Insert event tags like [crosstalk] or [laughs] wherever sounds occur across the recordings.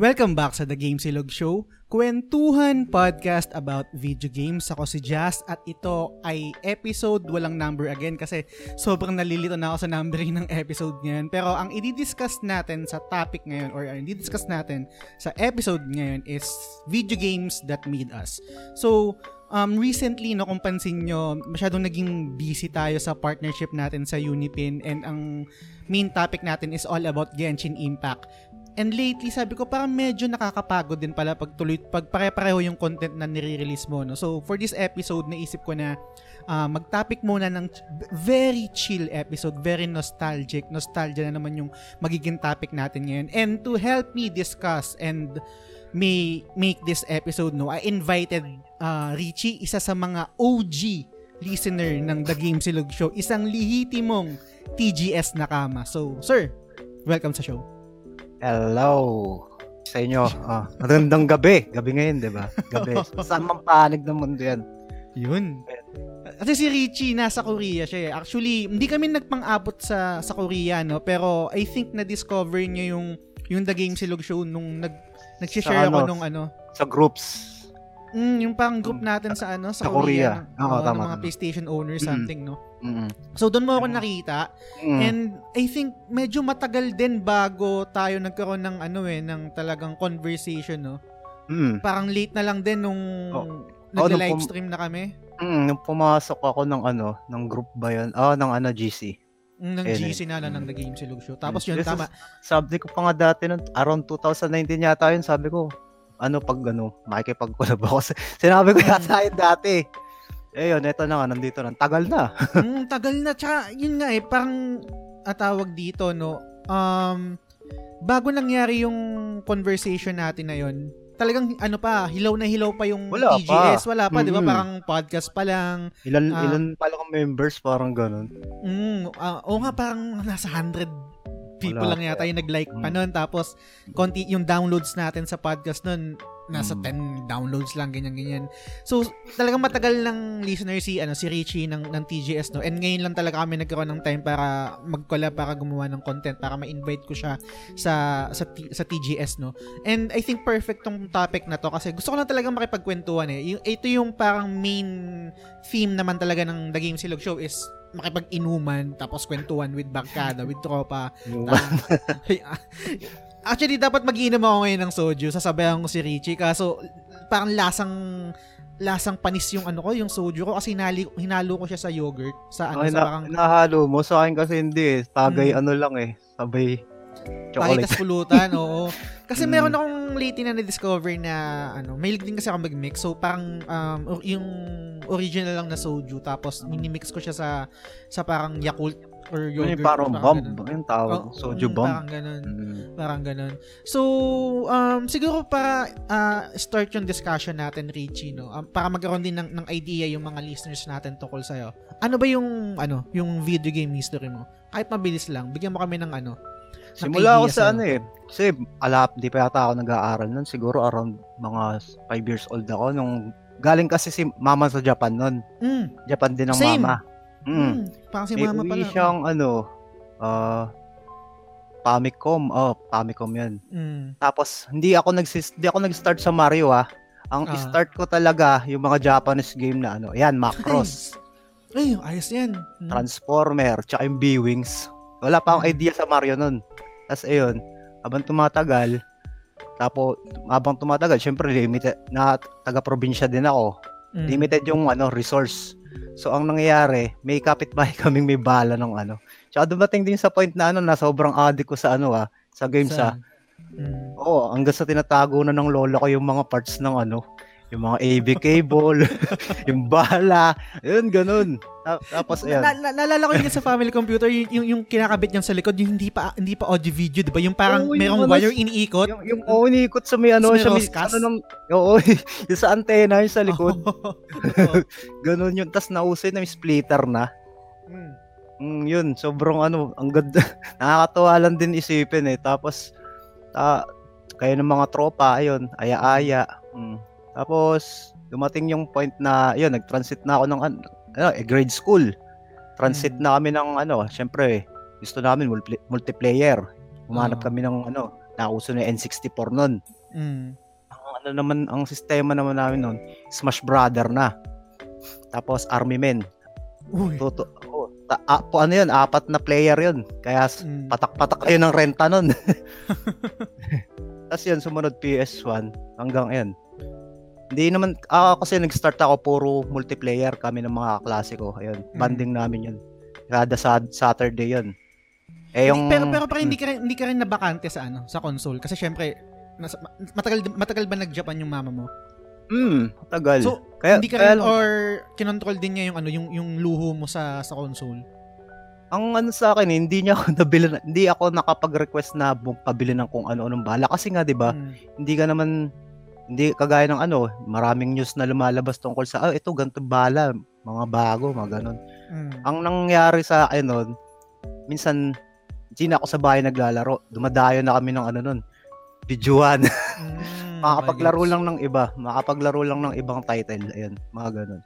Welcome back sa The Game Silog Show, kwentuhan podcast about video games. Ako si Jazz at ito ay episode walang number again kasi sobrang nalilito na ako sa numbering ng episode ngayon. Pero ang i-discuss natin sa topic ngayon or ang i-discuss natin sa episode ngayon is video games that made us. So, um, recently, no, kung pansin nyo, masyadong naging busy tayo sa partnership natin sa Unipin and ang main topic natin is all about Genshin Impact. And lately, sabi ko, parang medyo nakakapagod din pala pag tuloy, pag pare-pareho yung content na nire-release mo. No? So, for this episode, naisip ko na uh, mag-topic muna ng very chill episode, very nostalgic. Nostalgia na naman yung magiging topic natin ngayon. And to help me discuss and may make this episode, no, I invited uh, Richie, isa sa mga OG listener ng The Game Silog Show, isang lihitimong TGS nakama. So, sir, welcome sa show. Hello sa inyo. [laughs] Ah, magandang gabi. Gabi ngayon, di ba? Gabi. [laughs] Saan man panig ng mundo yan? Yun. Kasi si Richie nasa Korea siya eh. Actually, hindi kami nagpang-abot sa sa Korea no, pero I think na discover niya yung yung The Game Silog show nung nag nag-share ako ano, nung ano sa groups Mm, yung pang group natin sa ano sa, sa Korea, Korea. Oo, uh, tama, ng mga tama. PlayStation owners mm. something no. Mm-hmm. So doon mo ako nakita mm. and I think medyo matagal din bago tayo nagkaroon ng ano eh ng talagang conversation no. Mm. Parang late na lang din nung oh. nag-live oh, stream na kami. Mm, nung pumasok ako ng ano, ng group ba 'yon? Ah, oh, ng ano GC. Mm, ng GC na lang mm. ng The Game Silog Show. Tapos yun, tama. Sabi ko pa nga dati, nun, around 2019 yata yun, sabi ko, ano pag ano, makikipag-collab ako. [laughs] Sinabi ko yata yun dati. Eh yun, eto na nga, nandito na. Tagal na. [laughs] mm, tagal na. Tsaka, yun nga eh, parang atawag dito, no, um, bago nangyari yung conversation natin na yun, talagang ano pa, hilaw na hilaw pa yung Wala TGS. Pa. Wala pa, mm-hmm. di ba? Parang podcast pa lang. Ilan, uh, ilan pa lang members, parang ganun. Mm, uh, o nga, parang nasa 100 people Wala. lang yata yung nag-like pa mm. nun. Tapos, konti yung downloads natin sa podcast nun, nasa mm. 10 downloads lang, ganyan-ganyan. So, talagang matagal ng listener si, ano, si Richie ng, ng TGS, no? And ngayon lang talaga kami nagkaroon ng time para mag-collab, para gumawa ng content, para ma-invite ko siya sa, sa, sa TGS, no? And I think perfect tong topic na to kasi gusto ko lang talagang makipagkwentuhan eh. Yung, ito yung parang main theme naman talaga ng The Game Silog Show is makipag-inuman, tapos kwentuhan with barkada, with tropa. [laughs] Actually, dapat mag-iinom ako ngayon ng soju. Sasabayan ko si Richie. Kaso, parang lasang lasang panis yung ano ko, yung soju ko kasi hinali, hinalo ko siya sa yogurt. Sa ano, oh, sa parang... Nahalo mo. Sa akin kasi hindi eh. Tagay hmm. ano lang eh. Sabay chocolate. Pakitas pulutan, oo. [laughs] Kasi mm. meron akong lately na na-discover na ano, may din kasi ako mag-mix. So parang um, yung original lang na soju tapos minimix ko siya sa sa parang Yakult or yogurt. Yung parang bomb, yung tawag. Oh, soju mm, bomb. Parang ganun. Mm. Parang ganun. So, um, siguro para uh, start yung discussion natin, Richie, no? Um, para magkaroon din ng, ng idea yung mga listeners natin tungkol sa'yo. Ano ba yung, ano, yung video game history mo? Kahit mabilis lang, bigyan mo kami ng ano, Simula ako sa ano eh. Kasi alap, di pa yata ako nag-aaral nun. Siguro around mga 5 years old ako. Nung galing kasi si mama sa Japan nun. Mm. Japan din ang Same. mama. Mm. mm. Parang si mama pala. siyang ano, uh, Famicom. Oh, Famicom 'yan. Mm. Tapos hindi ako nag hindi ako nag-start sa Mario ah. Ang uh. start ko talaga yung mga Japanese game na ano, yan, Macross. Ay, ayos yan. Mm. Transformer, tsaka yung B-Wings. Wala pa akong mm. idea sa Mario nun. Tapos ayun, habang tumatagal, tapos habang tumatagal, syempre limited na taga-probinsya din ako. Mm. Limited yung ano resource. So ang nangyayari, may kapitbahay [laughs] kaming may bala ng ano. Tsaka dumating din sa point na ano na sobrang addict ko sa ano ah, sa games sa, ah. Mm. Oo, hanggang sa tinatago na ng lola ko yung mga parts ng ano, yung mga AV cable, [laughs] yung bala, yun, ganun. Tapos, ayan. Na, na, naalala ko yun sa family computer, yung, yung, yung kinakabit niyang sa likod, yung hindi pa hindi pa audio video, di ba? Yung parang Oo, merong yung ano, wire iniikot. Yung, yung oh, iniikot sa may ano, Sa may ano ng, oo, [laughs] yung sa antena, yung sa likod. [laughs] Ganun yun. Tapos nausay na may splitter na. Mm. Mm, yun, sobrang ano, ang ganda. Nakakatuwa lang din isipin eh. Tapos, ta, kayo ng mga tropa, ayun, aya-aya. Mm. Tapos, dumating yung point na, yun, nag-transit na ako ng, an- ano, eh, grade school. Transit Mm. na kami ng, ano, syempre, gusto namin multi- multiplayer. Umanap Oo. kami ng, ano, nauso na yung N64 nun. Mm. Ang ano naman, ang sistema naman namin nun, Smash Brother na. Tapos, Army Men. Uy. Toto, oh, ta, ah, po, ano yun, apat na player yun. Kaya Mm. patak-patak kayo ng renta nun. [laughs] Tapos yun, sumunod PS1 hanggang yan. Hindi naman, ah, kasi nag-start ako puro multiplayer kami ng mga klase ko. Ayun, Mm. banding namin yun. Kada sa Saturday yun. Eh yung... pero pero parang hindi ka rin, hindi ka rin nabakante sa ano, sa console kasi syempre nasa, matagal matagal ba nag-Japan yung mama mo? Mm, matagal. So, kaya, hindi ka kaya rin lang- or kinontrol din niya yung ano, yung yung luho mo sa sa console. ang ano sa akin, hindi niya ako [laughs] nabili, na- hindi ako nakapag-request na pabili ng kung ano-anong bala. Kasi nga, di ba, Mm. hindi ka naman hindi kagaya ng ano, maraming news na lumalabas tungkol sa ah, ito ganito bala, mga bago, mga ganun. Mm. Ang nangyari sa akin noon, minsan hindi na ako sa bahay naglalaro. Dumadayo na kami ng ano noon, videoan. [laughs] Mm, Makapaglaro lang ng iba, makapaglaro lang ng ibang title, ayun, mga ganun.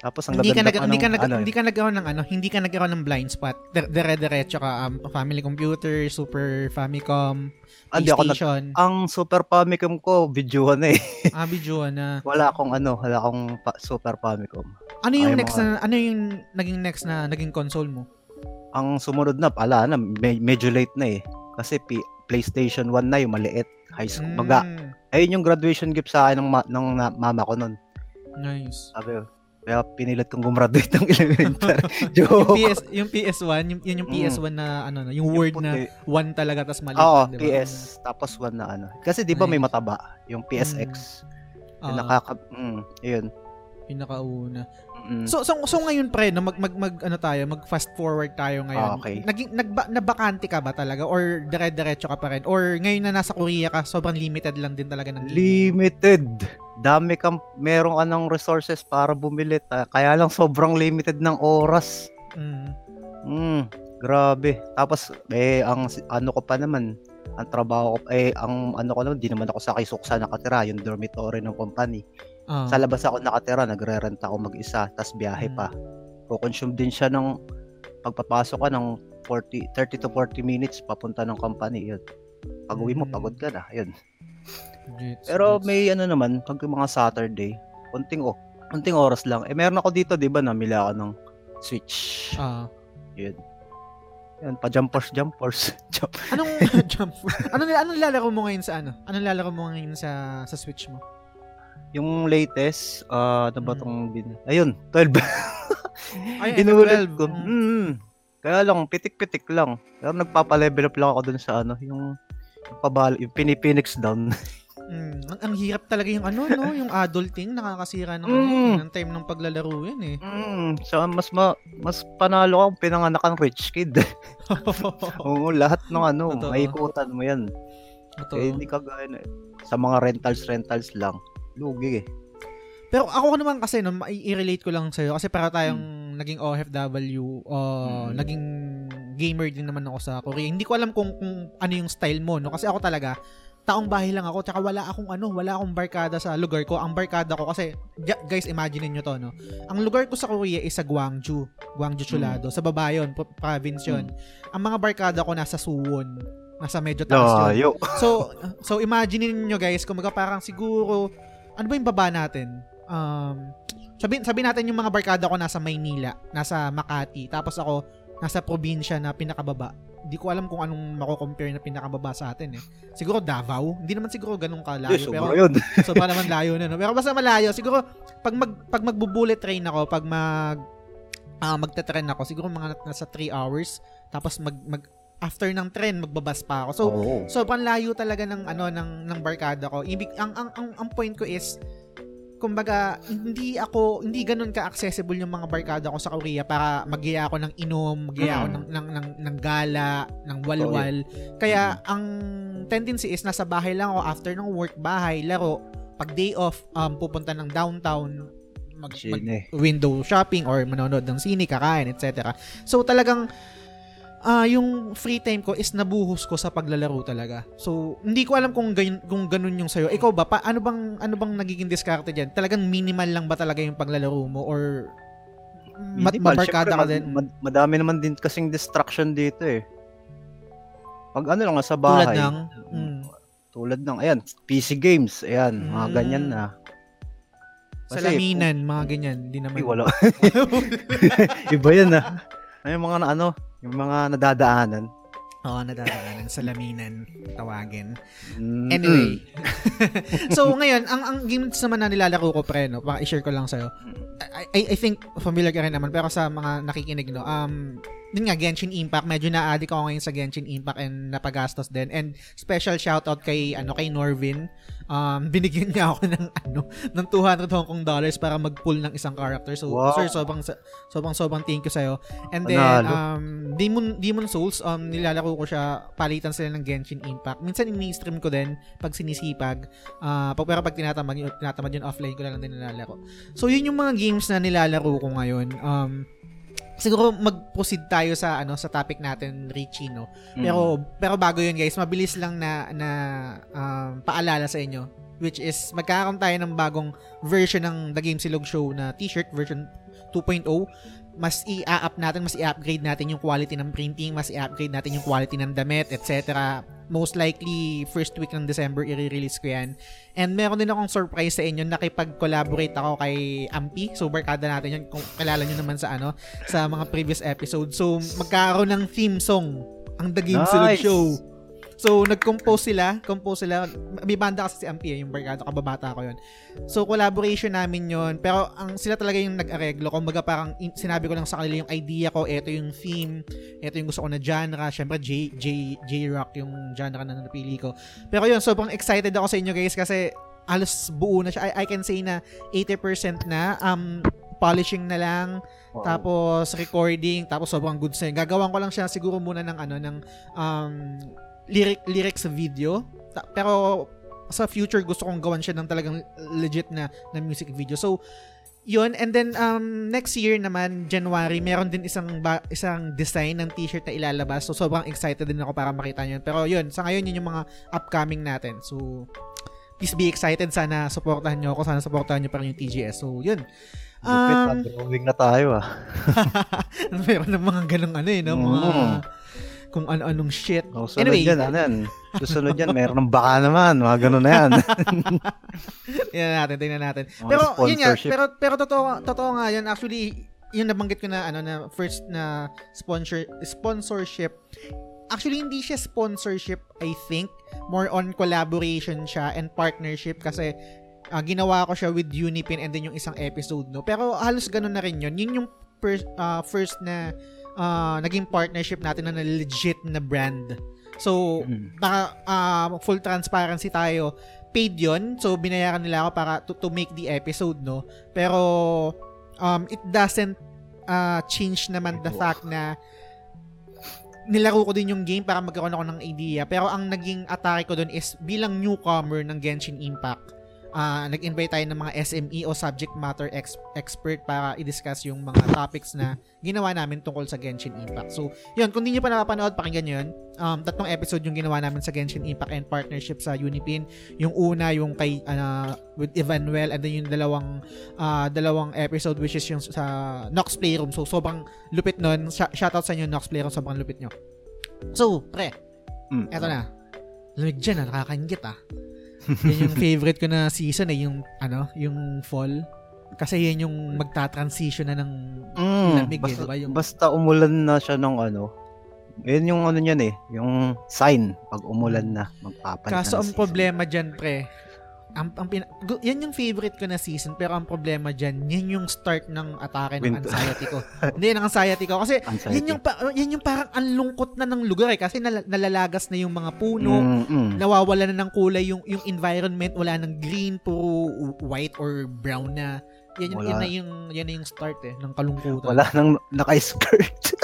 Tapos ang hindi ka nag hindi ka nag ano, hindi ka nagkaroon ng ano, hindi ka nagkaroon ng blind spot. Dire- Dire-diretso ka um, family computer, Super Famicom, ah, ako nag, PlayStation. ang Super Famicom ko, videoan na eh. [laughs] ah, video na. Wala akong ano, wala akong pa- Super Famicom. Ano yung Ay, next mga- na ano yung naging next na naging console mo? Ang sumunod na, ala na, me- medyo late na eh. Kasi P- PlayStation 1 na yung maliit. High school. Maga, Mm, ayun yung graduation gift sa akin ng, ma- ng na- mama ko nun. nice. Sabi kaya pinilit kong gumraduate ng [laughs] elementary. [laughs] yung Joke. PS yung PS1, yung, yun yung Mm. PS1 na ano na, yung word na puti. 1 talaga tas maliit. Oo, lang, di ba? PS. Tapos 1 na ano. Kasi di ba may mataba? Yung PSX. Ah, Yung nakaka... Mm, yun. pinakauna. Mm. So so so ngayon pre, no, mag mag, mag ano tayo, mag fast forward tayo ngayon. Ah, okay. Naging nagba, nabakante ka ba talaga or dire-diretso ka pa rin or ngayon na nasa Korea ka, sobrang limited lang din talaga ng limited. Dami kang, meron ka ng resources para bumili. ta- Kaya lang sobrang limited ng oras. Mm. Mm, grabe. Tapos, eh, ang ano ko pa naman, ang trabaho ko, eh, ang ano ko naman, di naman ako sa Kisuksa nakatira, yung dormitory ng company. Ah. Sa labas ako nakatira, nagre-rent ako mag-isa, tas biyahe Mm. pa. Kukonsume din siya ng, pagpapasok ka ng 40, 30 to 40 minutes papunta ng company, yun. Pag uwi mo, Mm. pagod ka na, yun. Gets, Pero gets. may ano naman, pag mga Saturday, konting, oh, konting oras lang. Eh, meron ako dito, di ba, namili ako ng Switch. Ah. Yan, pa jumpers, jumpers. [laughs] Jump. Anong [laughs] jump? Ano anong lalaro mo ngayon sa ano? Anong lalaro mo ngayon sa sa Switch mo? Yung latest, ah, ano ba Mm. tong bin... Ayun, 12. Ay, [laughs] Inulit FF12. ko. Mm. Mm. Kaya lang, pitik-pitik lang. Pero nagpapa-level up lang ako dun sa ano, yung yung pabal, yung pinipinix down. [laughs] Mm, ang, ang hirap talaga yung ano, no? Yung adulting, nakakasira ng, ano, Mm. ng time ng paglalaro yan eh. Mm, so mas ma, mas panalo ka kung pinanganak kang rich kid. [laughs] Oo, lahat ng ano, Totoo. maikutan mo yan. Totoo. Eh, hindi ka gaya na, sa mga rentals, rentals lang. Lugi eh. Pero ako naman kasi, no, i-relate ko lang sa'yo kasi para tayong naging OFW, uh, Mm. naging gamer din naman ako sa Korea. Hindi ko alam kung, kung ano yung style mo, no? Kasi ako talaga, taong bahay lang ako, tsaka wala akong ano, wala akong barkada sa lugar ko. Ang barkada ko kasi, ja- guys, imagine niyo to, no? Ang lugar ko sa Korea is sa Gwangju. Gwangju Chulado. Sa baba yun, pro- province yun. Ang mga barkada ko nasa Suwon. Nasa medyo taas yun. Layo. So, so imagine niyo guys, kumaga parang siguro, ano ba yung baba natin? Um, sabi, sabi natin yung mga barkada ko nasa Maynila, nasa Makati, tapos ako nasa probinsya na pinakababa. Hindi ko alam kung anong mako-compare na pinakababa sa atin eh. Siguro Davao. Hindi naman siguro ganun kalayo. Yes, pero yun. [laughs] sobra naman layo na. No? Pero basta malayo. Siguro, pag, mag, pag magbo-bullet train ako, pag mag, ah magte-train ako, siguro mga nasa 3 hours, tapos mag, mag after ng trend magbabas pa ako. So Oo. sobrang layo talaga ng ano ng ng barkada ko. Ibig ang ang ang, ang point ko is kumbaga hindi ako hindi ganoon ka-accessible yung mga barkada ko sa Korea para magiya ako ng inom, magiya ako Mm. ng ng ng, ng gala, ng walwal. Kaya ang tendency is nasa bahay lang ako after ng work, bahay, laro. Pag day off, um, pupunta ng downtown, mag, mag Sine. window shopping or manonood ng sine, kakain, etc. So talagang ah yung free time ko is nabuhos ko sa paglalaro talaga. So hindi ko alam kung ganun, kung ganun yung sayo. Ikaw ba pa, ano bang ano bang nagiging diskarte diyan? Talagang minimal lang ba talaga yung paglalaro mo or mat ba? mabarkada ka din? mad- madami naman din kasing distraction dito eh. Pag ano lang sa Tulad bahay. ng mm, Tulad ng, ayan, PC games. Ayan, mga Mm. ganyan na. sa Kasi, laminan, mga ganyan, hindi naman. Ay, wala. [laughs] [laughs] Iba yan ah. Ay, mga na, ano, yung mga nadadaanan. Oo, nadadaanan sa laminan, tawagin. Mm, Anyway. [laughs] so ngayon, ang ang games naman na nilalaro ko pre, no, baka i-share ko lang sa'yo. I, I, I think familiar ka rin naman pero sa mga nakikinig no, um din nga Genshin Impact, medyo na-addict ako ngayon sa Genshin Impact and napagastos din. And special shoutout kay ano kay Norvin. Um [laughs] binigyan niya ako ng ano ng 200 Hong Kong dollars para mag-pull ng isang character. So Wow. sir, sobrang sobrang sobrang thank you sa'yo. And then Panalo. um Demon Demon Souls um nilalaro ko siya palitan sila ng Genshin Impact. Minsan ini-stream ko din pag sinisipag. Ah, pag pero pag tinatamad yun, tinatamad yun offline ko lang din nilalaro. So yun yung mga games na nilalaro ko ngayon. Um siguro mag-proceed tayo sa ano sa topic natin Richie no. mm. Pero pero bago yun guys, mabilis lang na na um, paalala sa inyo which is magkakaroon tayo ng bagong version ng The Game Silog Show na t-shirt version 2.0 mas i-up natin, mas i-upgrade natin yung quality ng printing, mas i-upgrade natin yung quality ng damit, etc. Most likely, first week ng December, i-release ko yan. And meron din akong surprise sa inyo, nakipag-collaborate ako kay Ampi. So, barkada natin yun, kung kilala nyo naman sa ano, sa mga previous episodes. So, magkakaroon ng theme song ang The Game Silog Nice. Show. So, nag-compose sila. Compose sila. May banda kasi si Ampi, eh, yung barkada, kababata ko yun. So, collaboration namin yon Pero, ang sila talaga yung nag-areglo. Kumbaga, parang in- sinabi ko lang sa kanila yung idea ko. Ito yung theme. Ito yung gusto ko na genre. Siyempre, J, J, J-rock yung genre na napili ko. Pero yun, sobrang excited ako sa inyo guys kasi halos buo na siya. I, I can say na 80% na. Um, polishing na lang. Wow. Tapos recording, tapos sobrang good sa Gagawan ko lang siya siguro muna ng ano ng um lyric lyrics sa video. Ta- pero sa future gusto kong gawan siya ng talagang legit na na music video. So yun and then um next year naman January meron din isang ba- isang design ng t-shirt na ilalabas. So sobrang excited din ako para makita niyo. Pero yun, sa ngayon yun yung mga upcoming natin. So please be excited sana suportahan niyo ako, sana suportahan niyo pa rin yung TGS. So yun. Lupit, Um, drawing na tayo ah. [laughs] Meron ng mga ganong ano eh, no? Mga Mm. Kung ano-anong shit. Oh, sunod Anyway. yan, ano yan. Susunod yan, meron ng baka naman. Mga ganun na yan. [laughs] Tingnan natin, tingnan natin. Mga Pero yun nga, pero pero totoo totoo nga yun. Actually, yung nabanggit ko na ano na first na sponsor sponsorship. Actually, hindi siya sponsorship, I think. More on collaboration siya and partnership kasi ah, ginawa ko siya with Unipin and then yung isang episode, no? Pero halos ganun na rin yun. Yun yung first, ah, first na ah, naging partnership natin na legit na brand. So, Mm. naka, ah, full transparency tayo. Paid yon So, binayaran nila ako para to, to make the episode, no? Pero, um, it doesn't ah, change naman the fact na nilaro ko din yung game para magkaroon ako ng idea. Pero ang naging atake ko doon is bilang newcomer ng Genshin Impact. Ah nag-invite tayo ng mga SME o subject matter ex- expert para i-discuss yung mga topics na ginawa namin tungkol sa Genshin Impact. So, yun, kung di nyo pa napapanood, pakinggan nyo yun. Um, tatlong episode yung ginawa namin sa Genshin Impact and partnership sa Unipin. Yung una, yung kay, ano, with Evanuel, and then yung dalawang, ah, dalawang episode which is yung sa Nox Playroom. So, sobrang lupit nun. Sh- shoutout sa inyo, Nox Playroom, sobrang lupit nyo. So, pre, Mm. eto na. Lamig dyan, ah, nakakaingit ah. Yan yung favorite ko na season eh, yung, ano, yung fall. Kasi yan yung magta-transition na ng Mm, lamig eh, basta, diba? Yung, basta umulan na siya ng ano. Yun yung ano niyan eh. Yung sign. Pag umulan na, magpapalit kaso ang season. problema dyan, pre, ang, ang pina- gu- yan yung favorite ko na season pero ang problema dyan, yan yung start ng atake ng Winter. anxiety ko. Hindi, ng anxiety ko. Kasi Anxiety. yan yung, yan yung parang ang lungkot na ng lugar eh. Kasi nal- nalalagas na yung mga puno, Mm-mm. nawawala na ng kulay yung yung environment, wala ng green, puro white or brown na. Yan, yung- yan Wala. na yung yan na yung start eh ng kalungkutan. Wala nang naka-skirt.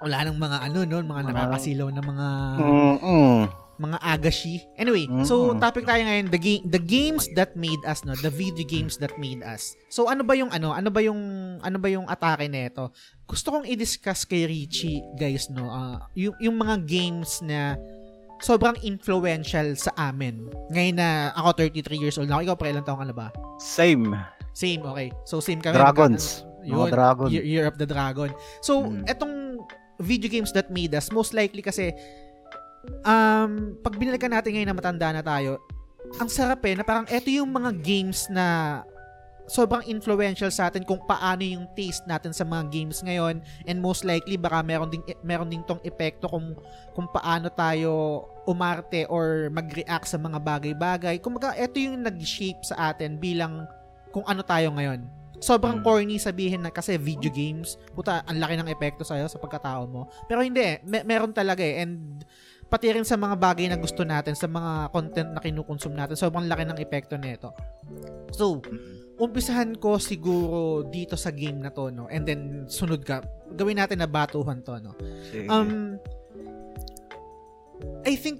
Wala nang mga ano no, mga nakakasilaw na mga Mm-mm. Mga agashi. Anyway, so Mm. topic tayo ngayon, the game the games that made us no, the video games that made us. So ano ba yung ano, ano ba yung ano ba yung atake nito? Gusto kong i-discuss kay Richie, guys, no. ah, yung yung mga games na sobrang influential sa amin. Ngayon na ako 33 years old na ako. Ikaw, pre, ilang taong ka na ba? Same. Same, okay. So, same kami. Dragons. Magka- dragon. Year, of the Dragon. So, Mm. etong video games that made us, most likely kasi, um, pag binalikan natin ngayon na matanda na tayo, ang sarap eh, na parang eto yung mga games na sobrang influential sa atin kung paano yung taste natin sa mga games ngayon and most likely baka meron ding meron ding tong epekto kung kung paano tayo umarte or mag-react sa mga bagay-bagay. Kumbaga, ito yung nag-shape sa atin bilang kung ano tayo ngayon. Sobrang Mm. corny sabihin na kasi video games, puta, ang laki ng epekto sa'yo sa pagkatao mo. Pero hindi eh, me- meron talaga eh. And pati rin sa mga bagay na gusto natin, sa mga content na kinukonsume natin, sobrang laki ng epekto nito. So, umpisahan ko siguro dito sa game na to, no? And then, sunod ka. Gawin natin na batuhan to, no? Sige. Um, I think,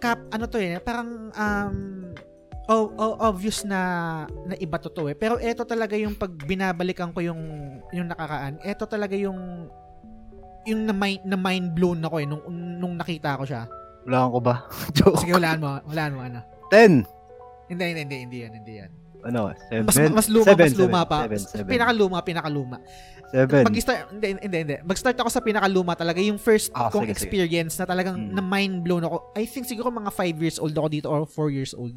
cap, ano to eh, parang, um, o- o- obvious na, na iba to to eh. Pero eto talaga yung pag binabalikan ko yung, yung nakaraan, eto talaga yung, yung na mind, na mind blown ako eh, nung, nung nakita ko siya. Wala ko ba? [laughs] Joke. Sige, walaan mo, walaan mo, ano. 10. Hindi, hindi, hindi, hindi yan, hindi yan. Ano? 7. Mas, mas luma, mas luma pa. 7, 7. Pinakaluma, pinakaluma. 7. Mag-start, hindi, hindi, hindi. Mag-start ako sa pinakaluma talaga. Yung first Ah, kong sige, sige. experience na talagang Mm. na mind blown ako. I think siguro mga 5 years old ako dito or 4 years old.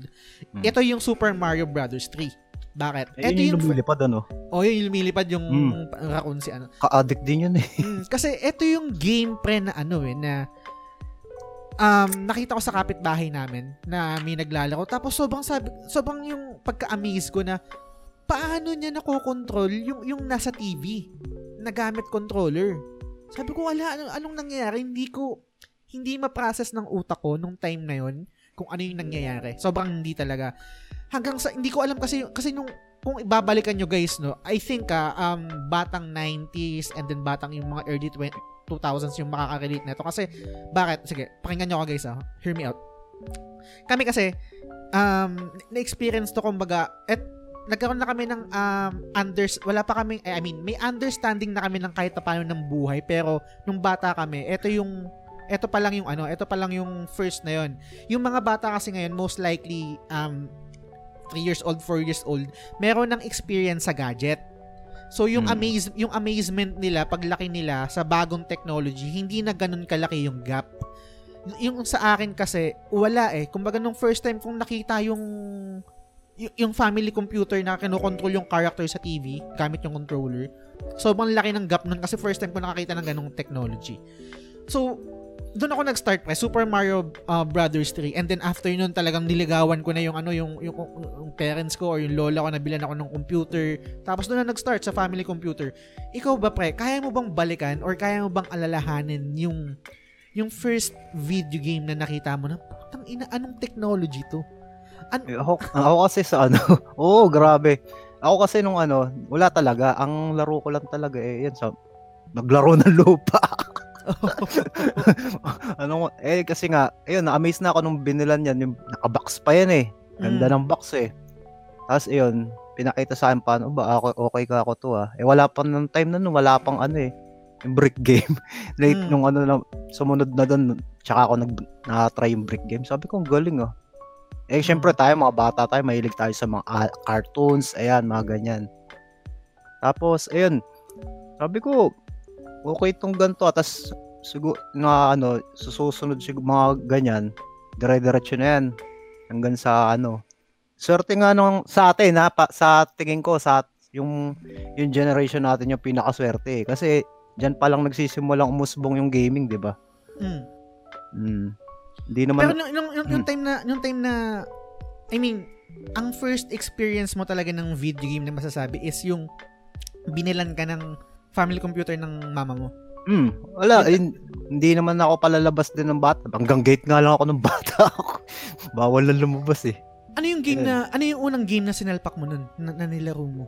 Mm. Ito yung Super Mario Brothers 3. Bakit? Eh, Ito yun yung yung, lumilipad, ano? oh, yun yung lumilipad yung Mm. raccoon si ano. Ka-addict din yun eh. Mm, kasi ito yung game pre na ano eh, na um, nakita ko sa kapitbahay namin na may naglalaro. Tapos sobrang sabi, sobrang yung pagka-amaze ko na paano niya nakokontrol yung, yung nasa TV na gamit controller. Sabi ko, wala, anong, anong nangyayari? Hindi ko, hindi ma-process ng utak ko nung time na yon kung ano yung nangyayari. Sobrang hindi talaga. Hanggang sa, hindi ko alam kasi, kasi nung, kung ibabalikan nyo guys, no, I think, ah, um, batang 90s and then batang yung mga early 20, 2000s yung makaka-relate na ito. Kasi, bakit? Sige, pakinggan nyo ako guys, ah. Hear me out. Kami kasi, um, na-experience to kumbaga, at nagkaroon na kami ng um, unders wala pa kami I mean may understanding na kami ng kahit paano ng buhay pero nung bata kami ito yung ito pa lang yung ano ito pa lang yung first na yon yung mga bata kasi ngayon most likely um 3 years old 4 years old meron ng experience sa gadget so yung Hmm. amaze yung amazement nila paglaki nila sa bagong technology hindi na ganun kalaki yung gap yung sa akin kasi wala eh kumbaga nung first time kong nakita yung yung family computer na kinokontrol yung character sa TV gamit yung controller. Sobrang laki ng gap nun kasi first time ko nakakita ng ganong technology. So, doon ako nag-start pre, Super Mario uh, Brothers 3 and then after nun talagang niligawan ko na yung ano yung, yung, yung parents ko or yung lola ko na bilan ako ng computer tapos doon na nag-start sa family computer ikaw ba pre kaya mo bang balikan or kaya mo bang alalahanin yung yung first video game na nakita mo na putang ina anong technology to Eh, Ako, ako kasi sa ano, [laughs] oo, grabe. Ako kasi nung ano, wala talaga. Ang laro ko lang talaga eh, yan sa, naglaro ng lupa. [laughs] [laughs] ano, eh kasi nga, ayun, na-amaze na ako nung binilan yan, yung nakabox pa yan eh. Ganda Mm. ng box eh. Tapos ayun, pinakita sa akin paano ba, ako, okay ka ako to ah. Eh wala pa nung time na nun, wala pang ano eh, yung brick game. [laughs] Late Mm. nung ano na, sumunod na doon, tsaka ako nag, na-try yung brick game. Sabi ko, galing ah. Eh, syempre tayo, mga bata tayo, mahilig tayo sa mga ah, cartoons, ayan, mga ganyan. Tapos, ayun, sabi ko, okay itong ganito, tapos, siguro, na ano, susunod siguro mga ganyan, dire-diretso na yan, hanggang sa ano, swerte nga nung, sa atin ha, pa, sa tingin ko, sa yung, yung generation natin yung pinakaswerte eh. Kasi, dyan pa lang nagsisimulang umusbong yung gaming, di ba? Mm. Mm. Hindi naman Pero nung, nung, nung, yung Hmm. time na, yung time na, I mean, ang first experience mo talaga ng video game na masasabi is yung binilan ka ng family computer ng mama mo. Hmm, wala, eh, hindi naman ako palalabas din ng bata. Hanggang gate nga lang ako ng bata ako. [laughs] Bawal na lumabas eh. Ano yung game na, ano yung unang game na sinalpak mo nun, na, na nilaro mo?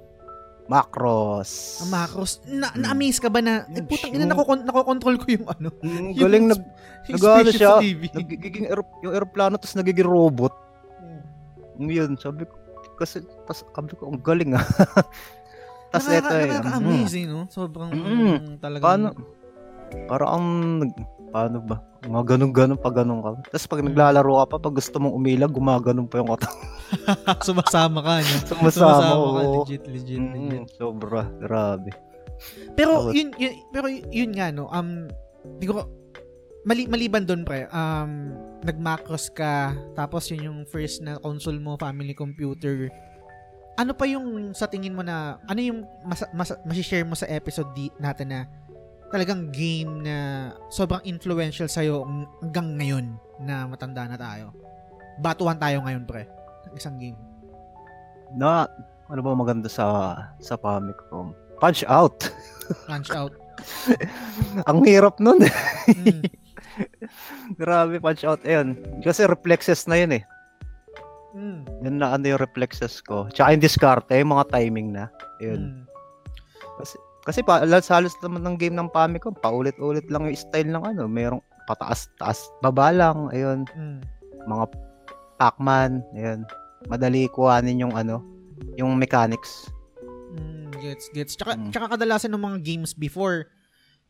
Macros. Ang Macros. Na, Hmm. na-amaze ka ba na, eh, Hmm, putang ina, nakokon- nakokontrol ko yung ano. Mm, yung galing nag, nag-ano spaceship siya, sa TV. nagiging aer- yung aeroplano tapos nagiging robot. Hmm. Yun, sabi ko, kasi, tas, sabi ko, ang galing ah. [laughs] Nakaka- eto eh. Nakaka-amaze eh, no? Sobrang Mm. talagang... Paano? Parang ang, nag- paano ba? Mga ganun-ganun pa ganun ka. Tapos pag Mm. naglalaro ka pa, pag gusto mong umilag, gumaganon pa yung katawan. [laughs] Sumasama ka, no? Sumasama ka, ko. legit, legit, legit. Mm, sobra, grabe. Pero yun, yun pero yun nga no, um di ko mali maliban doon pre, um nag-macros ka tapos yun yung first na console mo, family computer. Ano pa yung sa tingin mo na ano yung mas, mas, share mo sa episode di, natin na talagang game na sobrang influential sa'yo ng- hanggang ngayon na matanda na tayo? Batuhan tayo ngayon, pre. ng Isang game. Na, ano ba maganda sa sa Famicom? Punch Out. [laughs] Punch out. ang hirap nun. Mm. [laughs] grabe, Punch Out. Ayun. Kasi reflexes na yun eh. Mm. Yan na ano yung reflexes ko. Tsaka yung discarte, yung mga timing na. Ayun. Mm. Kasi pa, halos halos naman ng game ng Famicom, paulit-ulit lang yung style ng ano, mayroong pataas, taas, baba lang, ayun, Mm. mga Pac-Man, ayun. Madali kuhanin yung ano, yung mechanics. Mm, gets, gets. Tsaka, Mm. tsaka kadalasan ng mga games before,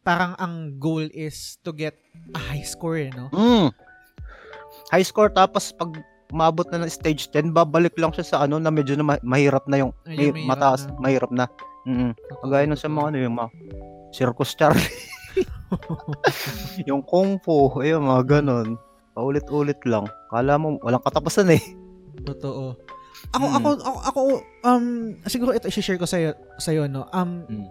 parang ang goal is to get a high score, eh, no? Mm. High score tapos pag umabot na ng stage 10, babalik lang siya sa ano na medyo na ma- mahirap na yung may, mahirap mataas, na. mahirap na. Mm. Kagaya nung sa mga ano yung mga Circus Charlie, [laughs] yung Kung Fu, ayun mga ganon. Paulit-ulit lang. Kala mo walang katapusan eh. Totoo. Ako, Mm. ako, ako, ako, um, siguro ito i-share ko sa'yo, sa'yo, no? Um, Mm.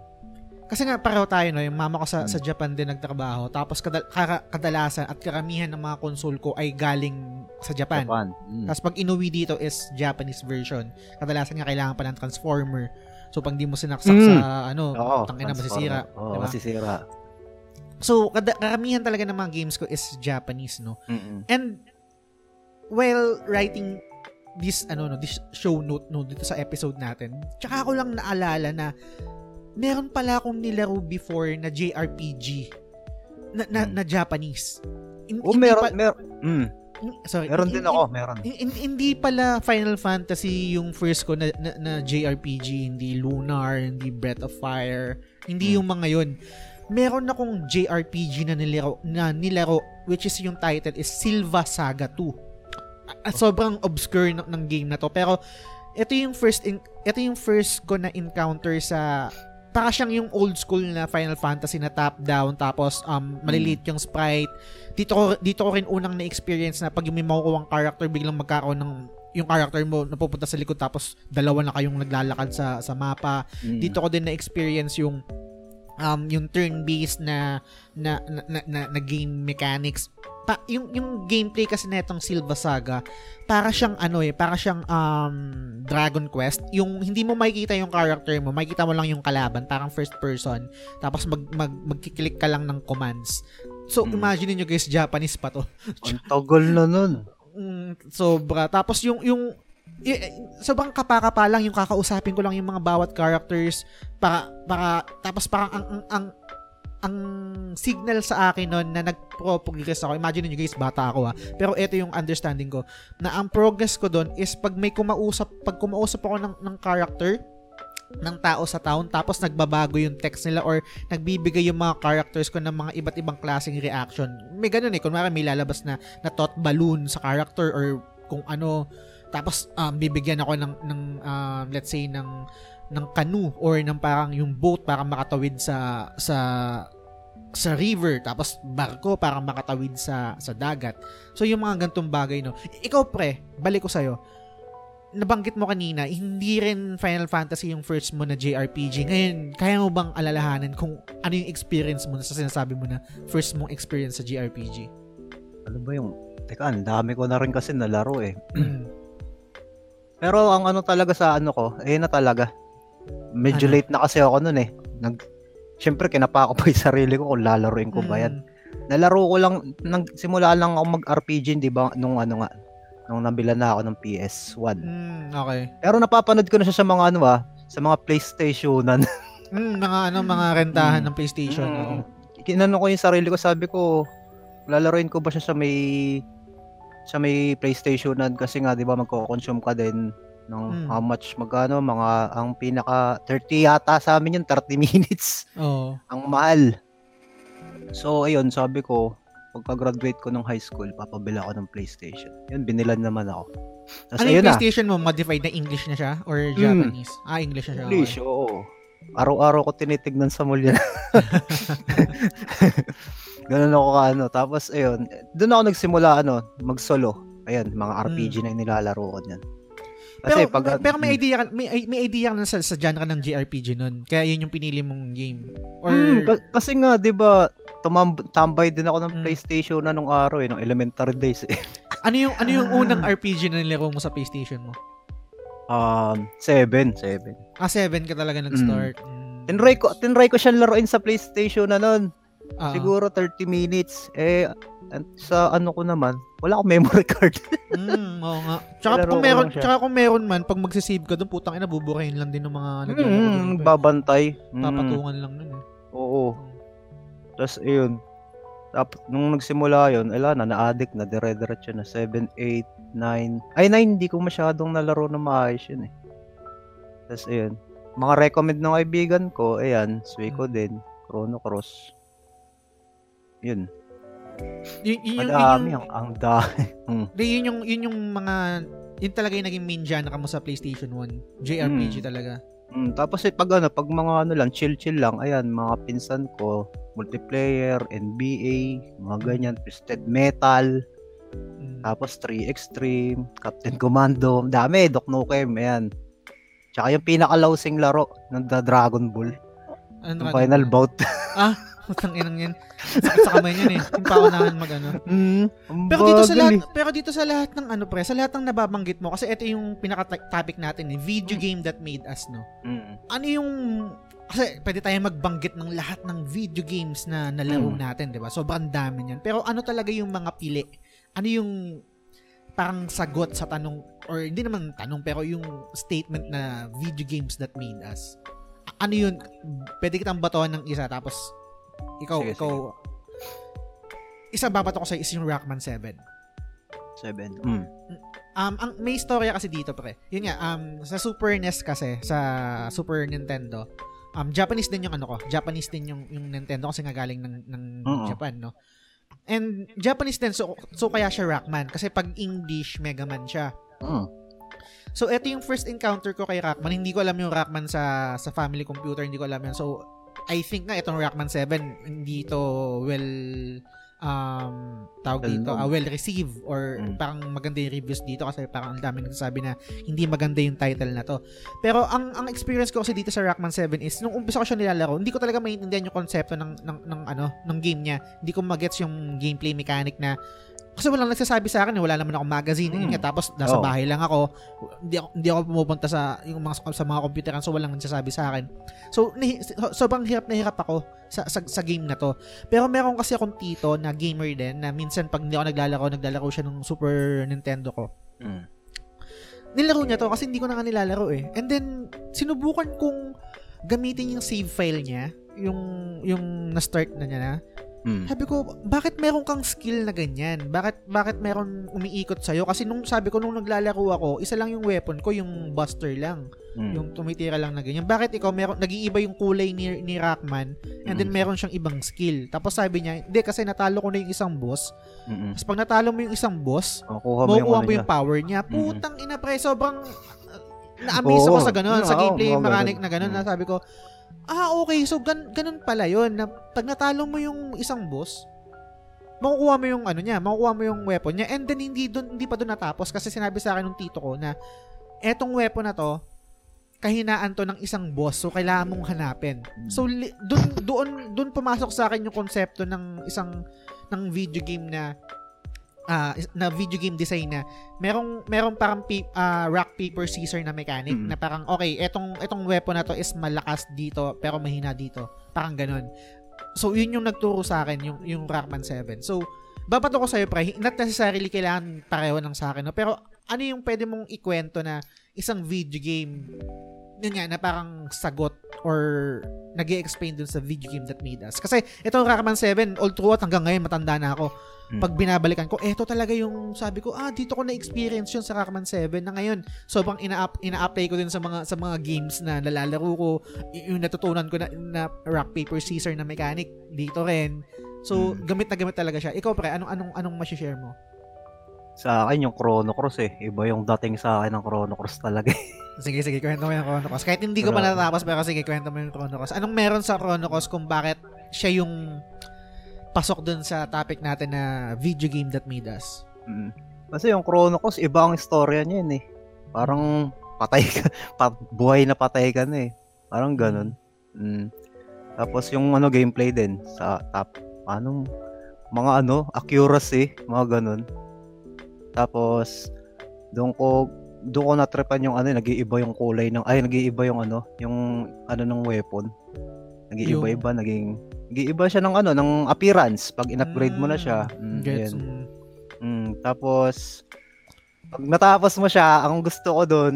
Kasi nga pareho tayo, no? Yung mama ko sa, Mm. sa Japan din nagtrabaho. Tapos kadal- kara- kadalasan at karamihan ng mga console ko ay galing sa Japan. Japan. Mm. Tapos pag inuwi dito is Japanese version. Kadalasan nga kailangan pa ng transformer. So pag di mo sinaksak Mm. sa ano, Oo, tangina masisira. Oo, diba? masisira. So kada- karamihan talaga ng mga games ko is Japanese, no? Mm-mm. And while writing this ano no, this show note no dito sa episode natin, tsaka ako lang naalala na meron pala akong nilaro before na JRPG na na, Hmm. na Japanese. In- Oh, meron, pa- meron. Mm. sorry, Meron in- din in- ako, meron. in- in- hindi pala Final Fantasy yung first ko na, na, na JRPG, hindi Lunar, hindi Breath of Fire, hindi Hmm. yung mga yun. Meron akong JRPG na nilaro, na nilaro which is yung title is Silva Saga 2. Ah, sobrang obscure ng, ng game na to pero ito yung first in, ito yung first ko na encounter sa para siyang yung old school na Final Fantasy na top down tapos um maliliit yung sprite. Dito ko dito ko rin unang na-experience na pag yung may makukuha character biglang magkakaroon ng yung character mo napupunta sa likod tapos dalawa na kayong naglalakad sa sa mapa. Mm. dito ko din na-experience yung um yung turn-based na na na, na, na, na game mechanics pa, yung yung gameplay kasi netong Silva Saga para siyang ano eh para siyang um Dragon Quest yung hindi mo makikita yung character mo makikita mo lang yung kalaban parang first person tapos mag, mag magkiklik ka lang ng commands so Mm. imagine niyo guys Japanese pa to Ang tagal na nun. Mm, sobra. Tapos yung yung sobrang kapaka pa lang yung kakausapin ko lang yung mga bawat characters para para tapos parang ang ang ang, ang signal sa akin noon na nag-progress ako. Imagine niyo guys, bata ako ha. Pero ito yung understanding ko na ang progress ko doon is pag may kumausap, pag kumausap ako ng ng character ng tao sa town tapos nagbabago yung text nila or nagbibigay yung mga characters ko ng mga iba't ibang klaseng reaction. May ganun eh. Kunwari may lalabas na na thought balloon sa character or kung ano tapos um, bibigyan ako ng ng um, let's say ng ng canoe or ng parang yung boat para makatawid sa sa sa river tapos barko para makatawid sa sa dagat. So yung mga gantong bagay no. Ikaw pre, balik ko sa'yo nabanggit mo kanina, hindi rin Final Fantasy yung first mo na JRPG. Ngayon, kaya mo bang alalahanan kung ano yung experience mo sa sinasabi mo na first mong experience sa JRPG? Ano ba yung... Teka, ang dami ko na rin kasi nalaro eh. Mm. Pero ang ano talaga sa ano ko, eh na talaga. Medyo Ano? late na kasi ako nun eh. Nag, Siyempre, kinapa ko [laughs] pa yung sarili ko kung lalaroin ko ba yan. Mm. Nalaro ko lang, nang, simula lang ako mag-RPG, di ba, nung ano nga, nung nabila na ako ng PS1. Mm, okay. Pero napapanood ko na siya sa mga ano ah, sa mga PlayStationan. [laughs] Mm, mga ano, mga rentahan Mm. ng PlayStation. oo. Kinano ko yung sarili ko, sabi ko, lalaroin ko ba siya sa may sa may PlayStationan kasi nga 'di ba magko-consume ka din ng Mm. how much magkano mga ang pinaka 30 yata sa amin yun 30 [laughs] minutes Oo. ang mahal so ayun sabi ko pagka-graduate ko ng high school papabila ako ng PlayStation yun binilan naman ako Tapos Ano yung ayun na PlayStation mo? Modified na English na siya? Or Japanese? Ah, English na siya. English okay. oo araw-araw ko tinitignan sa mall yan [laughs] [laughs] Ganun ako ka ano. Tapos ayun, doon ako nagsimula ano, mag-solo. Ayan, mga RPG na yung nilalaro ko niyan. Kasi Hmm. pero, pag may- pero may Mm. idea ka, may, may idea ka na sa, sa genre ng JRPG nun. Kaya yun yung pinili mong game. Or, Hmm, ka- kasi nga 'di ba, tumam- tambay din ako ng Mm. PlayStation na nung araw eh, nung elementary days eh. [laughs] ano yung ano yung unang RPG na nilaro mo sa PlayStation mo? Um, 7, 7. Ah, 7 ka talaga nag-start. Mm. Tinry ko, tinry ko siya laruin sa PlayStation na noon. Ah, Siguro 30 minutes. Eh, sa ano ko naman, wala akong memory [laughs] card. Mm, oo nga. Tsaka kung meron, tsaka kung meron man, pag magsisave ka doon, putang ina, buburahin lang din ng mga naglalaro doon. Mm, babantay. Mm, Papatungan lang nun eh. Oo. Tapos, ayun. Tapos, nung nagsimula yun, ala na, na-addict na, dire-diretso na. 7, 8, 9. Ay, 9, hindi ko masyadong nalaro na maayos yun eh. Tapos, ayun. Mga recommend ng kaibigan ko, ayan, Suiko din, Chrono Cross. Yun. Yun, yun, yung, Madami, yun, ang, ang dami. [laughs] yung, yun, yung, yun yung mga, yun talaga yung naging main genre mo sa PlayStation 1. JRPG talaga. Mm, tapos eh, pag ano, pag mga ano lang, chill-chill lang, ayan, mga pinsan ko, multiplayer, NBA, mga ganyan, Twisted Metal, Mm. Tapos 3 Extreme, Captain Commando, dami, Doc Nukem, ayan. Tsaka yung pinaka-lowsing laro ng The Dragon Ball, Ano yung final bout. Putang inang yan. Sakit sa kamay niyan eh. Yung paunahan mag ano. mm, Pero dito sa lahat, pero dito sa lahat ng ano pre, sa lahat ng nababanggit mo kasi ito yung pinaka-topic natin eh, video game that made us, no. Mm. Ano yung kasi pwede tayong magbanggit ng lahat ng video games na nalaro Mm. natin, 'di ba? Sobrang dami niyan. Pero ano talaga yung mga pili? Ano yung parang sagot sa tanong or hindi naman tanong pero yung statement na video games that made us. Ano yun? Pwede kitang batuhan ng isa tapos ikaw Sige, ikaw isa babato ko sa is yung Rockman 7. 7. Mm. Um, ang may istorya kasi dito pre. Yun nga, um, sa Super NES kasi, sa Super Nintendo, um, Japanese din yung ano ko. Japanese din yung, yung Nintendo kasi nga galing ng, ng Oo. Japan, no? And Japanese din, so, so kaya siya Rockman. Kasi pag English, Mega Man siya. Mm. So, ito yung first encounter ko kay Rockman. Hindi ko alam yung Rockman sa sa family computer. Hindi ko alam yun. So, I think nga itong Rockman 7, hindi to well um tawag Well dito, ah, well received or Mm. parang maganda yung reviews dito kasi parang ang dami nagsasabi na hindi maganda yung title na to. Pero ang ang experience ko kasi dito sa Rockman 7 is nung umpisa ko siya nilalaro, hindi ko talaga maintindihan yung konsepto ng ng, ng ano, ng game niya. Hindi ko magets yung gameplay mechanic na kasi walang nagsasabi sa akin, eh, wala naman akong magazine. Yun Mm. nga, tapos nasa Oo. bahay lang ako. Hindi ako, hindi ako pumupunta sa yung mga sa mga computeran so walang nagsasabi sa akin. So nahi, so- sobrang hirap na hirap ako sa, sa sa game na to. Pero meron kasi akong tito na gamer din na minsan pag hindi ako naglalaro, naglalaro siya ng Super Nintendo ko. Mm. Nilaro niya to kasi hindi ko na nga nilalaro eh. And then sinubukan kong gamitin yung save file niya, yung yung na-start na niya na. Mm. Sabi ko, bakit meron kang skill na ganyan? Bakit bakit meron umiikot sa'yo? Kasi nung sabi ko, nung naglalaro ako, isa lang yung weapon ko, yung buster lang. Mm. Yung tumitira lang na ganyan. Bakit ikaw, meron, nag-iiba yung kulay ni, ni Rockman, and then Mm. meron siyang ibang skill. Tapos sabi niya, hindi, kasi natalo ko na yung isang boss. Mm. Tapos pag natalo mo yung isang boss, Makukuha mo yung ano mo yung power niya. Mm. Putang ina pre, sobrang uh, na-amaze ako Oo. sa ganun, sa Oo, gameplay oo, mechanic na ganun, Mm. na sabi ko, ah, okay, so gan ganun pala yun, na pag natalo mo yung isang boss, makukuha mo yung ano niya, makukuha mo yung weapon niya, and then hindi dun, hindi pa doon natapos, kasi sinabi sa akin ng tito ko na, etong weapon na to, kahinaan to ng isang boss, so kailangan mong hanapin. So, li- dun, doon, doon pumasok sa akin yung konsepto ng isang, ng video game na is- na video game design na merong merong parang pi- ah, rock paper scissor na mechanic Mm. na parang okay, etong etong weapon na to is malakas dito pero mahina dito. Parang ganun. So yun yung nagturo sa akin yung yung Rockman 7. So babato ko sa'yo, pre, not necessarily kailangan pareho ng sa akin, no? pero ano yung pwede mong ikwento na isang video game yun nga, na parang sagot or nag explain dun sa video game that made us. Kasi itong Rockman 7, all throughout hanggang ngayon, matanda na ako. Hmm. Pag binabalikan ko, eto talaga yung sabi ko, ah, dito ko na-experience yun sa Rockman 7 na ngayon. Sobrang ina ina-apply ko din sa mga sa mga games na nalalaro ko. Yung natutunan ko na, na rock, paper, scissor na mechanic, dito rin. So, Hmm. gamit na gamit talaga siya. Ikaw, pre, anong, anong, anong masishare mo? Sa akin yung Chrono Cross eh. Iba yung dating sa akin ng Chrono Cross talaga. eh. [laughs] Sige, sige, kwento mo yung Chrono Cross. Kahit hindi ko pa natatapos, pero sige, kwento mo yung Chrono Cross. Anong meron sa Chrono Cross kung bakit siya yung pasok dun sa topic natin na video game that made us? Mm. Kasi yung Chrono Cross, iba ang istorya niya yun eh. Parang patay ka, [laughs] pa, buhay na patay ka na eh. Parang ganun. Mm. Tapos yung ano gameplay din sa top, anong mga ano, accuracy, mga ganun. Tapos doon ko doon ko natripan yung ano, nag-iiba yung kulay ng ay nag-iiba yung ano, yung ano ng weapon. Nag-iiba-iba, naging nag-iiba siya ng ano, ng appearance pag in-upgrade mo na siya. Mm, Gets. yun. mm. Mm, tapos, pag natapos mo siya, ang gusto ko doon,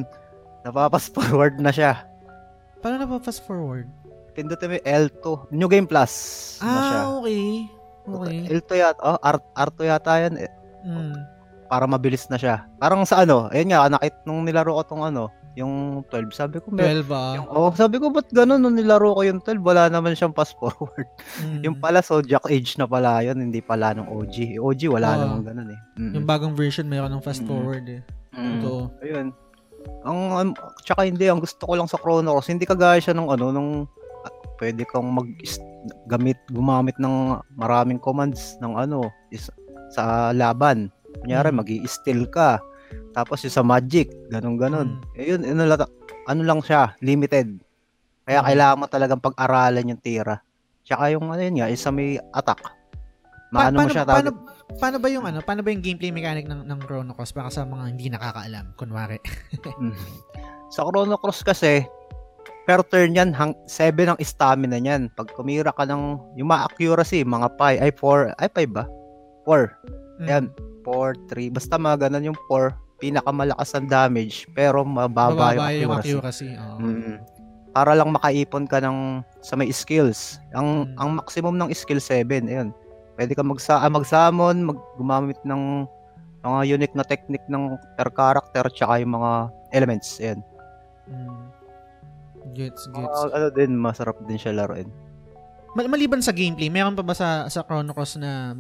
napapas forward na siya. Paano na ba fast forward? Pindutin mo yung L2. New Game Plus na siya. Ah, okay. Okay. L2 yata, oh, R, R2 yata yan, eh, Mm. para mabilis na siya. Parang sa ano, ayun nga, nakit nung nilaro ko tong ano, yung 12, sabi ko, may, 12 ah. yung, oh, sabi ko, ba't ganun nung nilaro ko yung 12, wala naman siyang fast forward. Mm. yung pala, so Jack Age na pala yun, hindi pala nung OG. OG, wala Oo. naman ganun eh. Mm. Yung bagong version mayroon ng fast Mm. forward eh. Mm. Ito. Ayun. Ang um, tsaka hindi ang gusto ko lang sa Chrono Cross, hindi kagaya siya ng ano nung ah, pwede kang mag gamit gumamit ng maraming commands ng ano is, sa laban. Kunyari Mm. magi-steal ka. Tapos yung sa magic, ganun ganon. Mm. Yun, ano, lang- ano lang siya, limited. Kaya Mm. kailangan mo talagang pag-aralan yung tira. Tsaka yung ano yun nga, isa may attack. Pa- Maano mo paano, siya paano, tawag? paano ba yung ano? Paano ba yung gameplay mechanic ng ng Chrono Cross para sa mga hindi nakakaalam, kunwari? [laughs] Mm. Sa Chrono Cross kasi, per turn yan, hang, 7 ang stamina niyan. Pag tumira ka ng, yung mga accuracy, mga 5, ay 4, ay 5 ba? 4. Mm. Yan. 4, 3, basta mga ganun yung 4, pinakamalakas ang damage, pero mababa, Bababa yung yung accuracy. accuracy. oo. Mm. Para lang makaipon ka ng sa may skills. Ang Mm. ang maximum ng skill 7, ayun. Pwede ka magsa ah, mag-summon, mag gumamit ng mga unique na technique ng per character tsaka yung mga elements. Ayun. Mm. Gets, gets. ano din, masarap din siya laruin. Mal- maliban sa gameplay, meron pa ba sa sa Chrono Cross na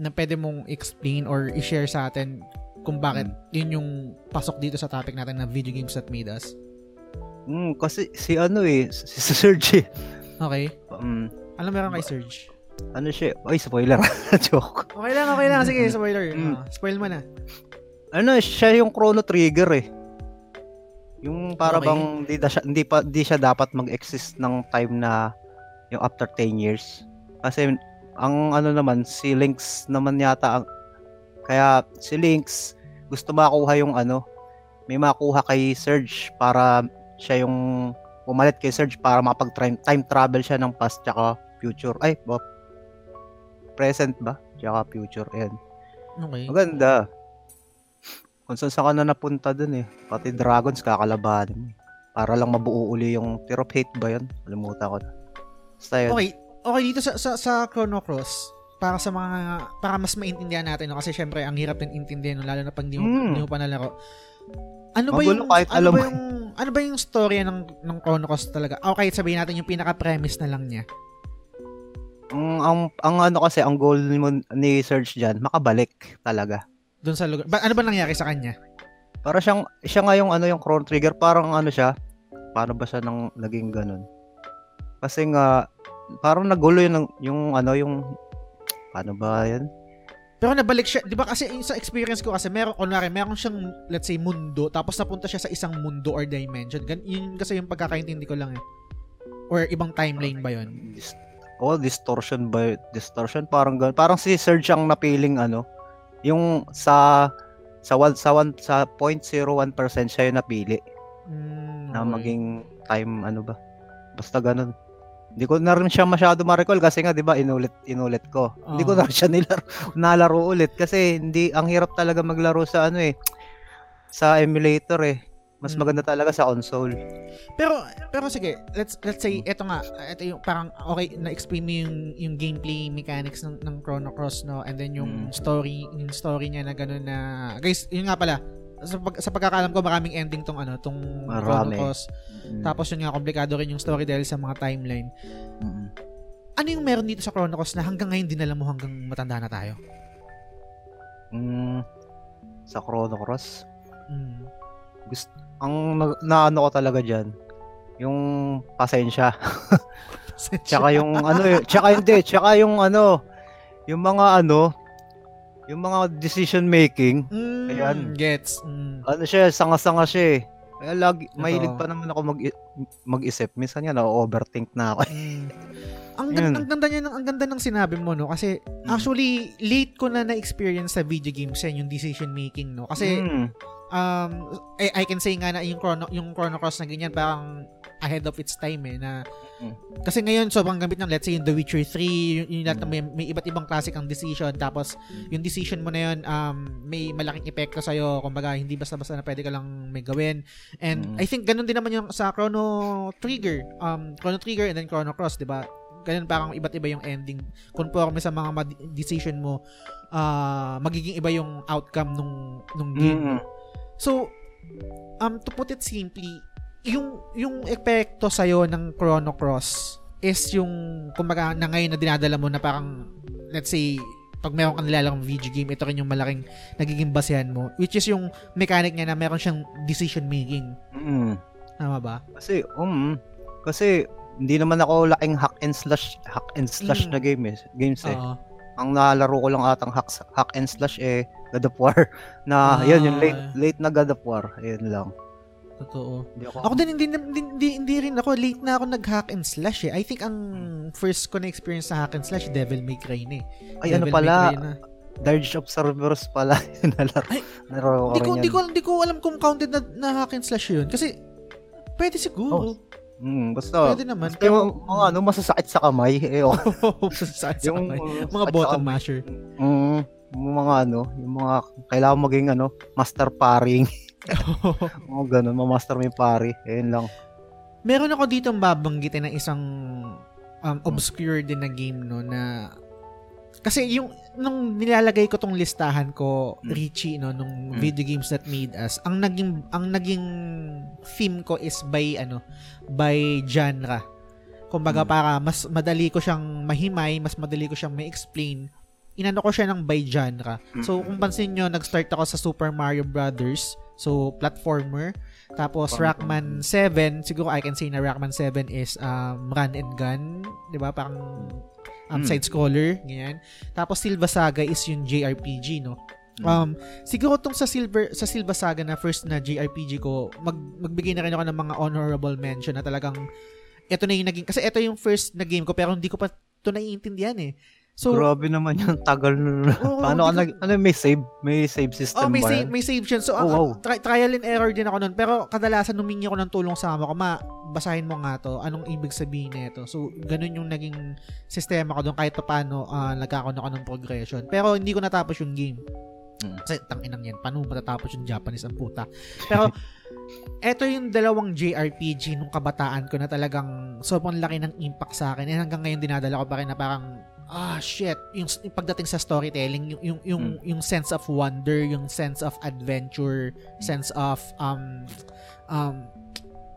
na pwede mong explain or i-share sa atin kung bakit yun yung pasok dito sa topic natin na video games that made us? Mm, kasi si ano eh, si, si [laughs] Serge. eh. Okay. Um, Ano meron kay Surge? ano siya? Ay, spoiler. [laughs] Joke. Okay lang, okay lang. Sige, spoiler. Mm. Ah, spoil mo na. Ano, siya yung Chrono Trigger eh. Yung para Okay. bang hindi, da siya, hindi pa di siya dapat mag-exist ng time na yung after 10 years. Kasi ang ano naman si Lynx naman yata ang kaya si Lynx gusto makuha yung ano may makuha kay Surge para siya yung pumalit kay Surge para makapag time, time travel siya ng past tsaka future. Ay, ba, present ba? Tsaka future. Ayan. Okay. Maganda. Kung saan saan ka na napunta dun eh. Pati dragons kakalabanin mo. eh. Para lang mabuo uli yung Tear of Hate ba yun? Kalimutan ko na. Basta yun. Okay. Okay, dito sa, sa, sa Chrono Cross, para sa mga, para mas maintindihan natin, no? kasi syempre, ang hirap din intindihan, no? lalo na pag di mo, Mm. di mo pa nalaro. Ano ba Magulo yung, kahit ano alam ba yung, ano ba yung storya ng, ng Chrono Cross talaga? Okay, sabihin natin yung pinaka-premise na lang niya. Ang, ang, ang ano kasi, ang goal ni, mo- ni Serge dyan, makabalik talaga. Doon sa lugar. Ba, ano ba nangyari sa kanya? Para siyang, siya nga yung ano yung Chrono Trigger, parang ano siya, paano ba siya nang naging ganun? Kasi nga, parang nagulo yung, yung ano, yung, paano ba yan? Pero nabalik siya, di ba kasi yung sa experience ko kasi meron, kunwari, meron siyang, let's say, mundo, tapos napunta siya sa isang mundo or dimension. Gan, yun kasi yung pagkakaintindi ko lang eh. Or ibang timeline ba yun? Oh, distortion ba? Distortion, parang ganun. Parang si Serge ang napiling ano, Yung sa sa one, sa one, sa 0.01% siya yung napili Mm, na okay. maging time ano ba. Basta ganun. Hindi ko na rin siya masyado ma-recall kasi nga 'di ba inulit inulit ko. Hindi ko na rin siya nilaro, [laughs] nalaro ulit kasi hindi ang hirap talaga maglaro sa ano eh sa emulator eh. Mas Mm. maganda talaga sa console. Pero pero sige, let's let's say eto nga, eto yung parang okay na-explain mo yung yung gameplay mechanics ng ng Chrono Cross no and then yung Mm. story yung story niya na gano'n na guys, yun nga pala sa, pag, sa pagkakaalam ko maraming ending tong ano tong Marami. Cross. Mm. Tapos yun nga komplikado rin yung story dahil sa mga timeline. Mm. Ano yung meron dito sa Chrono Cross na hanggang ngayon dinala mo hanggang matanda na tayo? Mm. Sa Chrono Cross. Mm. Ang na, naano ko talaga diyan yung pasensya. Tsaka yung ano eh, tsaka hindi, tsaka yung ano, yung mga ano, yung mga decision making, Mm, Ayan. Gets. Mm. ano siya, sanga-sanga siya eh. Kaya lagi, mahilig pa naman ako mag mag-isip. Minsan nga na-overthink na ako. Mm. Ang, Yun. gan- ang ganda niya ng ang ganda ng sinabi mo no kasi Mm. actually late ko na na-experience sa video games yan yung decision making no kasi Mm. Um I, I can say nga na yung Chrono yung Chrono Cross na ganyan parang ahead of its time eh na Mm. kasi ngayon sobrang gamit ng let's say yung The Witcher 3 yung, yung lahat ng may, may iba't ibang klase kang decision tapos yung decision mo na yun um may malaking epekto sa iyo kumbaga hindi basta-basta na pwede ka lang may gawin and Mm. I think ganun din naman yung sa Chrono Trigger um Chrono Trigger and then Chrono Cross 'di ba ganun parang iba't iba yung ending conforme sa mga decision mo ah magiging iba yung outcome nung nung game mo. So, um, to put it simply, yung, yung epekto sa'yo ng Chrono Cross is yung, kumbaga, na ngayon na dinadala mo na parang, let's say, pag meron kang nilalang video game, ito rin yung malaking nagiging basehan mo. Which is yung mechanic niya na meron siyang decision making. Mm. Tama ba? Kasi, um, kasi hindi naman ako laking hack and slash hack and slash Mm. na game eh, games eh. Oo. Ang nalaro ko lang atang hack, hack and slash eh God of War na Ah. yun yung late late na God of War. Ayun lang. Totoo. Hindi ako, Ako din, hindi, hindi, hindi, hindi rin ako, late na ako nag-hack and slash eh. I think ang first ko na experience sa hack and slash, Devil May Cry na eh. ay ano Devil May pala, na. Dirge of Cerberus pala [laughs] yung nalaro. Ay, nalaro ko Hindi ko, yan. ko, alam kung counted na, na hack and slash yun. Kasi, pwede siguro. Mm, basta, pwede naman. basta yung mga ano, masasakit sa kamay. Eh, oh. sa, sa yung, kamay. uh, Mga bottom masher. Mm, yung mga ano, yung mga kailangan maging ano, master paring. [laughs] mga ganun, ma-master mo yung pari. Ayun lang. Meron ako dito babanggitin ng isang um, obscure din na game no na kasi yung nung nilalagay ko tong listahan ko Mm. Richie no nung Mm. video games that made us ang naging ang naging theme ko is by ano by genre kumbaga Mm. para mas madali ko siyang mahimay mas madali ko siyang ma-explain inano ko siya ng by genre. So kung pansin nyo nag-start ako sa Super Mario Brothers. So platformer. Tapos Rockman 7 siguro I can say na Rockman 7 is um, run and gun. Ba? Parang um, Mm. side scroller ganyan. Tapos Silva Saga is yung JRPG no? Mm. Um, siguro tong sa Silver sa Silva Saga na first na JRPG ko, mag magbigay na rin ako ng mga honorable mention na talagang ito na yung naging kasi ito yung first na game ko pero hindi ko pa ito naiintindihan eh. So, Grabe naman yung tagal nun. [laughs] Oo, Paano ka nag, ano may save? May save system oh, may ba save, may save siya. So, Oh, wow. tri- trial and error din ako nun. Pero kadalasan humingi ako ng tulong sa amo ko, ma, basahin mo nga to. Anong ibig sabihin nito? So, ganun yung naging sistema ko doon kahit pa paano uh, nagkakaroon ako ng progression. Pero hindi ko natapos yung game. Hmm. Kasi tanginang yan. Paano matatapos yung Japanese ang puta? Pero, [laughs] eto yung dalawang JRPG nung kabataan ko na talagang sobrang laki ng impact sa akin. And hanggang ngayon dinadala ko pa rin na parang ah shit. Yung, yung pagdating sa storytelling yung yung yung, yung sense of wonder yung sense of adventure sense of um um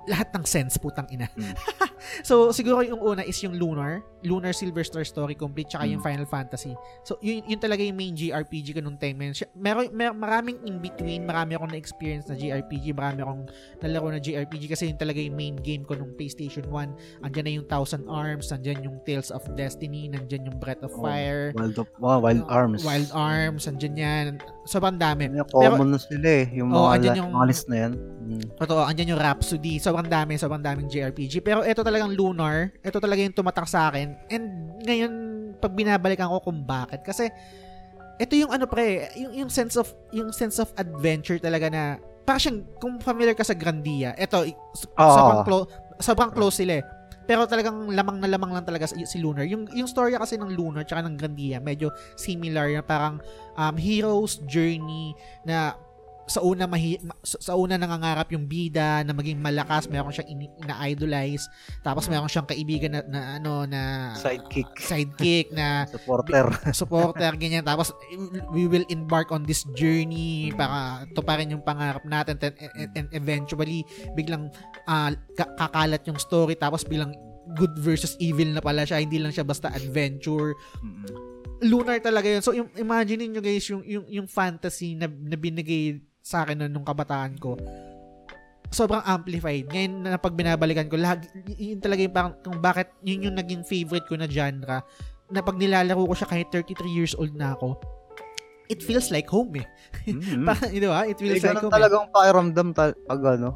lahat ng sense putang ina. Mm. [laughs] so siguro yung una is yung Lunar, Lunar Silver Star Story Complete tsaka yung Mm. Final Fantasy. So yun, yun talaga yung main JRPG ko nung time Meron, mer- maraming in between, marami akong na-experience na JRPG, marami akong nalaro na JRPG kasi yun talaga yung main game ko nung PlayStation 1. Andyan na yung Thousand Arms, andyan yung Tales of Destiny, nandyan yung Breath of Oh, Fire, Wild, of, wow, Wild uh, Arms. Wild Arms, andyan yan. Sobrang dami. Yung common na sila eh. Yung mga, la- yung- mga list na yan. Mm. Totoo, andyan yung Rhapsody. Sobrang dami, sobrang daming JRPG. Pero ito talagang Lunar. Ito talaga yung tumatak sa akin. And ngayon, pag binabalikan ko kung bakit. Kasi, ito yung ano pre, yung, yung sense of yung sense of adventure talaga na parang siyang kung familiar ka sa Grandia, ito Oo. sobrang close sobrang close sila eh. Pero talagang lamang na lamang lang talaga si si Lunar. Yung yung storya kasi ng Lunar tsaka ng Grandia medyo similar na parang um, hero's journey na sa una mahi, ma- sa una nangangarap yung bida na maging malakas, meron siyang ini- ina-idolize. Tapos meron siyang kaibigan na, na ano na Sidekick. sidekick na [laughs] Supporter. supporter, ganyan. Tapos, we will embark on this journey para tuparin yung pangarap natin. And, and, and eventually, biglang ka- kakalat yung story. Tapos, biglang good versus evil na pala siya. Hindi lang siya basta adventure. Lunar talaga yun. So, yung, imagine niyo guys, yung, yung, yung fantasy na, na binigay sa akin nun, nung kabataan ko sobrang amplified. Ngayon na pag binabalikan ko, y- yun talaga yung parang kung bakit yun yung naging favorite ko na genre na pag nilalaro ko siya kahit 33 years old na ako, it feels like home eh. Mm. [laughs] Parang, di ba? It Eh, feels like ganun home. eh. talagang pakiramdam ta- pag ano,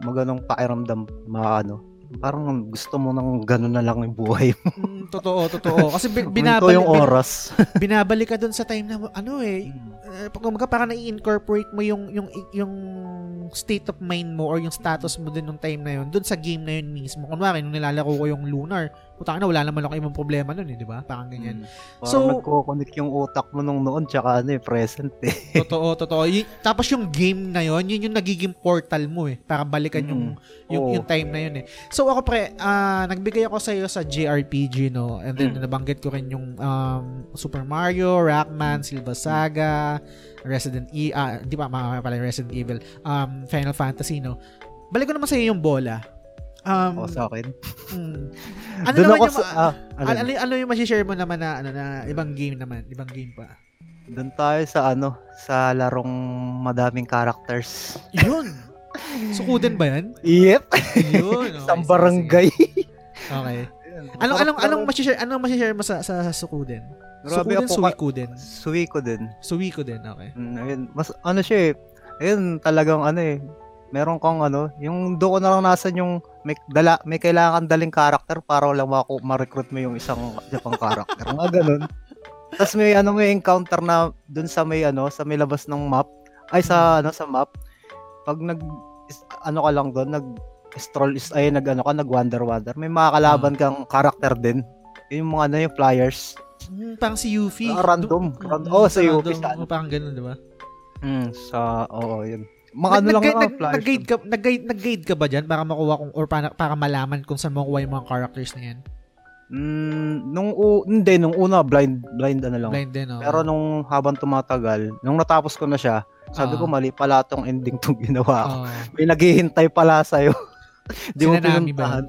maganong pakiramdam, maano, parang gusto mo nang ganun na lang yung buhay mo. Mm, totoo, totoo. Kasi Ito binabalik, yung oras. [laughs] binabalik ka dun sa time na, ano eh, uh, kumbaga parang na-incorporate mo yung, yung, yung state of mind mo or yung status mo din nung time na yun, dun sa game na yun mismo. Kunwari, nung nilalaro ko yung Lunar, putang na, wala naman ako ibang problema nun eh, di ba? Parang ganyan. Mm. Parang So- nagko-connect yung utak mo nung noon tsaka ano eh, present eh. [laughs] Totoo, totoo. Y- tapos yung game na yon yun yung nagiging portal mo eh. Para balikan yung, yung, Oo. yung time na yun eh. So ako pre, ah, nagbigay ako sa iyo sa JRPG no. And then Mm. nabanggit ko rin yung um, Super Mario, Rockman, Silva Saga, Resident E, ah, di ba, mga pala Resident Evil, um, Final Fantasy no. Balik ko naman sa iyo yung bola. Um, O sa akin. mm, [laughs] ano Doon naman yung, sa, ah, ano, ano, ano yung masishare mo naman na, ano, na ibang game naman, ibang game pa? Doon tayo sa ano, sa larong madaming characters. Yun! [laughs] Sukuden ba yan? Yep. Yun. okay, sige, barangay. Okay. Anong anong anong masishare anong masishare mo sa sa, sa Sukuden? Grabe Sukuden, ko din. Suwikuden, okay. Mm, ayun, mas ano siya eh. Ayun, talagang ano eh. Meron kang ano, yung doon ko na lang nasan yung may, dala, may kailangan daling character para lang mako ma-recruit mo yung isang Japan character. Mga ganun. Tapos may ano may encounter na doon sa may ano, sa may labas ng map. Ay sa ano sa map. Pag nag ano ka lang doon, nag stroll is ay nag ano ka nag wander wander. May makakalaban kang character din. Yun Yung mga ano yung flyers. Hmm, parang si Yuffie. Ah, random. Du- Rand- mm, oh, sa Yuffie, random. sa ano. Oh, parang ganun, di ba? Mm, sa oo, yun. Mga ano lang Nag- mga nag- flyers. Nag-guide ka, nag-guide, nag-guide ka ba dyan para makuha kung, or para, para malaman kung saan makuha yung mga characters na yan? Mm, nung u- hindi nung una blind blind ano lang. Blind din, oh. Pero nung habang tumatagal, nung natapos ko na siya, sabi ko Ah. mali pala tong ending tong ginawa ko. Oh. May naghihintay pala sa iyo. [laughs] [laughs] Di mo pinuntahan.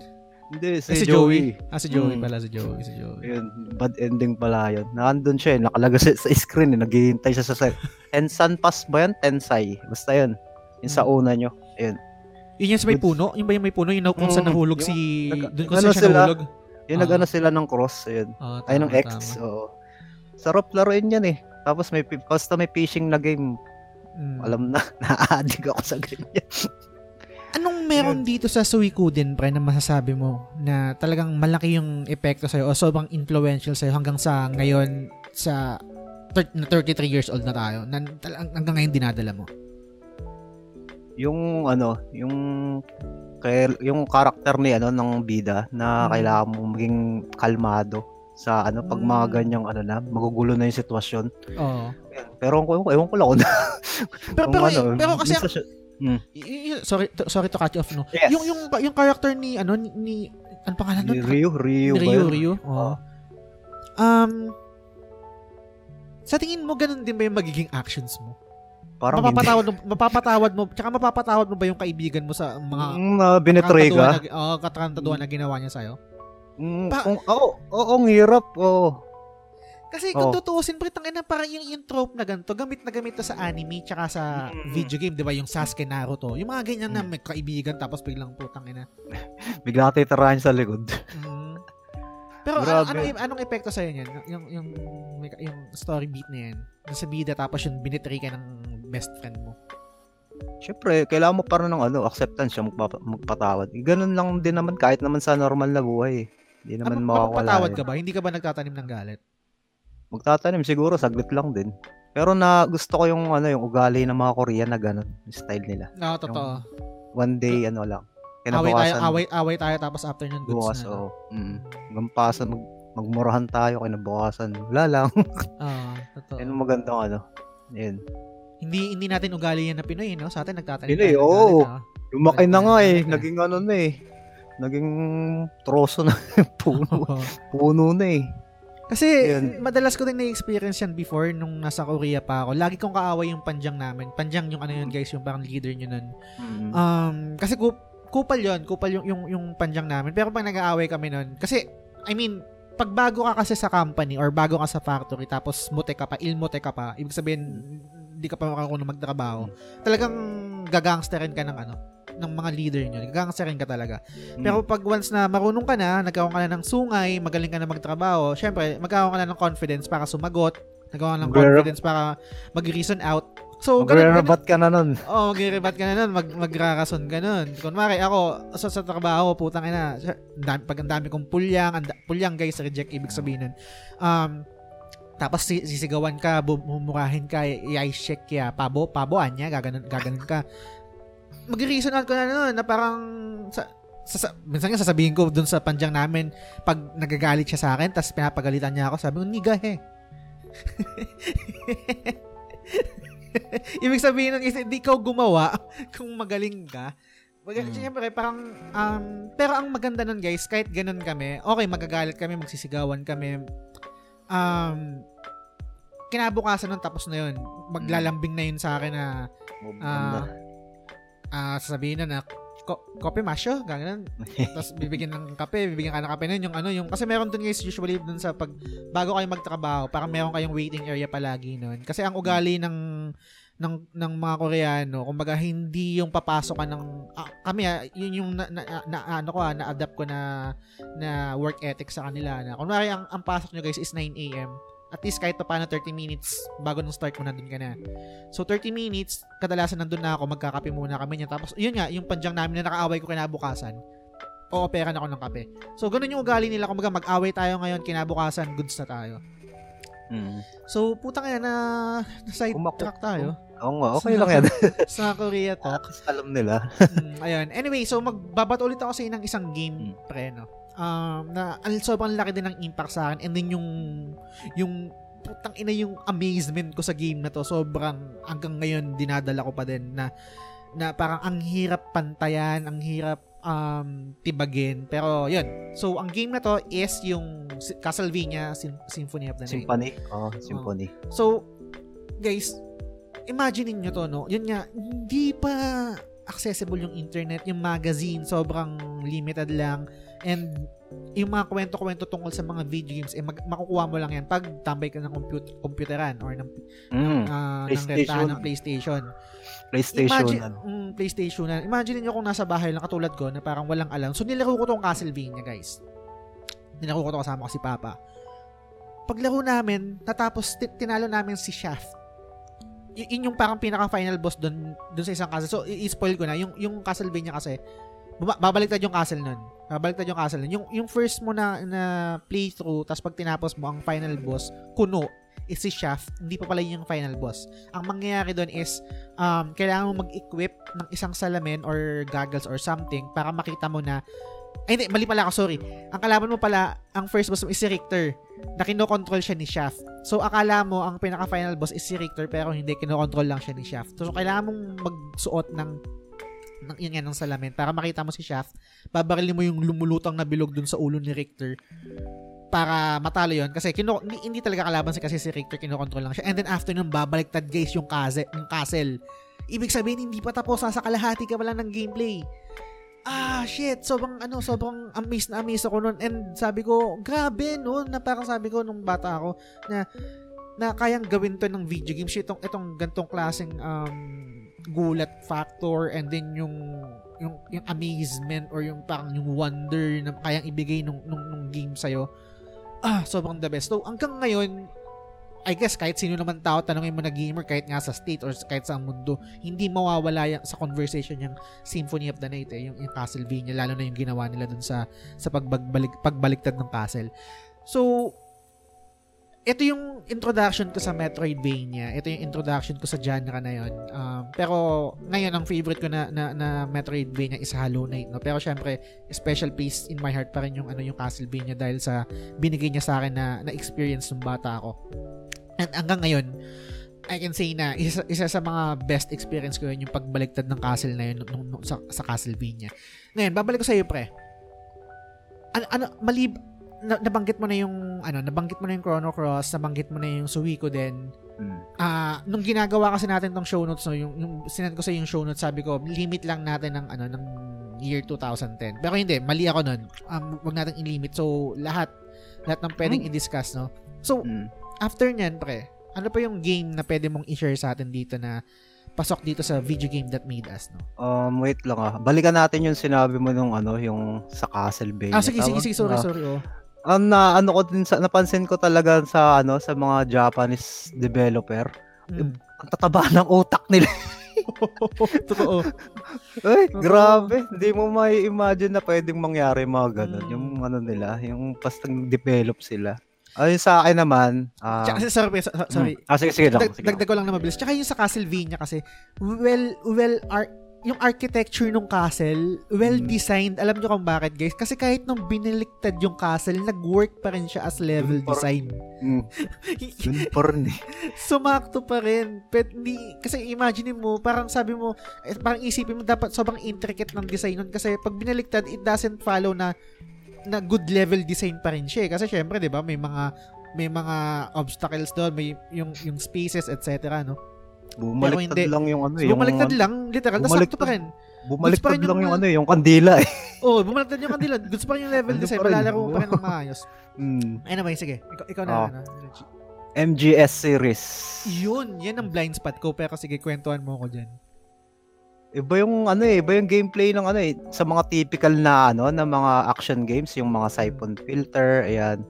Hindi, si, Eh, si Joey. Joey. Ah, si Joey Mm. pala, si Joey, si Joey. Yun, bad ending pala yun. Nakandun siya eh, nakalaga sa, sa screen eh, naghihintay siya sa set. [laughs] Tensan Pass ba yan? Tensai. Basta yun. Yung sa Mm. una nyo. Yun yung sa may puno? Yung ba yung may puno? Yung kung saan Mm, nahulog yung- si... nag- Doon kung ano saan siya sila? nahulog? Yung Ah. nag-ano sila ng cross. Ayun. Oh, Ay, ng tama, X. tama. Oo. Sarap laruin yan eh. Tapos may, basta may fishing na game, Mm. alam na, [laughs] na-addict ako sa ganyan. Anong meron dito sa Suikuden, pre, na masasabi mo na talagang malaki yung epekto sa'yo o sobrang influential sa'yo hanggang sa ngayon sa thir- na 33 years old na tayo na hanggang ngayon dinadala mo? Yung ano, yung kay, yung karakter ni ano ng bida na Mm. kailangan mo maging kalmado sa ano pag mga Mm. ganyang ano na magugulo na yung sitwasyon. Oo. Pero ewan ko, ewan ko lang [laughs] Pero, pero, ano, pero kasi, y- sorry, to, sorry to cut you off, no? Yes. Yung, yung, yung character ni, ano, ni, ni ano pangalan ni nun? Ryu, Ryu, Ryu? Ryu. Oo. Um, sa tingin mo, ganun din ba yung magiging actions mo? Parang hindi. mapapatawad mo, mapapatawad mo, tsaka mapapatawad mo ba yung kaibigan mo sa mga Mm, na binetray ka. na, oh, katantaduhan na ginawa niya sa'yo? Mm, Pa- kung, oo, oo, ang hirap. Oo. Kasi kung Oh. tutuusin, pre, tangina parang yung, yung trope na ganito, gamit na gamit na sa anime tsaka sa video game, di ba? Yung Sasuke Naruto. Yung mga ganyan na Mm. may kaibigan tapos biglang putang ina. [laughs] Bigla titirahan sa likod. Mm. Pero ano, Grabe. anong, anong epekto sa'yo niyan? Yung, yung, may- yung story beat na yan. Nasa bida tapos yung binitray ka ng best friend mo. Siyempre, kailangan mo pa rin ng ano, acceptance siya magpapa- magpatawad. Ganun lang din naman kahit naman sa normal na buhay. eh. Hindi naman Ano, mawawala. mapapatawad yun. ka ba? Hindi ka ba nagtatanim ng galit? Magtatanim siguro saglit lang din. Pero na gusto ko yung ano yung ugali ng mga Korean na ganun, yung style nila. No, totoo. One day ano lang. Away tayo, away, away tayo tapos afternoon goods bukas na. oh. Mm. Hanggang pasan mag magmurahan tayo kinabukasan. Wala lang. Oo, [laughs] totoo. Yan ang magandang ano. Yan. Hindi hindi natin ugali yan na Pinoy, no? Sa atin nagtatanim Pinoy, oo. galit, no? Lumaki na nga eh. Naging ano na eh. Naging troso na. [laughs] puno. [laughs] Oo. puno na eh. Kasi Ayun. madalas ko din na-experience yan before nung nasa Korea pa ako. Lagi kong kaaway yung panjang namin. Panjang yung ano yun guys, yung parang leader nyo nun. Mm. Um, kasi kup kupal yon kupal yung, yung, yung panjang namin. Pero pag nag-aaway kami nun, kasi, I mean, pag bago ka kasi sa company or bago ka sa factory tapos mute ka pa, ilmote ka pa, ibig sabihin, hindi ka pa marunong magtrabaho, talagang gagangsterin ka ng ano, ng mga leader nyo. Gagangsterin ka talaga. Pero pag once na marunong ka na, nagkaroon ka na ng sungay, magaling ka na magtrabaho, syempre, magkaroon ka na ng confidence para sumagot, nagkaroon ka ng confidence para mag-reason out. So, Magre-rebat ka na nun. oh, mag-rebat ka na nun, mag, magrarason ka nun. Kunwari, ako, sa, sa trabaho, putang ina, dami, pag ang dami kong pulyang, ang da- pulyang guys, reject, ibig sabihin nun. Um, tapos si- sisigawan ka, bu- mumurahin ka, i-check ya, pabo, pabo, anya, gaganon, gaganon ka. Mag-reason out ko na nun, na parang, sa, sa, sa- minsan nga sasabihin ko dun sa panjang namin, pag nagagalit siya sa akin, tapos pinapagalitan niya ako, sabi ko, niga he. [laughs] Ibig sabihin nun is hindi ikaw gumawa kung magaling ka. Mag- Mm. Siyempre, parang, um, pero ang maganda nun guys, kahit ganun kami, okay, magagalit kami, magsisigawan kami, um, kinabukasan nun, tapos na yun, maglalambing na yun sa akin na, ah, ah, sasabihin na na, ko- kope masyo, gano'n. [laughs] Tapos bibigyan ng kape, bibigyan ka ng kape nun, yung ano, yung, kasi meron dun guys, usually dun sa pag, bago kayo magtrabaho, parang meron kayong waiting area palagi nun. Kasi ang ugali ng, ng, ng mga Koreano, kumbaga hindi yung papasok ka ng, ah, kami ah, yun yung na, na, na- ano ko ah, na-adapt ko na, na work ethic sa kanila. Na, kunwari, ang, ang pasok nyo guys is 9 a.m. At least kahit pa paano 30 minutes bago nung start mo nandun ka na. So 30 minutes, kadalasan nandun na ako, magkakape muna kami niya. Tapos yun nga, yung panjang namin na nakaaway ko kinabukasan, o-operan ako ng kape. So ganun yung ugali nila, kumbaga mag-away tayo ngayon, kinabukasan, goods na tayo. Mm. So putang ina na, na side Kumak- track tayo Oo nga, okay lang yan. [laughs] sa Korea Talk. Alam nila. Mm, ayun. Anyway, so magbabat ulit ako sa ng isang game, Mm. pre, no? Um, na sobrang laki din ng impact sa akin and then yung yung putang ina yung amazement ko sa game na to sobrang hanggang ngayon dinadala ko pa din na na parang ang hirap pantayan, ang hirap um, tibagin. Pero yun. So ang game na to is yung Castlevania Sym- Symphony of the Night. Symphony. Oh, symphony. So, guys, imagine niyo to, no? Yun nga, hindi pa accessible yung internet, yung magazine, sobrang limited lang. And yung mga kwento-kwento tungkol sa mga video games, eh, mag- makukuha mo lang yan pag tambay ka ng compute, computeran or ng, Mm. ah, ng rentahan ng PlayStation. PlayStation. Imagine, ano. mm, PlayStation na. Imagine niyo kung nasa bahay lang katulad ko na parang walang alam. So, nilaro ko tong Castlevania, guys. Nilaro ko to kasama ko si Papa. Paglaro namin, natapos, ti- tinalo namin si Shaft. Y- yun yung parang pinaka-final boss doon doon sa isang castle. So, i- i-spoil ko na. Yung, yung Castlevania kasi, babaliktad yung castle nun. Babaliktad yung castle nun. Yung, yung first mo na, na playthrough, tapos pag tinapos mo ang final boss, kuno, is si Shaft. Hindi pa pala yun yung final boss. Ang mangyayari doon is, um, kailangan mo mag-equip ng isang salamin or goggles or something para makita mo na ay hindi, mali pala ako, sorry. Ang kalaban mo pala, ang first boss mo is si Richter na kinokontrol siya ni Shaft. So, akala mo ang pinaka-final boss is si Richter pero hindi, kinokontrol lang siya ni Shaft. So, kailangan mong magsuot ng ng yun ng salamin. Para makita mo si Shaft. Babarilin mo yung lumulutang na bilog dun sa ulo ni Richter para matalo yon kasi kino, hindi, hindi talaga kalaban si kasi si Richter kinokontrol lang siya. And then after nun babaliktad guys yung castle, yung castle. Ibig sabihin hindi pa tapos. Nasa kalahati ka pa lang ng gameplay. Ah shit. Sobrang ano sobrang amazed na amazed ako nun. And sabi ko grabe no? Na parang sabi ko nung bata ako na na kayang gawin to ng video games itong itong gantong klaseng um, gulat factor and then yung yung yung amazement or yung parang yung wonder na kayang ibigay nung nung, nung game sa'yo ah sobrang the best. So hanggang ngayon I guess kahit sino naman tao tanongin mo na gamer kahit nga sa state or kahit sa mundo hindi mawawala yan sa conversation yung Symphony of the Night eh yung, yung Castlevania lalo na yung ginawa nila dun sa sa pagbalik pagbaliktad ng castle. So ito yung introduction ko sa Metroidvania. Ito yung introduction ko sa genre na yon. Um, pero ngayon ang favorite ko na, na, na Metroidvania is Hollow Knight, no. Pero syempre, special place in my heart pa rin yung ano yung Castlevania dahil sa binigay niya sa akin na na experience nung bata ako. And hanggang ngayon, I can say na isa, isa sa mga best experience ko yun yung pagbaliktad ng castle na yun nung, nung, sa, sa Castlevania. Ngayon, babalik ko sa iyo, pre. Ano, ano, malib, na, nabanggit mo na yung ano, nabanggit mo na yung Chrono Cross, nabanggit mo na yung Suiko din. Mm. Ah, nung ginagawa kasi natin tong show notes no, yung, yung sinend ko sa yung show notes, sabi ko, limit lang natin ng ano ng year 2010. Pero hindi, mali ako nun. Um, wag nating i-limit. So, lahat lahat ng pwedeng i-discuss, no? So, Mm. after nyan, pre, ano pa yung game na pwede mong i-share sa atin dito na pasok dito sa video game that made us, no? Um, wait lang ah. Balikan natin yung sinabi mo nung ano, yung sa Castlevania. Ah, sige, sige, sige, sorry, Ah, sorry, oh. Ang na ano ko din sa napansin ko talaga sa ano sa mga Japanese developer, Mm. ang tataba ng utak nila. [laughs] Totoo. Ay, Totoo. grabe. Hindi mo mai imagine na pwedeng mangyari mga ganun. Mm. Yung ano nila, yung basta develop sila. Ayun sa akin naman, ah, Tsaka, sorry, so- so- sorry. mm. Ah, sige, sige lang. Dag- dagdag ko lang na mabilis. Tsaka yung sa Castlevania kasi, well, well, ar- yung architecture ng castle, well Mm. designed. Alam nyo kung bakit, guys? Kasi kahit nung biniliktad yung castle, nag-work pa rin siya as level parang- design. Mm. Yun pa rin eh. Sumakto pa rin. But, hindi, kasi imagine mo, parang sabi mo, eh, parang isipin mo, dapat sobrang intricate ng design nun. Kasi pag binaliktad, it doesn't follow na na good level design pa rin siya. eh. Kasi syempre, 'di ba, may mga may mga obstacles doon, may yung yung spaces, etc. no. Bumaliktad hindi. lang yung ano eh. So, bumaliktad yung, lang, literal, bumaliktad. pa rin. Bumaliktad pa rin lang yung yung mga- ano eh, yung kandila eh. [laughs] Oo, oh, bumaliktad yung kandila. Gusto pa rin yung level design, malalaro mo pa rin ng [laughs] maayos. Mm. Anyway, sige. Ikaw, ikaw na. Oh. ano, MGS series. Yun, yan ang blind spot ko. Pero sige, kwentuhan mo ko dyan. Iba yung ano eh, iba yung gameplay ng ano eh, sa mga typical na ano, na mga action games, yung mga Siphon Filter, ayan.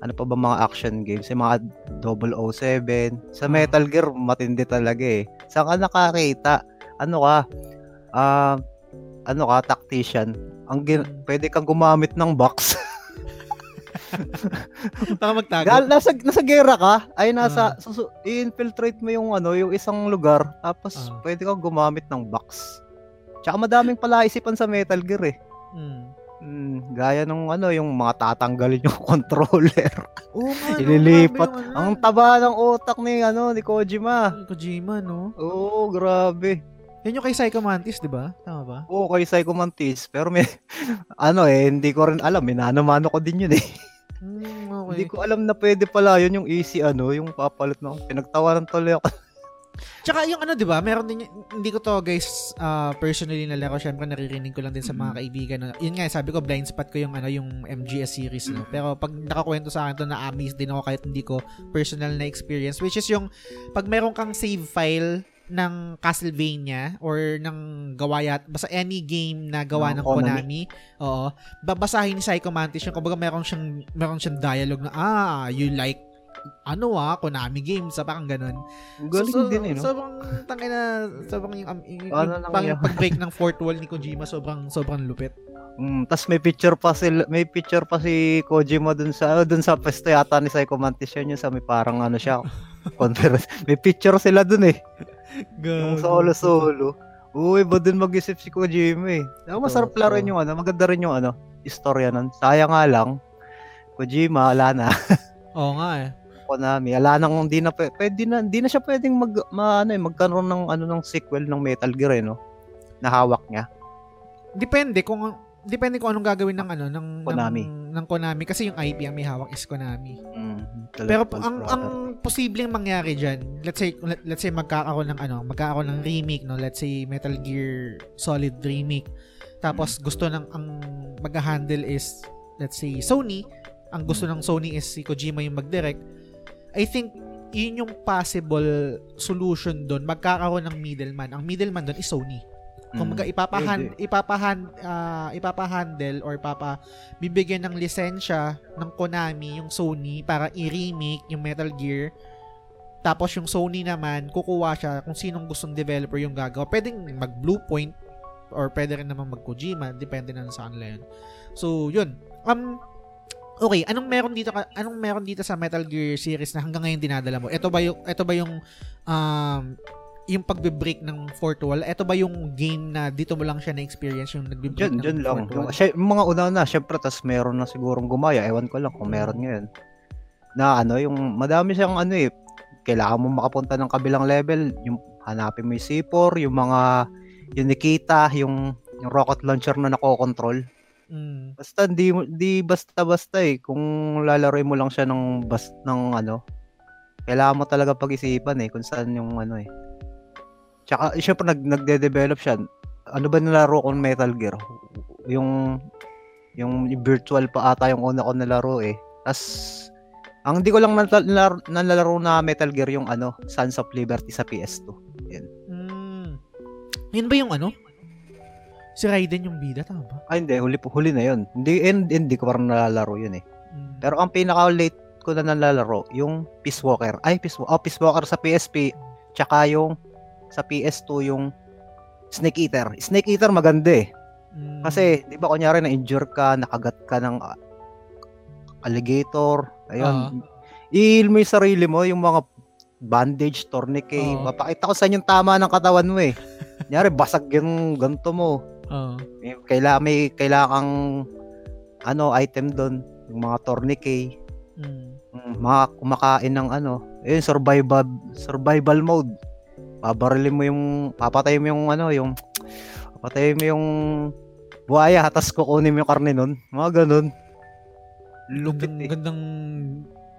Ano pa ba mga action games? Yung mga 007. Sa Ah. Metal Gear, matindi talaga eh. Saan ka nakakita? Ano ka? Ah, ano ka, tactician. Ang gin- Hmm. pwede kang gumamit ng box. [laughs] Baka magtago. Gal, nasa nasa gera ka, ay nasa susu- i-infiltrate mo yung ano, yung isang lugar, tapos Ah. pwede kang gumamit ng box. Tsaka madaming palaisipan sa Metal Gear eh. Hmm. Mm, gaya nung ano, yung mga tatanggalin yung [laughs] controller. Oo nga, no, Ililipat. yung Ang taba ng utak ni ano, ni Kojima. Kojima, no? Oo, grabe. Yan yung kay Psycho Mantis, di ba? Tama ba? Oo, kay Psycho Mantis. Pero may, [laughs] ano eh, hindi ko rin alam. Minano-mano ko din yun eh. Hmm, okay. Hindi ko alam na pwede pala yun yung easy ano, yung papalit ng pinagtawanan tuloy ako. Tsaka yung ano, di ba? Meron din, hindi ko to guys ah, personally nalaro. Syempre naririnig ko lang din sa mga Mm. kaibigan. No? Yun nga, sabi ko blind spot ko yung ano yung MGS series. No? Pero pag nakakwento sa akin to na-amaze din ako kahit hindi ko personal na experience. Which is yung pag meron kang save file ng Castlevania or ng gawa yat basta any game na gawa Ng ng Konami. Oo. Babasahin ni Psycho Mantis yung kumbaga meron siyang meron siyang dialogue na ah, you like ano ah, Konami games, ah, parang ganun. Galing So, so, din eh, no? Sobrang tangin na, sobrang yung, um, yung, Ano yung lang pang, yan? pag-break [laughs] ng fourth wall ni Kojima, sobrang, sobrang lupit. Mm, tas may picture pa sila, may picture pa si Kojima dun sa dun sa pwesto yata ni Psycho Mantis yun, yung sa may parang ano siya [laughs] conference. May picture sila dun eh. Yung solo solo. Uy, ba dun mag-isip si Kojima eh. Ako masarap Oo, laruin oo. yung ano, maganda rin yung ano, istorya nun. Sayang nga lang, Kojima, wala na. [laughs] Oo nga eh. Konami, wala nang hindi na pwe- pwede na, hindi na siya pwedeng mag ma, ano, eh, magkaroon ng ano ng sequel ng Metal Gear eh, no. Nahawak niya. Depende kung, depende kung anong gagawin ng ano, ng, Konami. ng, ng Konami. Kasi yung IP ang may hawak is Konami. Mm, Pero ang brother. ang posibleng mangyari diyan, let's say let, let's say magkakaroon ng ano, magkakaroon ng remake no, let's say Metal Gear Solid remake. Tapos gusto ng ang mag-handle is let's say Sony, ang gusto ng Sony is si Kojima yung mag-direct. I think yun yung possible solution doon. Magkakaroon ng middleman. Ang middleman doon is Sony. Kung Mm, mga ipapahan pwede. ipapahan ah, ipapahandle or papa bibigyan ng lisensya ng Konami yung Sony para i-remake yung Metal Gear. Tapos yung Sony naman kukuha siya kung sinong gustong developer yung gagawa. Pwedeng mag Bluepoint or pwede rin naman mag Kojima, depende na sa kanila yun. So, yun. Um Okay, anong meron dito ka- anong meron dito sa Metal Gear series na hanggang ngayon dinadala mo? Ito ba yung ito ba yung um yung pagbe-break ng fourth wall? Ito ba yung game na dito mo lang siya na-experience yung nagbe-break Diyan, ng diyan lang. Yung, siya, yung mga una na, syempre, tas meron na sigurong gumaya. Ewan ko lang kung meron ngayon. Na ano, yung madami siyang ano eh, kailangan mo makapunta ng kabilang level, yung hanapin mo yung C4, yung mga, yung Nikita, yung, yung rocket launcher na nako-control. Mm. Basta di mo- di basta-basta eh kung lalaroin mo lang siya ng bas ng ano. Kailangan mo talaga pag-isipan eh kung saan yung ano eh. Tsaka syempre nag nagde-develop siya. Ano ba nilaro ko ng Metal Gear? Yung yung virtual pa ata yung una ko nalaro eh. Tas ang hindi ko lang nal- nalaro, nalaro na Metal Gear yung ano, Sons of Liberty sa PS2. Mm. Yun ba yung ano? Si Raiden yung bida, tama ba? Ah, hindi, huli huli na yun. Hindi hindi, hindi ko parang nalalaro yun eh. Mm. Pero ang pinaka-late ko na nalalaro, yung Peace Walker. Ay, Peace, oh, Peace Walker sa PSP. Tsaka yung sa PS2 yung Snake Eater. Snake Eater maganda eh. Mm. Kasi, di ba kunyari na-injure ka, nakagat ka ng ah, alligator. Ayun. I-heal mo yung sarili mo, yung mga bandage, tourniquet. Oo. Mapakita ko sa inyo yung tama ng katawan mo eh. [laughs] Kunyari, basag yung ganto mo. Oo. May, kailangan, may kailangang ano, item doon. Yung mga tourniquet. Mm. Mm, mga kumakain ng ano, yun, survival survival mode. Babarilin mo yung papatayin mo yung ano, yung papatayin mo yung buhaya, tapos kukunin mo yung karne nun. Mga ganun. Lupit Gandang, eh. gandang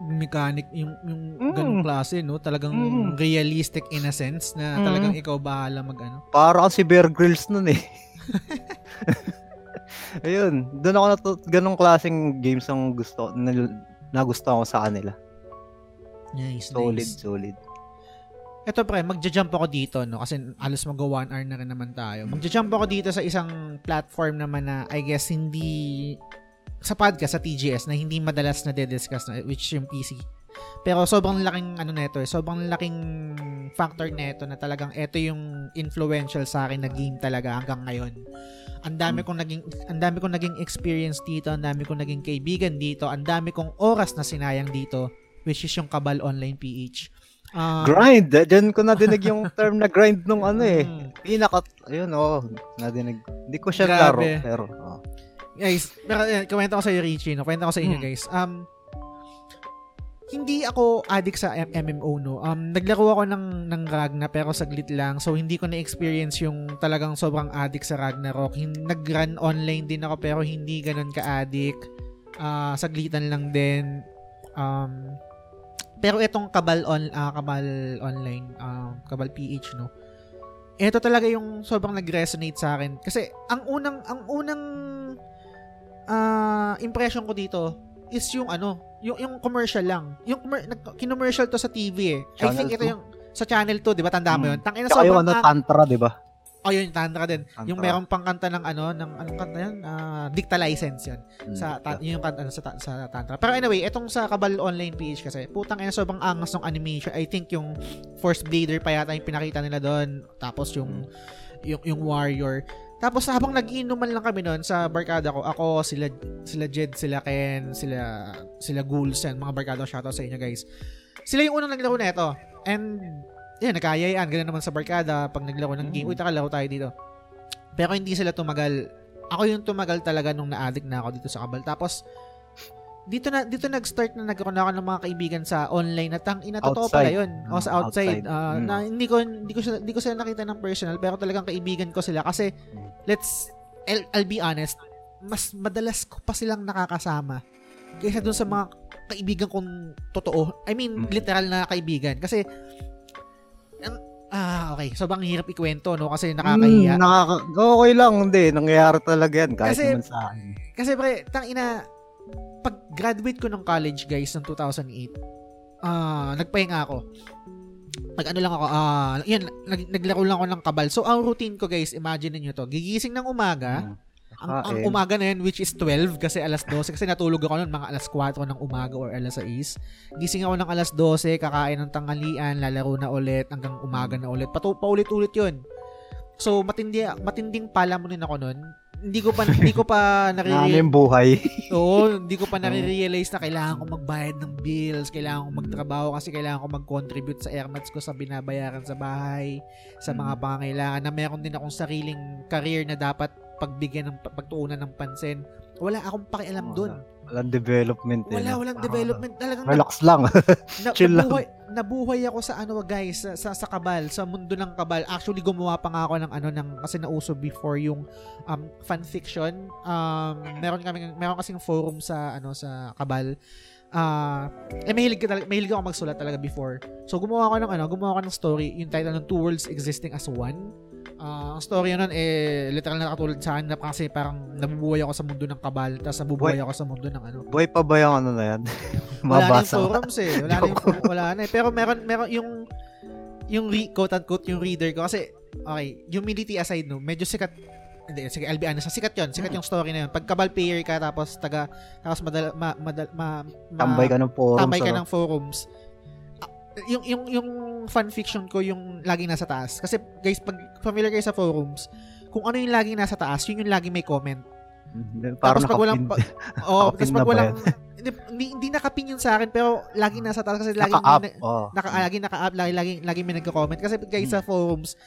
mechanic yung yung Mm. ganung klase no talagang Mm. realistic in a sense na Mm. talagang ikaw bahala mag ano Para kasi Bear Grylls nun eh. [laughs] [laughs] Ayun, doon ako natu ganong klaseng games ang gusto na, nagustuhan ko sa kanila. nice Solid, nice solid. Eto pre, magja-jump ako dito no kasi alas mag 1 hour na rin naman tayo. Magja-jump ako dito sa isang platform naman na I guess hindi sa podcast sa TGS na hindi madalas na discuss na which yung PC. Pero sobrang laking ano nito eh, sobrang laking factor nito na talagang ito yung influential sa akin na game talaga hanggang ngayon. Ang dami kong naging ang dami kong naging experience dito, ang dami kong naging kaibigan dito, ang dami kong oras na sinayang dito which is yung Kabal Online PH. Ah, Grind, eh, dyan ko nadinig yung [laughs] term na grind nung ano eh. mm. Pinaka, ayun oh, nadinig. Hindi ko siya Grabe. laro, pero, oh. guys, pero eh, kwento ko sa iyo Richie, no? Kwento ko sa inyo Hmm. guys. Um hindi ako addict sa MMO no. Um naglaro ako ng ng Ragna pero saglit lang. So hindi ko na-experience yung talagang sobrang addict sa Ragnarok. Hin- Nag-run online din ako pero hindi ganun ka-addict. Ah, saglitan lang din. Um pero itong Kabal on ah, Kabal online, um, Kabal PH no. Ito talaga yung sobrang nag-resonate sa akin kasi ang unang ang unang ah impression ko dito is yung ano, yung yung commercial lang. Yung kinommercial to sa TV eh. I Channel think ito 2? yung sa channel 2, 'di ba? Tanda mo Mm. 'yun. Tangina Tsaka yung ano, Tantra, di ba? Oh, yun, Tantra din. Yung Tantra. merong pang kanta ng ano, ng anong kanta yan? Ah, Dicta License yun. Mm. Sa, ta- yun yung kanta ano, sa, ta- sa Tantra. Pero anyway, itong sa Kabal Online PH kasi, putang ina, sobrang angas ng animation. I think yung Force Blader pa yata yung pinakita nila doon. Tapos yung, yung, yung Warrior. Tapos habang nag-iinuman lang kami noon sa barkada ko, ako, sila, sila Jed, sila Ken, sila, sila Ghouls, yan, mga barkada, shoutout sa inyo guys. Sila yung unang naglaro na ito. And, yan, nagkayayaan. Ganun naman sa barkada, pag naglaro ng game, Mm. uy, taka, laro tayo dito. Pero hindi sila tumagal. Ako yung tumagal talaga nung na-addict na ako dito sa Kabal. Tapos, dito na dito nag-start na nagkaroon ako ng mga kaibigan sa online at ang ina totoo pala yun. O sa Mm, outside, outside. ah, Mm. na hindi ko hindi ko sila, hindi ko sila nakita ng personal pero talagang kaibigan ko sila kasi Mm. let's I'll, I'll be honest, mas madalas ko pa silang nakakasama kaysa dun sa mga kaibigan kong totoo. I mean, Mm. literal na kaibigan kasi um, ah, okay. So, bang hirap ikwento, no? Kasi nakakahiya. Mm, nakaka okay lang, hindi. Nangyayari talaga yan. Kahit Kasi- naman sa akin. Kasi pre, tang ina, pag graduate ko ng college guys ng 2008, ah, nagpahinga ako. Nag ano lang ako, ah, yan, nag, naglaro lang ako ng kabal. So, ang routine ko guys, imagine niyo to, gigising ng umaga, Mm. ang, ang Kain. umaga na yun, which is 12, kasi alas 12, kasi natulog ako noon, mga alas 4 ng umaga or alas 6. Gising ako ng alas 12, kakain ng tanghalian, lalaro na ulit, hanggang umaga na ulit. Patu paulit-ulit yun. So, matindi, matinding pala mo rin ako noon. Hindi ko pa hindi ko pa [laughs] Ano nare yung buhay? [laughs] Oo, hindi ko pa nare-realize na kailangan ko magbayad ng bills, kailangan ko magtrabaho kasi kailangan ko mag-contribute sa airmats ko sa binabayaran sa bahay, sa mga Mm. pangangailangan na meron din akong sariling career na dapat pagbigyan ng pagtuunan ng pansin. Wala akong pakialam doon. Walang development. eh, Wala, walang development. Talagang Relax lang. [laughs] na, [laughs] chill lang. nabuhay, nabuhay ako sa ano guys, sa, sa, sa kabal, sa mundo ng kabal. Actually gumawa pa nga ako ng ano ng kasi nauso before yung um fan fiction. Um meron kami meron kasing forum sa ano sa kabal. Ah, eh mahilig talaga, mahilig ako magsulat talaga before. So gumawa ako ng ano, gumawa ako ng story, yung title ng Two Worlds Existing as One. Ah, ang story nun eh literal na nakatulad sa akin na kasi parang nabubuhay ako sa mundo ng kabal, tapos nabubuhay ako sa mundo ng ano, Buhay pa ba yung ano na yan? [laughs] wala na yung forums eh. Wala na yung wala na eh. Pero meron, meron yung yung re, quote unquote yung reader ko kasi okay, humility aside no, medyo sikat hindi, sige, I'll be honest, sikat yon sikat yung story na yun. Pag kabal player ka, tapos taga, tapos madal, ma, madal, ma, ma, Tambay ka ng forum. tambay ka sa- ng forums. Ah, Yung, yung, yung fan fiction ko yung laging nasa taas. Kasi guys, pag familiar kayo sa forums, kung ano yung laging nasa taas, yun yung laging may comment. Mm, Parang Tapos pag walang pa, [laughs] oh, tapos pag walang [laughs] hindi, hindi, hindi nakapin yun sa akin pero lagi nasa taas kasi lagi Naka-up. Oh. naka, lagi naka-up, lagi, lagi, lagi may nagko-comment. Kasi guys, sa forums,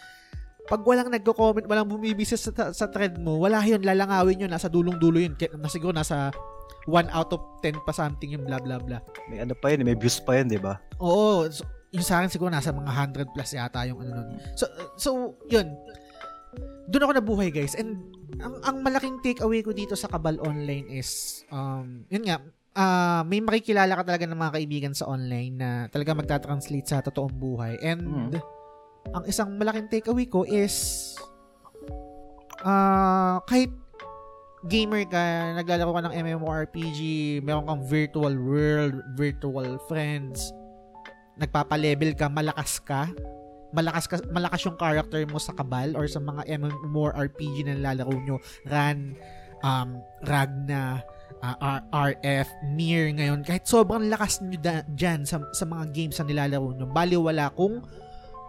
pag walang nagko-comment, walang bumibisa sa, sa thread mo, wala yun, lalangawin yun, nasa dulong-dulo yun. Kaya, na siguro nasa 1 out of 10 pa something yung blah blah blah. May ano pa yun, may views pa yun, di ba? Oo, so, yung sa akin siguro nasa mga 100 plus yata yung ano nun. So, so yun. Doon ako nabuhay guys. And ang, ang malaking takeaway ko dito sa Kabal Online is, um, yun nga, ah may makikilala ka talaga ng mga kaibigan sa online na talaga magta-translate sa totoong buhay. And ang isang malaking takeaway ko is ah kahit gamer ka, naglalaro ka ng MMORPG, meron kang virtual world, virtual friends, nagpapa-level ka, malakas ka, malakas ka, malakas yung character mo sa Kabal or sa mga MMORPG na nilalaro nyo, Ran, um, Ragna, uh, R- RF, Nier ngayon, kahit sobrang lakas nyo da- dyan sa, sa mga games na nilalaro nyo, baliwala kung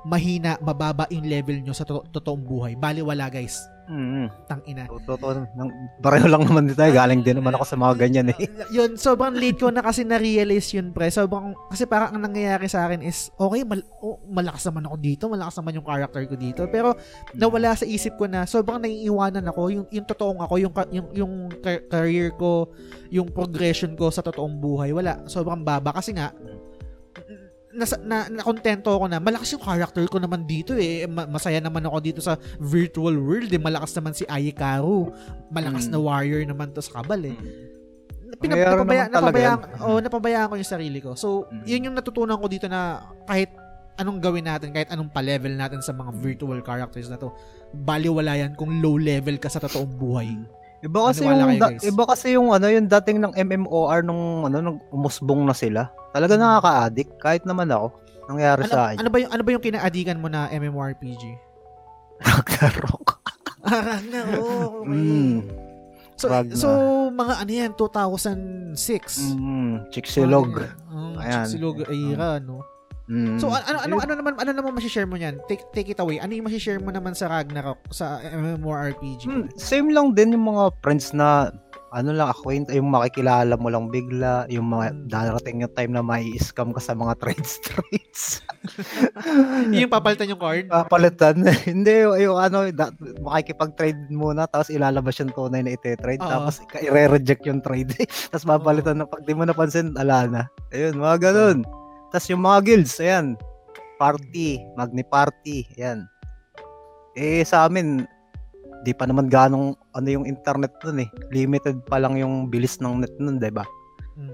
mahina, mababa yung level nyo sa to- totoong buhay. Baliwala guys. Mm. Tangina. Totoo. nang- Pareho lang naman dito. Galing din naman ako sa mga ganyan eh. [laughs] yun, sobrang late ko na kasi na-realize yun, pre. Sobrang, kasi parang ang nangyayari sa akin is, okay, mal- oh, malakas naman ako dito, malakas naman yung character ko dito. Pero, nawala sa isip ko na, sobrang naiiwanan ako, yung, yung totoong ako, yung, yung, yung car- career ko, yung progression ko sa totoong buhay, wala. Sobrang baba. Kasi nga, nasa, na, na kontento ako na malakas yung character ko naman dito eh. Ma- masaya naman ako dito sa virtual world eh. Malakas naman si Ayekaru. Malakas Mm. na warrior naman to sa kabal eh. Pinap- Nangyayari napabaya, napabayaan, oh, napabayaan ko yung sarili ko. So, Mm. yun yung natutunan ko dito na kahit anong gawin natin, kahit anong pa-level natin sa mga virtual characters na to, baliwala yan kung low level ka sa totoong buhay. Iba kasi Maniwala yung kayo, da- iba kasi yung ano yung dating ng MMOR nung ano nung umusbong na sila. Talaga nakaka-addict kahit naman ako. Nangyari Ano, sa akin. ano ba yung ano ba yung kinaadikan mo na MMORPG? Ragnarok. Ah, [laughs] Ragnarok. Okay. Mm. So, Ragnar. so mga ano yan, 2006. Mm. Chicxulog. Um, Ayan. Chicxulog era, no? Mm. So, ano, ano, ano naman, ano naman masishare mo niyan? Take, take it away. Ano yung masishare mo naman sa Ragnarok, sa MMORPG? Hmm, same lang din yung mga friends na ano lang acquaint yung makikilala mo lang bigla yung mga Mm. darating yung time na mai scam ka sa mga [laughs] trade streets [laughs] yung papalitan yung card? papalitan [laughs] hindi yung, yung ano da, makikipag-trade muna tapos ilalabas yung tunay na ite-trade Oo. tapos i-reject yung trade tapos papalitan na pag di mo napansin ala na ayun mga ganun tapos yung mga guilds ayan party magni party ayan eh sa amin di pa naman ganong ano yung internet nun eh limited pa lang yung bilis ng net nun di ba Hmm.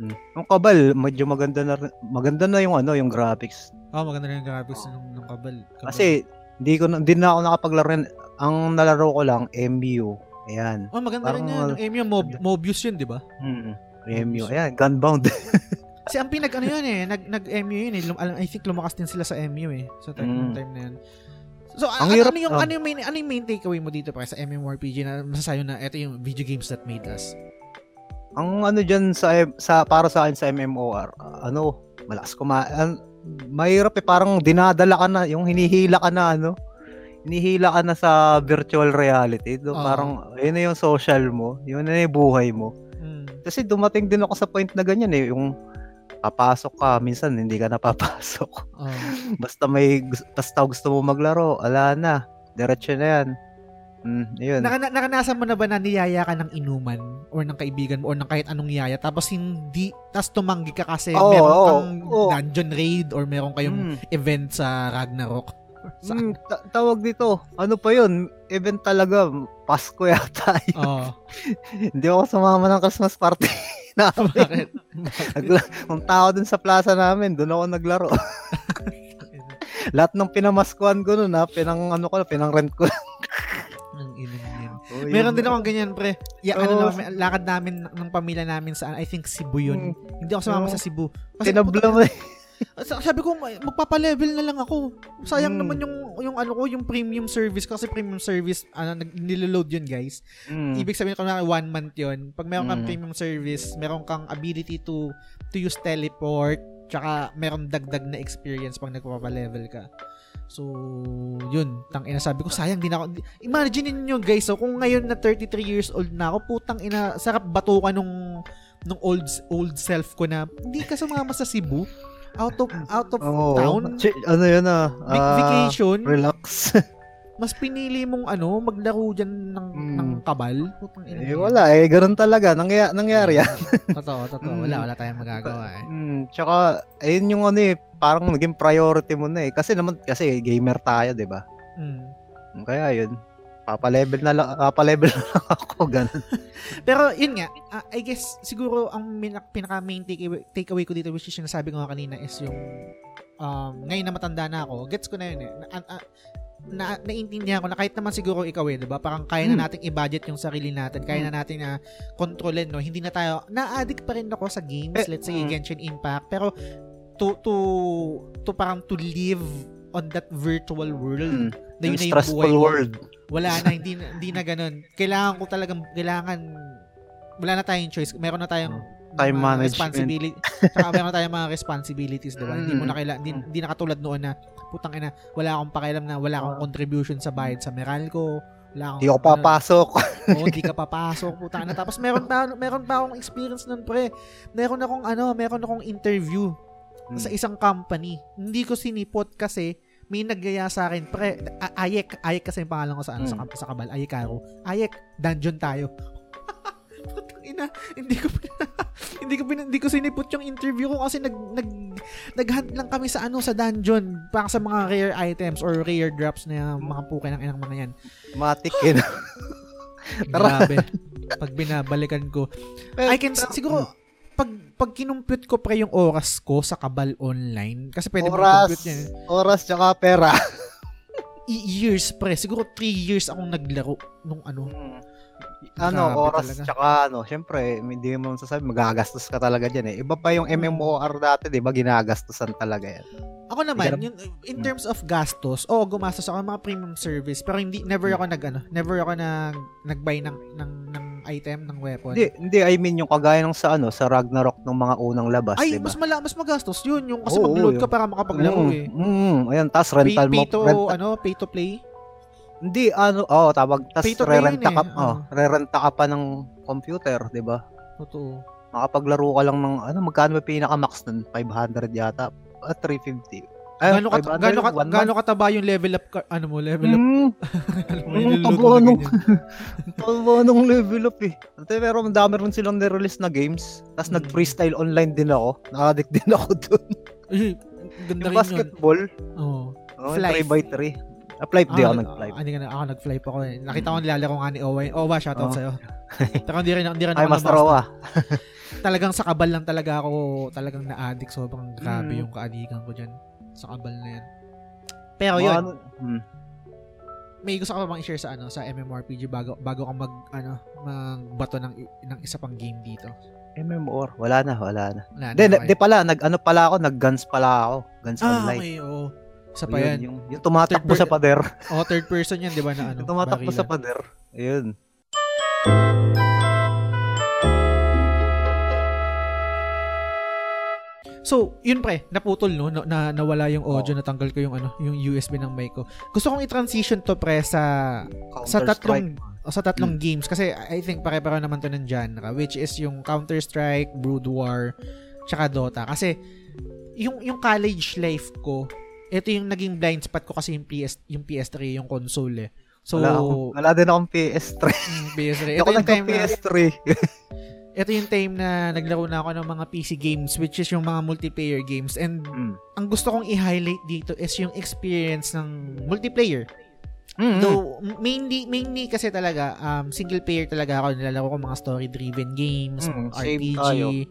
Hmm. Yung kabal, medyo maganda na maganda na yung ano, yung graphics. Oh, maganda rin yung graphics ng, ng kabal. kabal. Kasi hindi ko na- hindi na ako nakapaglaro. Ang nalaro ko lang MU. Ayan. oh, maganda rin yan. parang- Yung MU, Mob, Mobius yun, di ba? Mm. MU. Ayan, Gunbound. [laughs] Si ang pinag ano yun eh, nag nag MU yun eh. Alam- I think lumakas din sila sa MU eh. Sa time, Mm. time na yun. So Ang ano, hirap- ano yung oh. ano yung main ano yung main takeaway mo dito pa sa MMORPG na masasayo na ito yung video games that made us. ang ano diyan sa sa para sa akin sa MMOR, ano, malakas kuma an, mahirap eh parang dinadala ka na, yung hinihila ka na ano. inihila ka na sa virtual reality. Do, Oo. Parang, yun na yung social mo. Yun na yung buhay mo. Mm. Kasi dumating din ako sa point na ganyan eh. Yung papasok ka, minsan hindi ka napapasok. Oh. [laughs] Basta may, basta gusto mo maglaro, ala na. Diretso na yan. Mm, yun. Naka, nakanasan mo na ba na niyaya ka ng inuman or ng kaibigan mo or ng kahit anong yaya tapos hindi tapos tumanggi ka kasi Oo, meron kang oo. dungeon raid or meron kayong Mm, event sa Ragnarok. [laughs] Sa, mm, ta- tawag dito, ano pa yun? Event talaga, Pasko yata. yun. [laughs] oh, Hindi ako sumama ng Christmas party [laughs] namin. bakit? Kung tao dun sa plaza namin, doon ako naglaro. [laughs] Lahat ng pinamaskuhan ko nun ha, pinang ano ko, pinang rent ko. Ang ina. Oh, Meron din akong ganyan, pre. Ya, ano Oo. naman, lakad namin ng pamilya namin sa, I think, Cebu yun. Hindi ako sumama Oo. sa Cebu. Kasi, Tinabla mo eh. [laughs] Sa- Sabi ko, magpapa-level na lang ako. Sayang Mm. naman yung yung ano ko, yung premium service kasi premium service ano niloload yun, guys. Mm. Ibig sabihin ko na one month yun. Pag meron kang Mm. premium service, meron kang ability to to use teleport, tsaka meron dagdag na experience pag nagpapa-level ka. So, yun. Tang ina sabi ko, sayang din ako. Imagine niyo guys, so kung ngayon na 33 years old na ako, putang ina, sarap batukan nung nung old old self ko na hindi ka sumama sa Cebu out of out of Oo. town Chi- ano yun ah? Ah, vacation Relax. [laughs] mas pinili mong ano maglaro diyan ng Mm. ng kabal putang ina eh, wala eh. Ganun talaga. Nangyari, nangyari yan. [laughs] totoo totoo Mm. wala wala tayong magagawa eh Mm, tsaka, ayun yung ano eh, parang naging priority mo na eh. Kasi naman, kasi gamer tayo, di ba? Mm. Kaya yun, papalevel na lang, papalevel [laughs] na lang ako, ganun. [laughs] Pero yun nga, ah, I guess siguro ang min- pinaka main takeaway, takeaway ko dito which is yung nasabi ko nga kanina is yung um, ngayon na matanda na ako, gets ko na yun eh. Na, ah, na, naiintindihan ko na kahit naman siguro ikaw eh, 'di ba? Parang kaya na Hmm. nating i-budget yung sarili natin, kaya na natin na kontrolin, no? Hindi na tayo na-addict pa rin ako sa games, Eh, let's say mm. Genshin Impact, pero to to to parang to live on that virtual world Mm, na yun yung stressful buhay ko world. Wala na hindi na, hindi na ganun. Kailangan ko talagang kailangan wala na tayong choice. Meron na tayong Time mga management. responsibility. Saka meron na tayong mga responsibilities, 'di ba? Hindi mo na kailangan hindi, hindi na katulad noon na putang ina, wala akong pakialam na wala akong contribution sa bayad sa Meralco. Wala akong Hindi ako ano, papasok. [laughs] Oo, hindi ka papasok, putang ina. Tapos meron pa meron pa akong experience nun, pre. Meron akong ano, meron akong interview sa Hmm. isang company. Hindi ko sinipot kasi may naggaya sa akin, pre, Ayek, Ayek kasi yung pangalan ko sa ano, sa, Mm. sa kabal, Ayekaro. Ayek, dungeon tayo. [laughs] Putang ina, hindi ko [laughs] hindi ko hindi ko sinipot yung interview ko kasi nag nag naghunt lang kami sa ano sa dungeon para sa mga rare items or rare drops na mga puke ng inang mga yan. Matik eh. [laughs] Grabe. Pag binabalikan ko, I can siguro pag pag kinumpute ko pre yung oras ko sa Kabal online kasi pwede mo Oras. compute yan. Oras tsaka pera. Years pre, siguro 3 years akong naglaro nung ano. Ano, Grabe oras talaga. tsaka ano, syempre, hindi mo sasabi, magagastos ka talaga dyan eh. Iba pa yung MMOR dati, di ba, ginagastosan talaga yan. Ako naman, yung, in terms of gastos, oo, gumastos ako ng mga premium service, pero hindi never ako nag ano, never ako nag nagbuy ng ng ng item ng weapon. Hindi, hindi, I mean, yung kagaya ng sa ano, sa Ragnarok ng mga unang labas, Ay, di ba? mas mala, mas magastos 'yun, yung kasi Oo, mag-load yun. ka para makapaglaro Mm, eh. Mm, ayan, tas Pay, rental mo. pay to, renta- ano, pay to play. Hindi, ano, oh, tawag, play re-renta ka, eh. oh, re-renta ka pa ng computer, di ba? Totoo. Makapaglaro ka lang ng, ano, magkano ba pinaka-max nun? 500 yata? At 350. Ay, Gaano ka 500, gaano ka one gaano kataba yung level up ka, ano mo, level up. [laughs] Mm, tabo na nung- [laughs] tama nung level up eh. Pero madami rin silang nirelease na games. Tapos Mm. nag-freestyle online din ako. Na-addict din ako dun. Ay, ganda Yung yun. basketball. Oo. Oh, Flight. 3x3. Ah, flight di ako nag- nag-flight. ah, hindi ka na, ako nag-fly pa ako eh. Nakita ko nilalaro nga ni Owa. Owa, shoutout Oh. sa'yo. [laughs] Pero hindi rin, hindi rin Ay, ako Master. Owa. [laughs] Talagang sa kabal lang talaga ako talagang na-addict. Sobrang grabe Mm. yung kaadikan ko dyan. Sa kabal na yan. Pero Mga yun, ano- hmm. may gusto pa bang i-share sa ano sa MMORPG bago bago ka mag ano magbato ng ng isa pang game dito. MMOR. Wala na, wala na. Wala na, Hindi, okay. di pala. Nag-ano pala ako. Nag-guns pala ako. Guns Ah, online. okay, oo. Isa O, pa yan. Yung, yung tumatakbo Third sa pader. [laughs] Oh, third person yan, di ba na ano? yung tumatakbo sa barila. pader. Ayun. So, yun pre, naputol no, no na nawala yung audio, natanggal ko yung ano, yung USB ng mic ko. Gusto kong i-transition to pre sa sa tatlong o sa tatlong games kasi I think pare-pareho naman to ng genre which is yung Counter-Strike, Brood War, tsaka Dota kasi yung yung college life ko ito yung naging blind spot ko kasi yung PS yung PS3 yung console eh. So wala, akong, wala din akong PS3. mm, PS3. Ito yung time na, PS3. [laughs] ito yung time na naglaro na ako ng mga PC games which is yung mga multiplayer games and mm. ang gusto kong i-highlight dito is yung experience ng multiplayer. Mm-hmm. Though mainly mainly kasi talaga um single player talaga ako nilalaro ko mga story driven games, Mm, same RPG.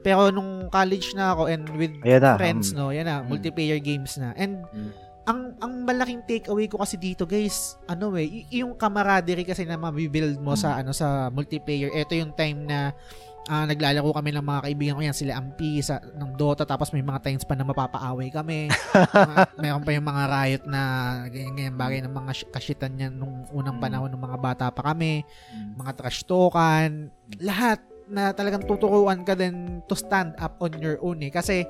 Pero nung college na ako and with Ayan na. friends mm. no, yan na, Mm. multiplayer games na. And Mm. ang ang malaking takeaway ko kasi dito, guys, ano eh, y- yung camaraderie kasi na mabibuild mo sa ano sa multiplayer. Ito yung time na ah, naglalaro kami ng mga kaibigan ko yan, sila Ampi sa ng Dota tapos may mga times pa na mapapaaway kami. [laughs] Mga- Meron pa yung mga riot na ganyan ganyan bagay ng mga kashitan niyan nung unang Mm. panahon ng mga bata pa kami, mga trash talkan, lahat na talagang tuturuan ka din to stand up on your own eh kasi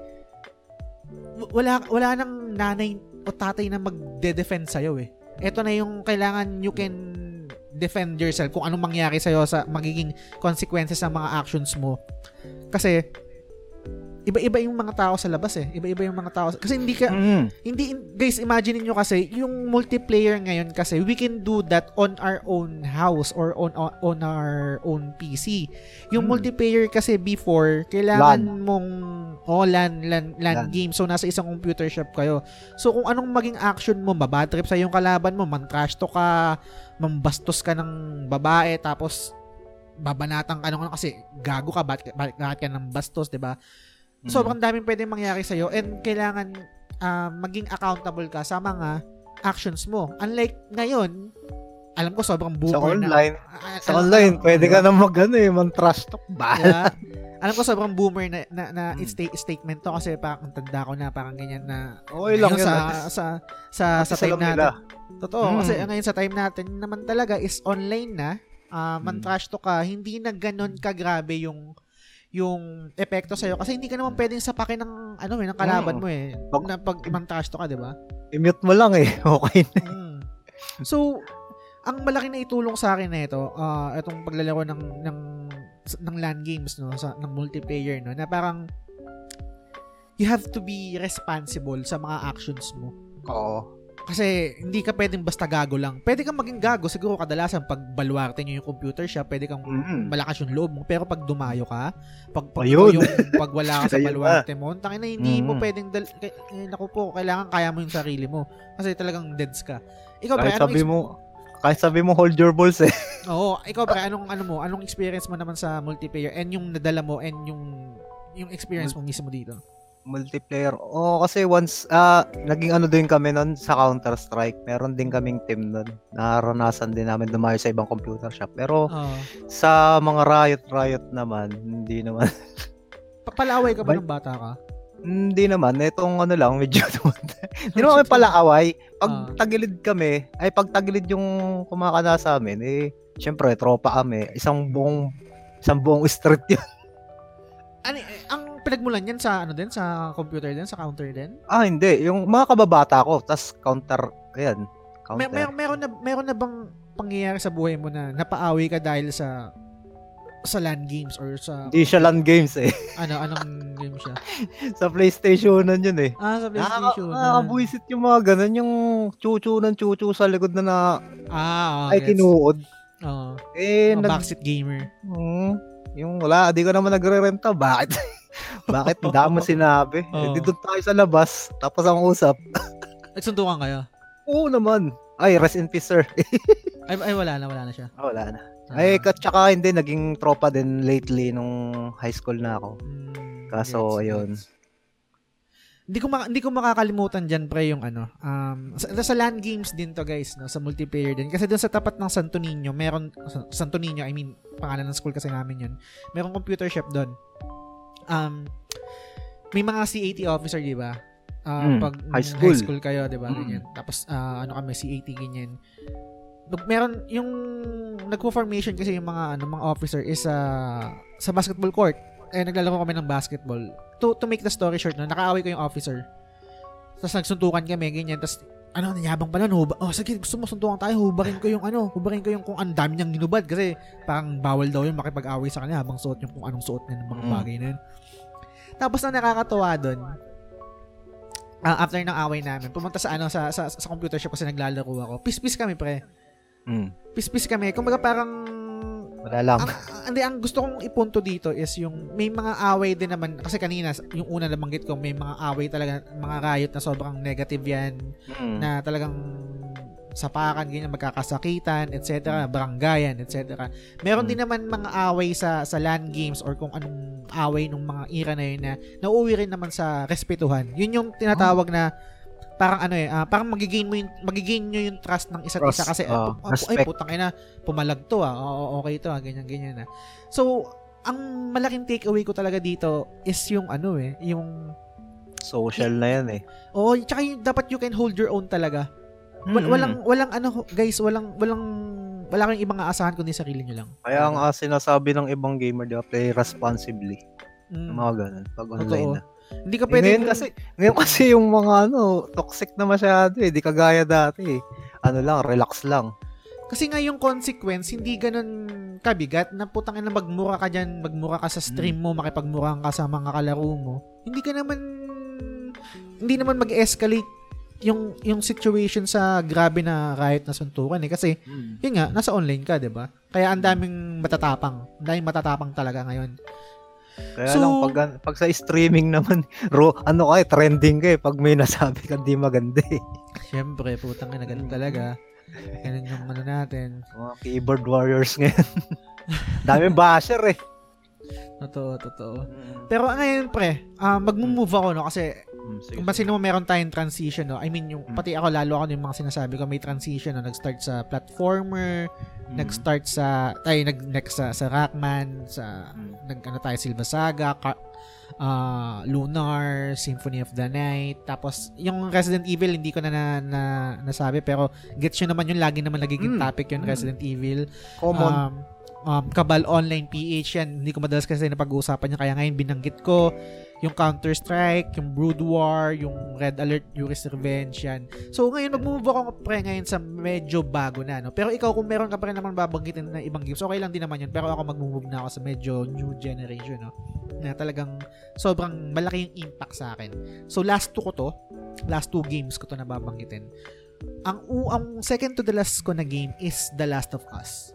wala wala nang nanay o tatay na magde-defend sa eh. Ito na yung kailangan you can defend yourself kung anong mangyari sa sa magiging consequences sa mga actions mo. Kasi iba-iba yung mga tao sa labas eh. Iba-iba yung mga tao. Kasi hindi ka Mm. hindi guys imagine niyo kasi yung multiplayer ngayon kasi we can do that on our own house or on on, on our own PC. Yung Hmm. multiplayer kasi before kailangan mong oh LAN LAN, LAN LAN. game so nasa isang computer shop kayo. So kung anong maging action mo, mabatrip sa yung kalaban mo, man-trash to ka, mambastos ka ng babae tapos babanatan ka ano kasi gago ka bakit, bakit, bakit ka ng bastos, 'di ba? Mm. sobrang daming pwedeng mangyari sa'yo and kailangan ah, maging accountable ka sa mga actions mo. Unlike ngayon, alam ko sobrang Sa boomer online. na. Ah, Sa online, alam- pwede ka na mag ano eh, man trash talk ba? Alam ko sobrang boomer na, na, na Hmm. sta- statement to kasi parang ang tanda ko na parang ganyan na Okay lang ngayon yan. sa, ah. sa, sa, sa Kasi time natin. nila. Totoo, Mm. kasi ngayon sa time natin naman talaga is online na. Uh, man Mm. trash to ka, hindi na ganun kagrabe yung yung epekto sa'yo kasi hindi ka naman pwedeng sapakin ng ano eh, ng kalaban Mm. mo eh. Pag- na pag man trash to ka, 'di ba? I-mute mo lang eh. [laughs] Okay na. Mm. So, ang malaki na itulong sa akin na ito, ah itong paglalaro ng ng ng LAN games no, sa ng multiplayer no, na parang you have to be responsible sa mga actions mo. Oo. Kasi hindi ka pwedeng basta gago lang. Pwede kang maging gago siguro kadalasan pag baluarte niyo yung computer shop, pwede kang Mm. malakas yung loob mo. Pero pag dumayo ka, pag, pag Ayun. yung pag wala ka [laughs] sa baluarte mo, tangina hindi mo Mm. pwedeng dal, kay, eh, naku po, kailangan kaya mo yung sarili mo. Kasi talagang deads ka. Ikaw Kahit anong sabi mo, kahit sabi mo hold your balls eh. [laughs] Oo, ikaw pre, anong ano mo, anong experience mo naman sa multiplayer and yung nadala mo and yung yung experience mo mismo dito? Multiplayer. Oo, kasi once, ah, naging ano din kami nun sa Counter-Strike. Meron din kaming team nun. Naranasan din namin dumayo sa ibang computer shop. Pero Oo. sa mga riot-riot naman, hindi naman. [laughs] Pa- Palaway ka ba ng bata ka? Hindi naman. Itong ano lang, medyo [laughs] Hindi naman kami palaaway. Pag Ah. tagilid kami, ay pag tagilid yung kumakana sa amin, eh, syempre, tropa kami. Isang buong, isang buong street yun. Ano, ang pinagmulan yan sa ano din sa computer din, sa counter din? Ah, hindi. Yung mga kababata ko, tas counter, ayan, counter. Mer- mer- meron na meron na bang pangyayari sa buhay mo na napaaway ka dahil sa sa LAN games or sa Hindi siya LAN games eh. [laughs] ano anong game siya? [laughs] sa PlayStationan yun eh. Ah, sa PlayStation. Nakakabuisit yung mga ganun, yung chuchu ng chuchu sa likod na na ah, ay okay. kinuod. Oo. Eh, Mga nag, backseat gamer. Hmm, yung wala, di ko naman nagre-renta. Bakit? [laughs] Bakit? Ang dami [laughs] sinabi. Oo. Eh, di doon tayo sa labas. Tapos ang usap. [laughs] Nagsuntukan kayo? Oo naman. Ay, rest in peace, sir. Ay, ay wala na, wala na siya. Ah, wala na. Ah, Ay, kat tsaka hindi, naging tropa din lately nung high school na ako. mm, Kaso, gets, ayun. gets. Hindi ko maka- hindi ko makakalimutan diyan pre yung ano. Um sa, sa LAN games din to guys, no, sa multiplayer din. Kasi doon sa tapat ng Santo Niño, meron sa- Santo Niño, I mean, pangalan ng school kasi namin 'yun. Merong computer shop doon. Um may mga CAT officer, di ba? Ah, Mm, pag high school. kayo, di ba? Mm. Ganyan. Tapos ah, ano kami CAT ganyan. Mag- Meron yung nagpo-formation kasi yung mga ano mga officer is sa sa basketball court. Eh, naglalaro kami ng basketball. To, to make the story short, no, nakaaway ko yung officer. Tapos nagsuntukan kami, ganyan. Tapos, ano, nanyabang pa nun, huba, oh, sige, gusto mo suntukan tayo, hubarin ko yung ano, hubarin ko yung kung ang dami niyang hinubad kasi parang bawal daw yung makipag-away sa kanya habang suot yung kung anong suot niya ng mga Mm. bagay na yun. Tapos na nakakatawa doon, ah, after ng away namin, pumunta sa ano sa, sa sa computer shop kasi naglalaro ako. Pis-pis kami pre. Mm. Pis-pis kami. Kumbaga parang Wala lang. ang, ang- hindi, ang gusto kong ipunto dito is yung may mga away din naman kasi kanina yung una na banggit ko may mga away talaga mga riot na sobrang negative yan Mm. na talagang sapakan, ganyan, magkakasakitan, etc., baranggayan, etc. Meron Hmm. din naman mga away sa sa LAN games or kung anong away nung mga era na yun na nauwi rin naman sa respetuhan. Yun yung tinatawag na parang ano eh, ah, parang magigain mo yung magigain nyo yung trust ng isa't isa Trust, kasi ah, ah, pu- ay respect. putang ina, pumalag to ah. Oo, okay to ah, ganyan ganyan na. So, ang malaking takeaway ko talaga dito is yung ano eh, yung Social na yan eh. oh, tsaka yung dapat you can hold your own talaga. Wal- Mm. walang walang ano guys, walang walang wala kayong ibang aasahan kundi sarili nyo lang. Kaya ang ah, sinasabi ng ibang gamer, di ba, play responsibly. Mm. Mga ganun. Pag online Totoo. na. Hindi ka pwede ngayon kasi, ngayon kasi yung mga ano, toxic na masyado eh. Di kagaya dati eh. Ano lang, relax lang. kasi nga yung consequence hindi ganun kabigat na putang ina magmura ka diyan, magmura ka sa stream mo, makipagmura ka sa mga kalaro mo. Hindi ka naman hindi naman mag-escalate yung yung situation sa grabe na riot na suntukan eh kasi yun nga nasa online ka 'di ba kaya ang daming matatapang ang daming matatapang talaga ngayon Kaya So- lang, pag, pag sa streaming naman, [laughs] ro, ano ka eh, trending ka eh, pag may nasabi ka di maganda eh. Syempre, putang ina, ganun talaga. Ganun yung ano natin. Mga keyboard warriors ngayon. [laughs] Daming basher eh. Totoo, totoo. Pero ngayon, pre, ah mag-move ako, no? Kasi, Mm, sige, kung pansin mo, meron tayong transition, no? I mean, yung, Mm. pati ako, lalo ako yung mga sinasabi ko, may transition, no? Nag-start sa platformer, Mm. nag-start sa, ay, nag-next sa, sa Rockman, sa, Mm. nag, ano tayo, Silva Saga, Ka- ah, Lunar, Symphony of the Night, tapos, yung Resident Evil, hindi ko na, na, na nasabi, pero gets nyo naman yun, lagi naman nagiging Mm. topic yun, Mm. Resident Evil. Common. Um, um, Cabal Online PH yan. Hindi ko madalas kasi napag-uusapan niya. Kaya ngayon binanggit ko yung Counter-Strike, yung Brood War, yung Red Alert, Yuri's Revenge yan. So ngayon mag-move ako pre ngayon sa medyo bago na. No? Pero ikaw kung meron ka pa rin naman babanggitin na ibang games, okay lang din naman yun. Pero ako mag-move na ako sa medyo new generation. No? Na talagang sobrang malaki yung impact sa akin. So last two ko to. Last two games ko to na babanggitin. Ang, ang second to the last ko na game is The Last of Us.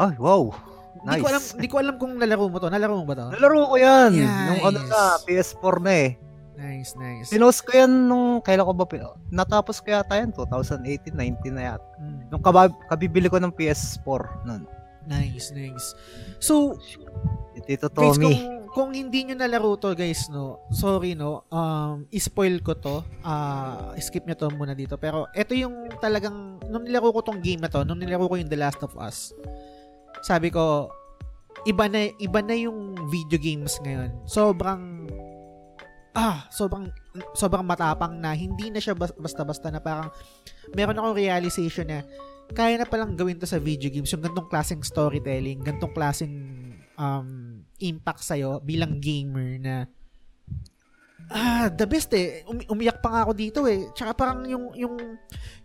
Ay, wow. Hindi Nice. ko alam, hindi ko alam kung nalaro mo to. Nalaro mo ba to? Nalaro ko yan. Yes. Nung ano na, PS4 na eh. Nice, nice. Pinost ko yan nung, kailan ko ba, pin- natapos ko yata yan, 2018, 19 na yata. Mm, Nung kabab, kabibili ko ng PS4 nun. nice, nice. So, Tito guys, Tommy. kung, kung hindi nyo nalaro to, guys, no, sorry, no, um, spoil ko to. Ah, skip nyo to muna dito. Pero, ito yung talagang, nung nilaro ko tong game na to, nung nilaro ko yung The Last of Us, sabi ko, iba na, iba na yung video games ngayon. Sobrang, ah, sobrang, sobrang matapang na, hindi na siya bas- basta-basta na parang, meron akong realization na, kaya na palang gawin to sa video games, yung gantong klaseng storytelling, gantong klaseng um, impact sa'yo bilang gamer na ah, the best eh. Umi- umiyak pa nga ako dito eh. Tsaka parang yung yung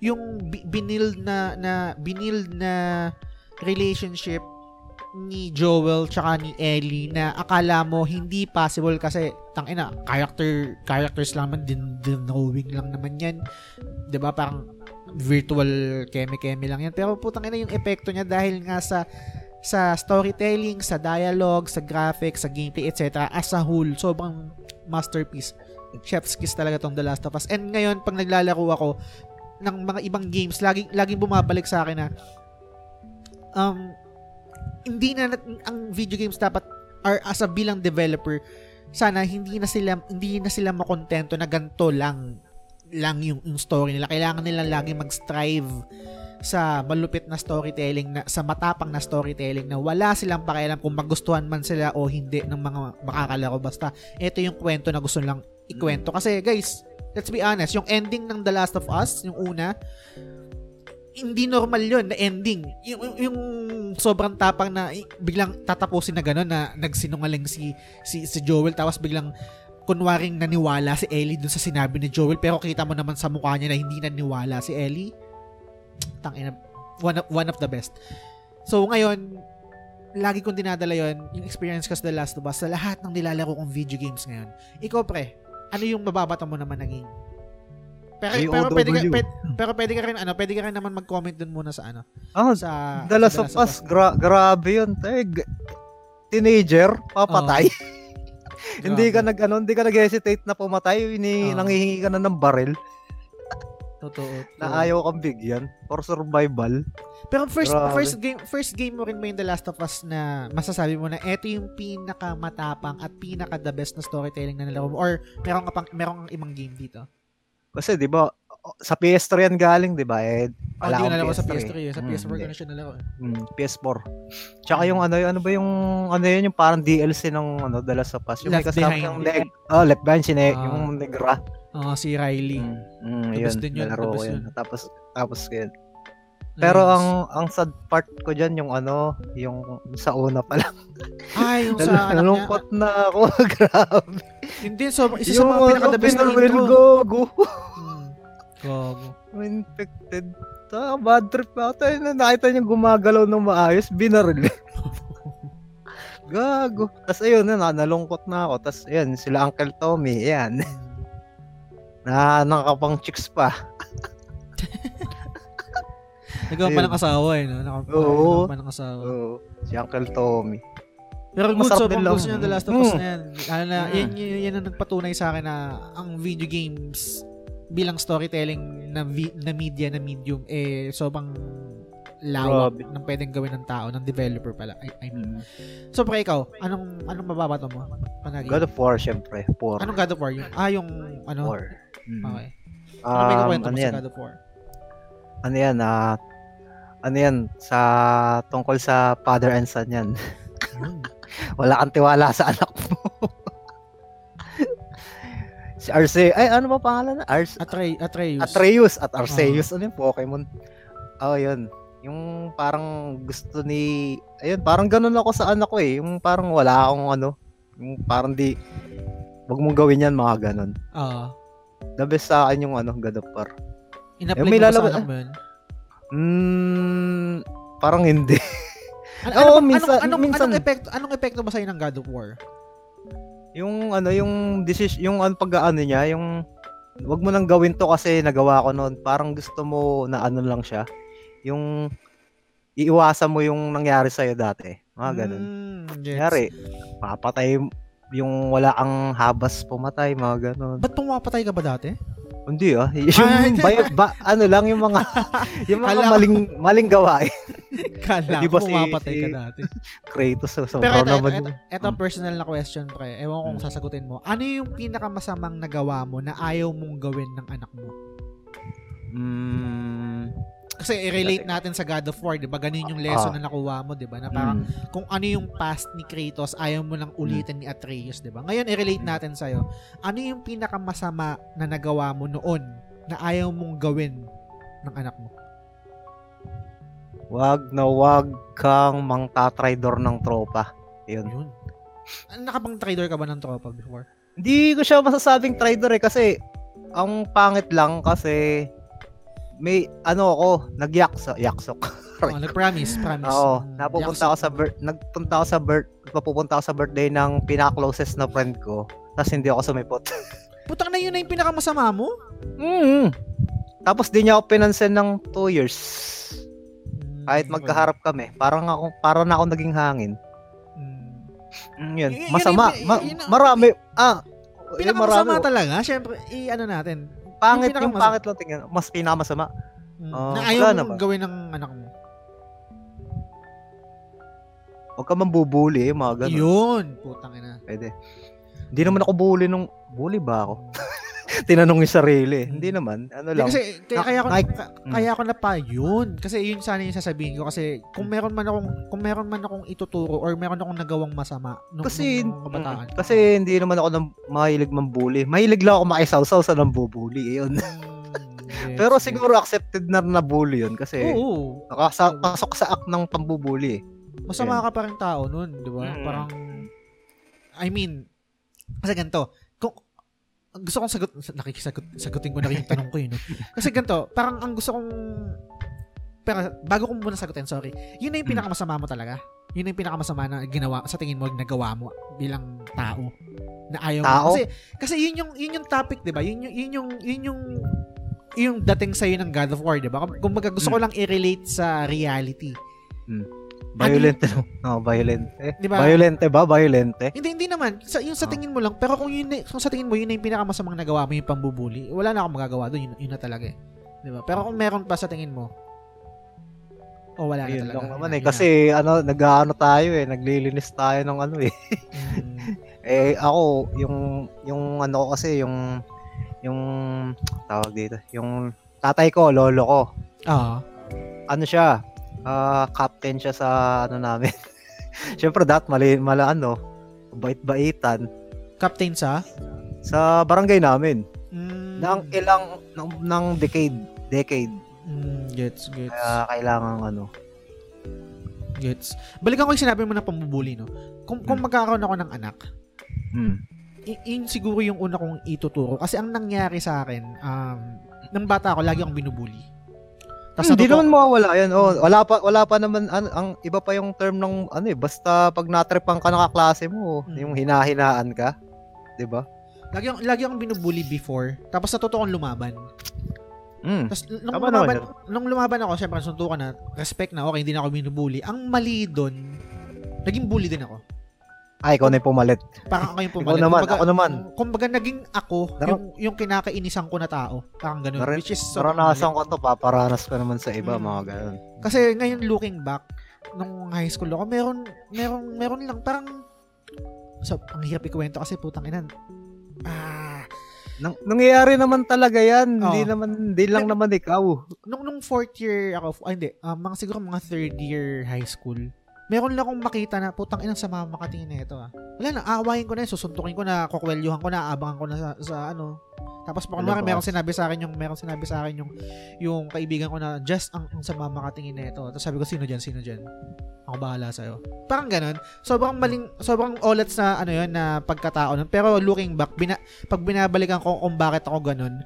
yung bi- binild na na binild na relationship ni Joel tsaka ni Ellie na akala mo hindi possible kasi tangina character characters lang man din, din knowing lang naman yan 'di ba parang virtual keme-keme lang yan pero putang ina yung epekto niya dahil nga sa sa storytelling, sa dialogue, sa graphics, sa gameplay, etc. As a whole, sobrang masterpiece. Chef's kiss talaga tong The Last of Us. And ngayon, pag naglalaro ako ng mga ibang games, laging, laging bumabalik sa akin na um, hindi na ang video games dapat or as a bilang developer sana hindi na sila hindi na sila makontento na ganto lang lang yung, yung story nila. Kailangan nila lagi mag-strive sa malupit na storytelling na sa matapang na storytelling na wala silang pakialam kung magustuhan man sila o hindi ng mga makakalaro. Basta ito yung kwento na gusto lang ikwento. Kasi guys let's be honest yung ending ng The Last of Us yung una hindi normal yun na ending. Yung, yung, sobrang tapang na biglang tatapusin na gano'n na nagsinungaling si, si, si Joel tapos biglang kunwaring naniwala si Ellie dun sa sinabi ni Joel pero kita mo naman sa mukha niya na hindi naniwala si Ellie. Tangina, one of, one of the best. So ngayon, lagi kong dinadala yon yung experience ko sa The Last of Us sa lahat ng nilalaro kong video games ngayon. Ikaw pre, ano yung mababata mo naman na game? Pero, pero pwede ka, pwede, pero pwede ka rin ano, pwede ka rin naman mag-comment dun muna sa ano, Ah, sa The Last sa of Us, gra- grabe yun. Tay, g- teenager, papatay. [laughs] hindi ka nag ano, hindi ka nag-hesitate na pumatay, ini Oo. nanghihingi ka na ng baril Totoo. na ayaw kang bigyan for survival. Pero first Grabe. first game first game mo rin ba yung The Last of Us na masasabi mo na eto yung pinaka matapang at pinaka the best na storytelling na nalaro mo or meron ka pang meron kang ibang game dito? Kasi 'di ba sa PS3 yan galing, 'di ba? Eh, Oh, wala ko akong nalaro sa PS3. PS3. eh. Sa Mm, PS4 ko hindi. na eh. Mm, PS4. Tsaka yung ano, yung ano ba yung ano yun yung parang DLC ng ano Last of Us. Yung may Left kasama Behind. yung neg oh, Left Behind sine Ah. yung negra. Oo, si Riley. Mm, mm, yun, din yun, nalaro ko yun. Tapos tapos yun. Pero Nice. ang ang sad part ko diyan yung ano, yung sa una pa lang. Ay, yung sa. Nalungkot na ako. [laughs] Grabe. Hindi, so, isa sa mga Yung pinaka the best na intro. Gogo. Hmm. Gogo. [laughs] Infected. Ta bad trip na na nakita niya gumagalaw ng maayos, binaril. [laughs] Gago. Tapos ayun na, nalungkot na ako. Tapos ayun, sila Uncle Tommy, yan. Na nakakapang chicks pa. Nagawa pa ng asawa eh, no? Naka, Oo. nagawa pa ng asawa. Oo, si Uncle Tommy. Pero good, Masarap lang. gusto niya The Last of Us Mm. na yan. Ano na, Mm. yan, yan, yan ang nagpatunay sa akin na ang video games bilang storytelling na, vi- na media, na medium, eh, sobrang lawak Grabe. ng pwedeng gawin ng tao, ng developer pala. I, I mean. Mm. So, pre, ikaw, anong, anong mababato mo? Panagi? God of War, syempre. War. Anong God of War? Yung, ah, yung, ano? War. Mm. Okay. Ano may Um, kukwento ano mo sa yan? God of War? Ano yan, ah, ano yan, sa tungkol sa father and son yan. Yun. [laughs] Wala kang tiwala sa anak mo. [laughs] si Arce, ay ano ba pangalan na? Arce, Atrey, Atreus. Atreus at Arceus. Ano yung Pokemon? Oh, yun. Yung parang gusto ni... Ayun, parang ganun ako sa anak ko eh. Yung parang wala akong ano. Yung parang di... Huwag mong gawin yan, mga ganun. Ah. The best sa akin yung ano, God of War. in-apply Eh, mo sa anak mo yun? Hmm, parang hindi. Ano, Oo, ano, minsan- anong, anong, minsan. anong epekto, anong epekto ba sa'yo ng God of War? Yung ano, yung decision, yung ano pag ano niya, yung wag mo nang gawin to kasi nagawa ko noon. Parang gusto mo na ano lang siya. Yung iiwasan mo yung nangyari sa dati. Mga ganun. Mm, gets. Nangyari, papatay yung wala ang habas pumatay, mga ganun. Ba't pumapatay ka ba dati? Hindi ah. Yung Ah, bay- ba, ano lang yung mga [laughs] yung mga Kala maling maling gawain. Kala ko ba si- ka dati. Kratos so, so Pero ito, naman. ito, ito, Hmm. personal na question, pre. Ewan kung Hmm. sasagutin mo. Ano yung pinakamasamang nagawa mo na ayaw mong gawin ng anak mo? Mm, Kasi i-relate natin sa God of War, di ba? Ganun yung lesson Ah. na nakuha mo, di ba? Na parang mm. kung ano yung past ni Kratos, ayaw mo nang ulitin ni Atreus, di ba? Ngayon, i-relate natin sa'yo. Ano yung pinakamasama na nagawa mo noon na ayaw mong gawin ng anak mo? Wag na wag kang mangtatraidor ng tropa. Yun. Yun. Nakabang trader ka ba ng tropa before? Hindi ko siya masasabing traidor eh kasi ang pangit lang kasi may ano ako, nagyakso, yaksok. [laughs] Oh, nag-promise, promise. Oo, Mm, napupunta ako sa birth, nagpunta ako sa birth, papupunta ako sa birthday ng pinaka-closest na friend ko. Tapos hindi ako sumipot. [laughs] Putang na yun na yung pinakamasama mo? mm Tapos di niya ako pinansin ng 2 years. Mm, Kahit magkaharap kami, parang ako parang na ako naging hangin. Mm. Mm, yun. Masama. Ma- marami. Ah, eh, Pinakamasama marami. talaga. Siyempre, i-ano natin. Pangit yung yung, pangit lang tingnan. Mas pinakamasama. Mm, Oh, na ayaw mong gawin ng anak mo. Huwag ka mambubuli, eh, mga ganun. Yun. Putang ina. Pwede. Hindi naman ako bully nung... Bully ba ako? Tinanong yung sarili. Hindi naman. Ano lang. kasi kaya, kaya ako Mm. kaya ako na pa yun. Kasi yun sana yung sasabihin ko kasi kung meron man akong kung meron man akong ituturo or meron akong nagawang masama nung, kasi, nung kabataan. mm, kasi hindi naman ako nang mahilig mambuli. Mahilig lang ako makisawsaw sa nambubuli. Eh, Yun. Mm, [laughs] Gets, Pero siguro accepted na na bully yun kasi Oo. nakasa, pasok sa act ng pambubuli eh. Masama ka pa rin tao nun, di ba? Mm. Parang, I mean, kasi ganito, gusto kong sagot, nakikisagot, sagutin ko na rin yung tanong ko yun. No? Kasi ganito, parang ang gusto kong, pero bago ko muna sagutin, sorry, yun na yung Mm. pinakamasama mo talaga. Yun na yung pinakamasama na ginawa, sa tingin mo, nagawa mo bilang tao. Na ayaw mo. Tao? Kasi, kasi yun yung, yun yung topic, di ba? Yun yung, yun yung, yun yung, yung dating sa'yo ng God of War, di ba? Kung baga gusto ko Mm. lang i-relate sa reality. Violent no? No, violent. Eh, Di ba? Violente ba? Violente? Hindi, hindi naman. Sa, yung sa tingin mo lang. Pero kung, yun, na- kung sa tingin mo, yun na yung pinakamasamang nagawa mo, yung pambubuli, wala na akong magagawa doon. Yun, yun na talaga eh. Di ba? Pero kung meron pa sa tingin mo, o wala na Ayun talaga. lang naman Yun eh. na- Kasi ano, nag-ano tayo eh. Naglilinis tayo ng ano eh. na. Mm. [laughs] Eh ako, yung yung ano ko kasi yung yung tawag dito, yung tatay ko, lolo ko. Ah. Ano siya? Ah captain siya sa ano namin. [laughs] Syempre dat mali mala ano, bait-baitan Captain sa? sa barangay namin. Mm, Ng ilang ng, ng decade, decade. mm, gets, gets. Kaya kailangan ano. Gets. Balikan ko yung sinabi mo na pambubuli, no? Kung, kung Hmm. magkakaroon ako ng anak, Hmm. y- yun siguro yung una kong ituturo. Kasi ang nangyari sa akin, um, nang bata ako, lagi akong binubuli. Tas Hindi natuto- naman mawawala yan. Oh, wala pa wala pa naman an, ang iba pa yung term ng ano eh basta pag natrepang ka ng kaklase mo, Mm. yung hinahinaan ka, 'di ba? Lagi akong, lagi akong binubuli before. Tapos natuto akong lumaban. Mm. Tapos nung Tama lumaban, naman nung lumaban ako, syempre suntukan na, respect na, okay, hindi na ako binubuli. Ang mali doon, naging bully din ako. Ay, ikaw na yung pumalit. Parang ako yung Ikaw pumalit. naman, Kumbaga- ako naman. Kumbaga naging ako, Nar- yung, yung kinakainisan ko na tao. Parang ganun. Nar- which is sobrang Naranasan ko to, paparanas ka naman sa iba, Mm. mga ganun. Kasi ngayon looking back, nung high school ako, meron, meron, meron lang, parang, so, ang hirap ikwento kasi putang ina. Ah, Nang, nangyayari naman talaga yan. Hindi Oo. naman, hindi lang naman ikaw. nung nung fourth year ako, ay hindi, ah, mga siguro mga third year high school, meron lang akong makita na putang inang sa mama makatingin na ito ah. Wala na, aawayin ko na, yun, susuntukin ko na, kukwelyuhan ko na, abangan ko na sa, sa ano. Tapos kunwari, Ano ba? meron sinabi sa akin yung meron sinabi sa akin yung yung kaibigan ko na just ang, ang sa mama makatingin na ito. Tapos sabi ko sino diyan, sino diyan? Ako bahala sa Parang ganun. Sobrang maling sobrang olat sa ano yun na pagkatao nun. Pero looking back, bina, pag binabalikan ko kung bakit ako ganun,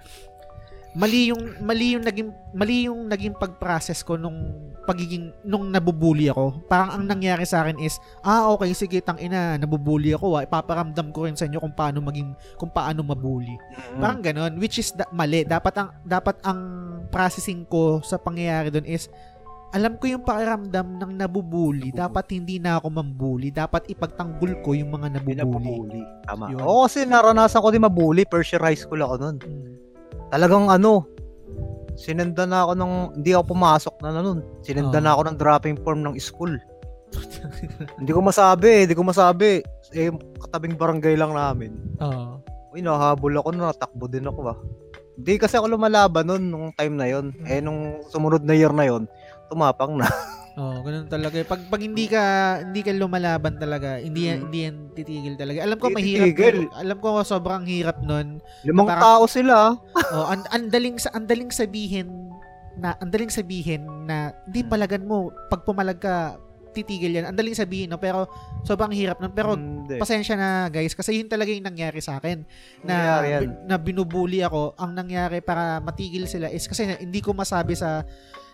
mali yung mali yung naging mali yung naging pag-process ko nung pagiging nung nabubuli ako. Parang ang nangyari sa akin is, ah okay sige tang ina, nabubuli ako, ah. ipaparamdam ko rin sa inyo kung paano maging kung paano mabuli. Mm. Parang ganun, which is da- mali. Dapat ang dapat ang processing ko sa pangyayari doon is alam ko yung pakiramdam ng nabubuli. Dapat hindi na ako mambuli. Dapat ipagtanggol ko yung mga nabubuli. Tama. Yun. Oo, kasi naranasan ko din mabuli. Year high school ako nun. Mm. Talagang ano, sinenda na ako ng, hindi ako pumasok na na nun. Sinenda Oo. na ako ng dropping form ng school. hindi ko masabi, hindi ko masabi. Eh, katabing barangay lang namin. Oo. Uy, nahabol ako na, natakbo din ako ah. Hindi kasi ako lumalaban nun nung time na yon. Hmm. Eh, nung sumunod na year na yon, tumapang na. [laughs] Oo, ganun talaga. Pag pag hindi ka hindi ka lumalaban talaga, hindi Mm. hindi yan titigil talaga. Alam ko mahirap. titigil. nun. Alam ko sobrang hirap nun. Limang Parang- tao sila. Oh, ang andaling sa andaling sabihin na andaling sabihin na hindi palagan mo pag pumalag ka titigil yan. Andaling sabihin no, pero sobrang hirap nun. Pero Hindi. pasensya na guys kasi yun talaga yung nangyari sa akin na Nangyari yan. na binubuli ako. Ang nangyari para matigil sila is kasi hindi ko masabi sa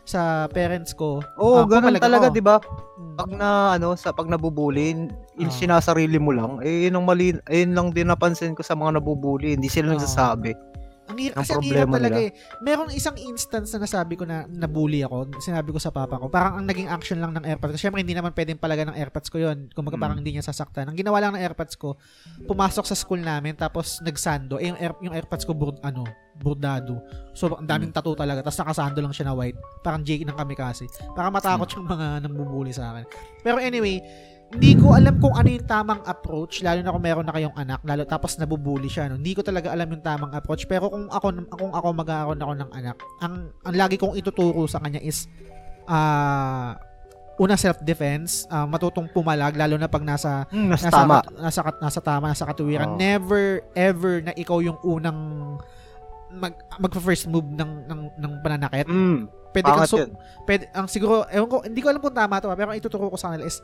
sa parents ko. Oo, ah, ganun pumalag talaga, ako. 'di ba? Mm. Pag na ano, sa pag nabubuli, in Ah. sinasarili mo lang, eh yun ang mali, ayun lang din napansin ko sa mga nabubuli, hindi sila Ah. nagsasabi. Ang hirap, kasi ang hirap talaga eh. Meron isang instance na nasabi ko na nabully ako. Sinabi ko sa papa ko. Parang ang naging action lang ng AirPods ko. Siyempre, hindi naman pwedeng palaga ng AirPods ko yon Kung Mm. parang hindi niya sasaktan. Ang ginawa lang ng AirPods ko, pumasok sa school namin, tapos nagsando. Eh, yung, air, yung AirPods ko, burd, ano, burdado. So, ang daming Mm. tattoo talaga. Tapos nakasando lang siya na white. Parang Jake ng kamikasi. Para matakot Mm. yung mga nambubuli sa akin. Pero anyway, hindi ko alam kung ano yung tamang approach lalo na kung meron na kayong anak lalo tapos nabubuli siya no. Hindi ko talaga alam yung tamang approach pero kung ako kung ako magkakaroon ako ng anak, ang ang lagi kong ituturo sa kanya is ah una self defense, matutong pumalag lalo na pag nasa Hmm, mas nasa tama. kat- nasa kat- nasa tama nasa katuwiran. Oo. Never ever na ikaw yung unang mag magpa first move ng ng ng pananakit. Mm. Pwede kang yun. pwede, ang siguro, ewan ko, hindi ko alam kung tama to, pero ang ituturo ko sa kanila is,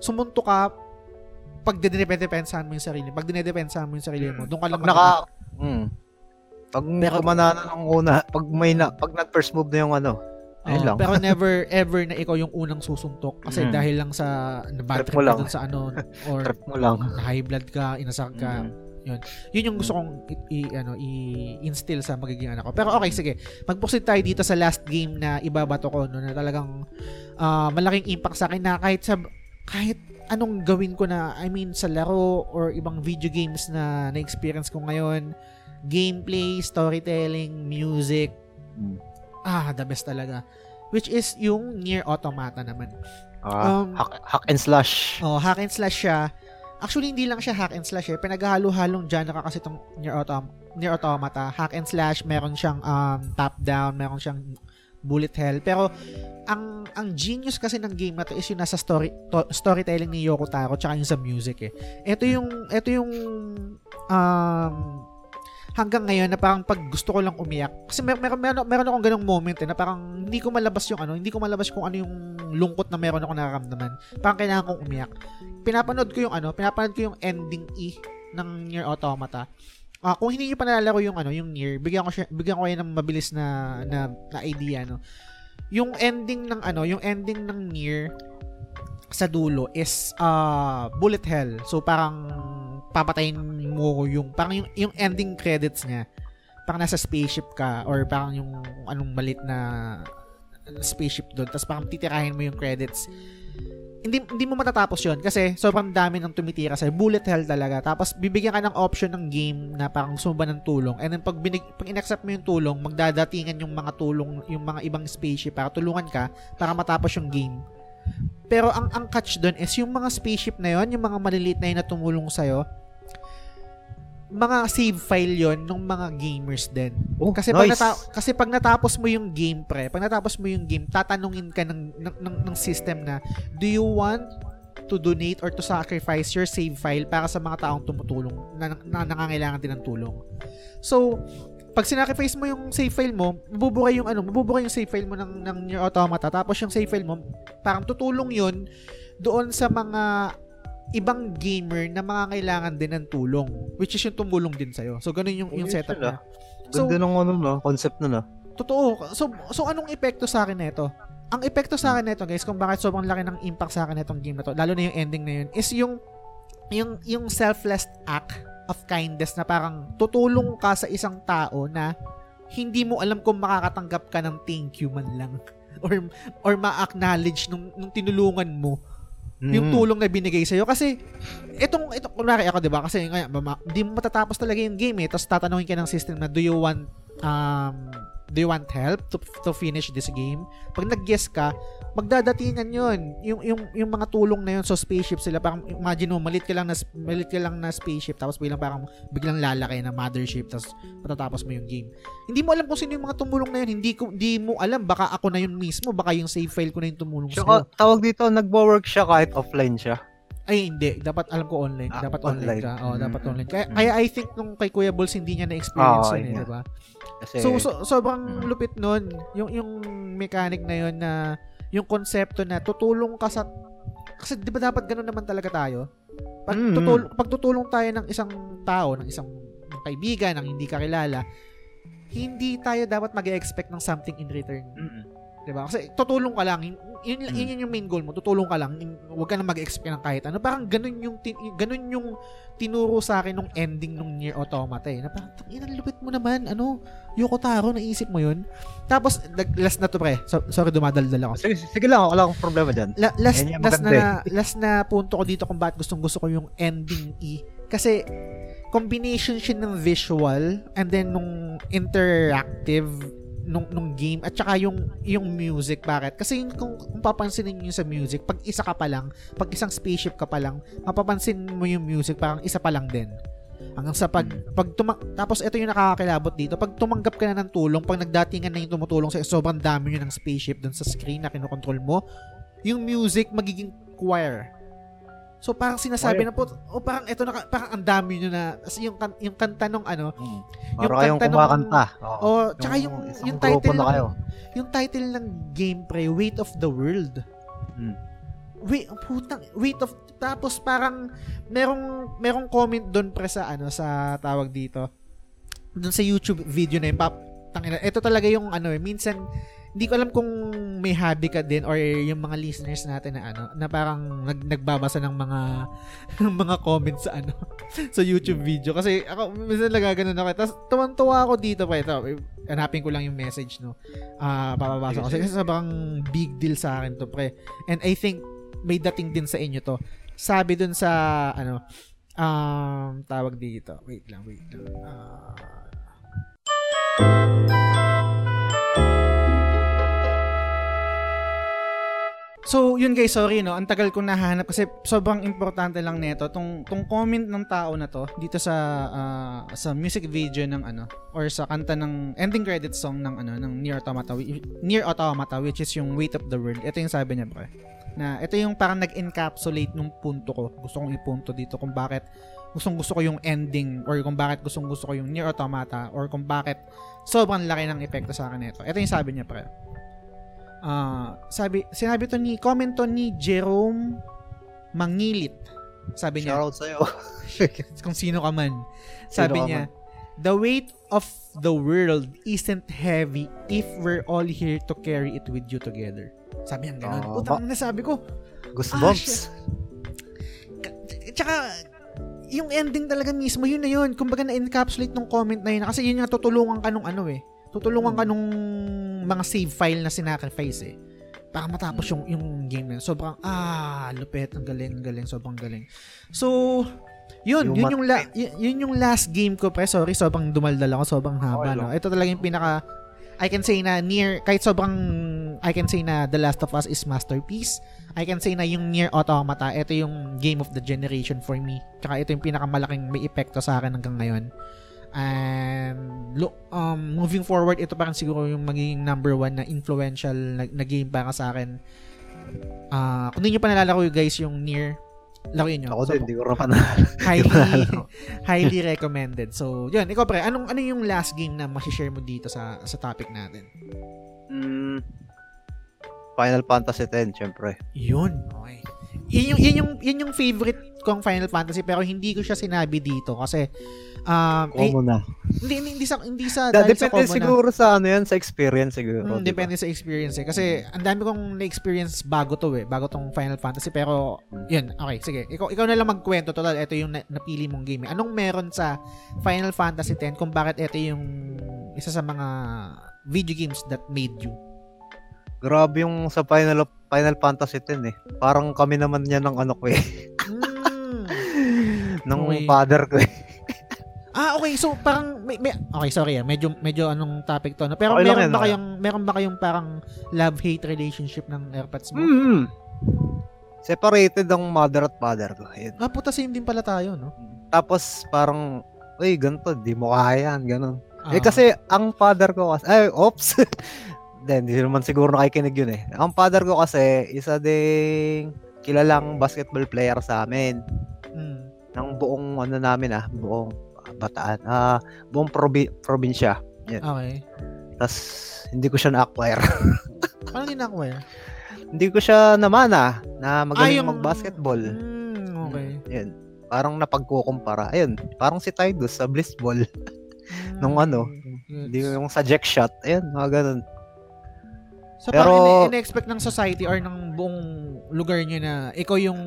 sumunto ka pag dinedepensahan mo yung sarili. Pag dinedepensahan mo yung sarili mo, doon ka lang Pag naka... Mm. Pag Pero- kumana na ng una, pag may na, pag nag-first move na yung ano, Oo, lang. Pero [laughs] never ever na ikaw yung unang susuntok kasi Mm. dahil lang sa na bad Trip trip mo lang. sa ano [laughs] or trip mo lang. na high blood ka, inasar ka. Mm. Yun yung gusto kong i, i- ano i-instill sa magiging anak ko. Pero okay, sige. Mag-proceed tayo dito sa last game na ibabato ko no na talagang ah, malaking impact sa akin na kahit sa kahit anong gawin ko na I mean sa laro or ibang video games na na-experience ko ngayon, gameplay, storytelling, music, Mm. ah, the best talaga. Which is yung Nier Automata naman. Ah, Um, hack, hack and slash. Oh, hack and slash siya. Actually, hindi lang siya hack and slash eh. Pinaghalo-halong genre kasi itong Nier, Autom Nier Automata. Hack and slash, meron siyang um, top-down, meron siyang bullet hell. Pero, ang ang genius kasi ng game na to is yung nasa story to, storytelling ni Yoko Taro tsaka yung sa music eh. Ito yung ito yung um hanggang ngayon na parang pag gusto ko lang umiyak kasi mer- meron meron, meron akong ganung moment eh na parang hindi ko malabas yung ano, hindi ko malabas kung ano yung lungkot na meron ako nararamdaman. Parang kailangan kong umiyak. Pinapanood ko yung ano, pinapanood ko yung ending E ng Nier Automata. Ah, kung hindi niyo pa nalalaro yung ano, yung Nier, bigyan ko siya, bigyan ko kayo ng mabilis na na, na idea no. Yung ending ng ano, yung ending ng Nier sa dulo is uh, bullet hell. So parang papatayin mo yung parang yung, yung ending credits niya. Parang nasa spaceship ka or parang yung anong malit na spaceship doon. Tapos parang titirahin mo yung credits. Hindi hindi mo matatapos 'yon kasi sobrang dami ng tumitira sa bullet hell talaga. Tapos bibigyan ka ng option ng game na parang sumba ng tulong. And then pag binig, pag inaccept mo yung tulong, magdadatingan yung mga tulong, yung mga ibang spaceship para tulungan ka para matapos yung game. Pero ang ang catch doon is yung mga spaceship na yon, yung mga maliliit na yun na tumulong sa'yo, mga save file yon ng mga gamers din. Oh, Kasi pag nice. nata- kasi pag natapos mo yung game pre, pag natapos mo yung game, tatanungin ka ng ng, ng, ng system na do you want to donate or to sacrifice your save file para sa mga taong tumutulong na, na, nangangailangan din ng tulong. So, pag sinacrifice mo yung save file mo, mabuburay yung ano, mabuburay yung save file mo ng ng Nier Automata. Tapos yung save file mo, parang tutulong 'yun doon sa mga ibang gamer na mga kailangan din ng tulong, which is yung tumulong din sa'yo. So, ganun yung, yung setup niya. So, Ganda ng ano, no? Concept nun, ah. Totoo. So, so anong epekto sa akin nito? Ang epekto sa akin nito, guys, kung bakit sobrang laki ng impact sa akin nitong game na to, lalo na yung ending na yun, is yung yung yung selfless act of kindness na parang tutulong ka sa isang tao na hindi mo alam kung makakatanggap ka ng thank you man lang [laughs] or or ma-acknowledge nung, nung tinulungan mo yung Mm. tulong na binigay sa'yo. Kasi, itong, itong, kunwari ako, di ba? Kasi, nga, mama, di mo matatapos talaga yung game eh. Tapos tatanungin ka ng system na, do you want, um, do you want help to, to finish this game? Pag nag-guess ka, magdadatingan yun. Yung, yung, yung mga tulong na yun, so spaceship sila, parang imagine mo, malit ka lang na, malit ka lang na spaceship, tapos biglang parang, biglang lalaki na mothership, tapos matatapos mo yung game. Hindi mo alam kung sino yung mga tumulong na yun. Hindi, ko, hindi mo alam, baka ako na yun mismo, baka yung save file ko na yung tumulong sa'yo. Tawag dito, nagwo-work siya kahit offline siya. Ay, hindi. Dapat alam ko online. Ah, dapat online, online. ka. Oo, Mm. dapat online. Kaya, Mm. kaya I think nung kay Kuya Bulls, hindi niya na-experience Ah, yun eh, di ba? Kasi, So, so, sobrang Mm. lupit nun. Yung, yung mechanic na yun na, yung konsepto na tutulong ka sa, kasi di ba dapat ganun naman talaga tayo? Pag, Mm. tutul, pag tutulong tayo ng isang tao, ng isang ng kaibigan, ng hindi kakilala, hindi tayo dapat mag-expect ng something in return. Mm. 'Di ba? Kasi tutulong ka lang. Yun, yun, Mm. yun yung main goal mo. Tutulong ka lang. Huwag ka na mag-expect ng kahit ano. Parang ganun yung tin- ganun yung tinuro sa akin nung ending nung Nier Automata eh. Na parang, "Tangina, lupit mo naman. Ano? Yoko Taro, naisip mo yun? Tapos, last na to pre. So, sorry, dumadaldal ako. sige, sige lang, wala akong problema dyan. La- last, Yan last na, last na punto ko dito kung bakit gustong gusto ko yung ending E. Kasi, combination siya ng visual and then nung interactive nung, nung game at saka yung yung music bakit? Kasi yun, kung, kung papansinin niyo sa music pag isa ka pa lang pag isang spaceship ka pa lang mapapansin mo yung music parang isa pa lang din. Hanggang sa pag pag tuma- tapos ito yung nakakakilabot dito pag tumanggap ka na ng tulong pag nagdatingan na yung tumutulong sa sobrang dami yun ng spaceship dun sa screen na kinokontrol mo yung music magiging choir So parang sinasabi na po, o parang eto na, parang ang dami nyo na, as yung, kan- yung kanta nung ano, Mm. Yung kayong kanta nung- kumakanta. Oo. o tsaka yung, yung grupo title na kayo. ng, yung title ng game pre, Weight of the World. Mm. Wait, putang, weight of, tapos parang, merong, merong comment doon pre sa, ano, sa tawag dito, doon sa YouTube video na yun, pap, tangina, ito talaga yung, ano, eh, minsan, hindi ko alam kung may hobby ka din or yung mga listeners natin na ano na parang nag, nagbabasa ng mga [laughs] ng mga comments sa ano [laughs] sa YouTube video. Kasi ako minsan nagaganon ako. Tapos tuwan-tuwa ako dito pa. Ito hanapin ko lang yung message no? Ah papabasa ko. Kasi sobrang big deal sa akin to pre. And I think may dating din sa inyo to. Sabi dun sa ano um tawag dito. Wait lang wait lang. Ah, So, yun guys, sorry no. Ang tagal kong nahanap kasi sobrang importante lang nito tong tong comment ng tao na to dito sa ah, sa music video ng ano or sa kanta ng ending credit song ng ano ng Near Automata Near Automata which is yung Weight of the World. Ito yung sabi niya, pre. Na ito yung parang nag-encapsulate nung punto ko. Gusto kong ipunto dito kung bakit gustong gusto ko yung ending or kung bakit gustong gusto ko yung Near Automata or kung bakit sobrang laki ng epekto sa akin nito. Ito yung sabi niya, pre. Ah, sabi sinabi to ni comment to ni Jerome Mangilit. Sabi niya, Shoutout sa'yo. [laughs] kung sino ka man. Sino Sabi ka niya, the weight of the world isn't heavy if we're all here to carry it with you together. Sabi niya ganun. Oh, Putang na sabi ko. Goosebumps. Tsaka, yung ending talaga mismo, yun na yun. Kumbaga na-encapsulate nung comment na yun. Kasi yun nga, tutulungan ka nung ano eh. Tutulungan ka nung mga save file na sinacrifice eh. Para matapos yung, yung game na yun. Sobrang, ah, lupet, ang galing, ang galing, sobrang galing. So, yun, Yung yun yung, la, yun, yun yung last game ko, pre. Sorry, sobrang dumaldal ako, sobrang haba, Okay no? Ito talaga yung pinaka, I can say na near, kahit sobrang, I can say na The Last of Us is masterpiece. I can say na yung Near Automata, ito yung game of the generation for me. Tsaka ito yung pinakamalaking may epekto sa akin hanggang ngayon. And lo, um, moving forward, ito parang siguro yung magiging number one na influential na, na game para sa akin. Ah, kung hindi nyo pa nalalaro guys yung Near, laruin nyo. Ako So, din, hindi ko pa na. highly, [laughs] highly recommended. So, yun. Ikaw pre, anong, ano yung last game na masishare mo dito sa sa topic natin? Mm, Final Fantasy X, syempre. Yun. Okay. Yun yung, yun yung, yun yung favorite kong Final Fantasy pero hindi ko siya sinabi dito kasi um, Common na. hindi, hindi, hindi sa, hindi sa, Da, dahil sa depende common na- siguro sa ano yan, sa experience siguro. Mm, di ba? depende sa experience eh. Kasi ang dami kong na-experience bago to eh. Bago tong Final Fantasy. Pero, yun. Okay, sige. Ikaw, ikaw na lang magkwento. Total, ito yung na- napili mong game. eh. Anong meron sa Final Fantasy X kung bakit ito yung isa sa mga video games that made you? Grabe yung sa Final Final Fantasy X eh. Parang kami naman yan ng ano ko eh. [laughs] Mm. ng Okay. father ko eh. [laughs] Ah, okay. So, parang, may, may, okay, sorry ah. Medyo, medyo anong topic to. No? Pero Okay lang meron yan, ba kayong, meron ba kayong parang love-hate relationship ng AirPods mo? Mm. Separated ang mother at father ko. Ayun. Ah, puta, same din pala tayo, no? Tapos parang, uy, ganito, di mo kaya yan, ganun. Ah. Eh kasi ang father ko kasi, ay, oops. [laughs] Then, hindi naman siguro nakikinig yun eh. Ang father ko kasi, isa ding kilalang basketball player sa amin. Mm. Ng buong ano namin ah, buong bataan. Ah, buong probi- probinsya. Okay. Tapos, hindi ko siya na-acquire. [laughs] Paano din acquire? hindi ko siya naman ah, na magaling yung- mag-basketball. Mm, okay. Yan. Parang napagkukumpara. Ayun, parang si Tidus sa Blitzball. [laughs] Nung ano, Gets. Hindi yung sa jack shot. Ayun, mga ganun. So, Pero- parang ine- ine-expect ng society or ng buong lugar nyo na ikaw yung...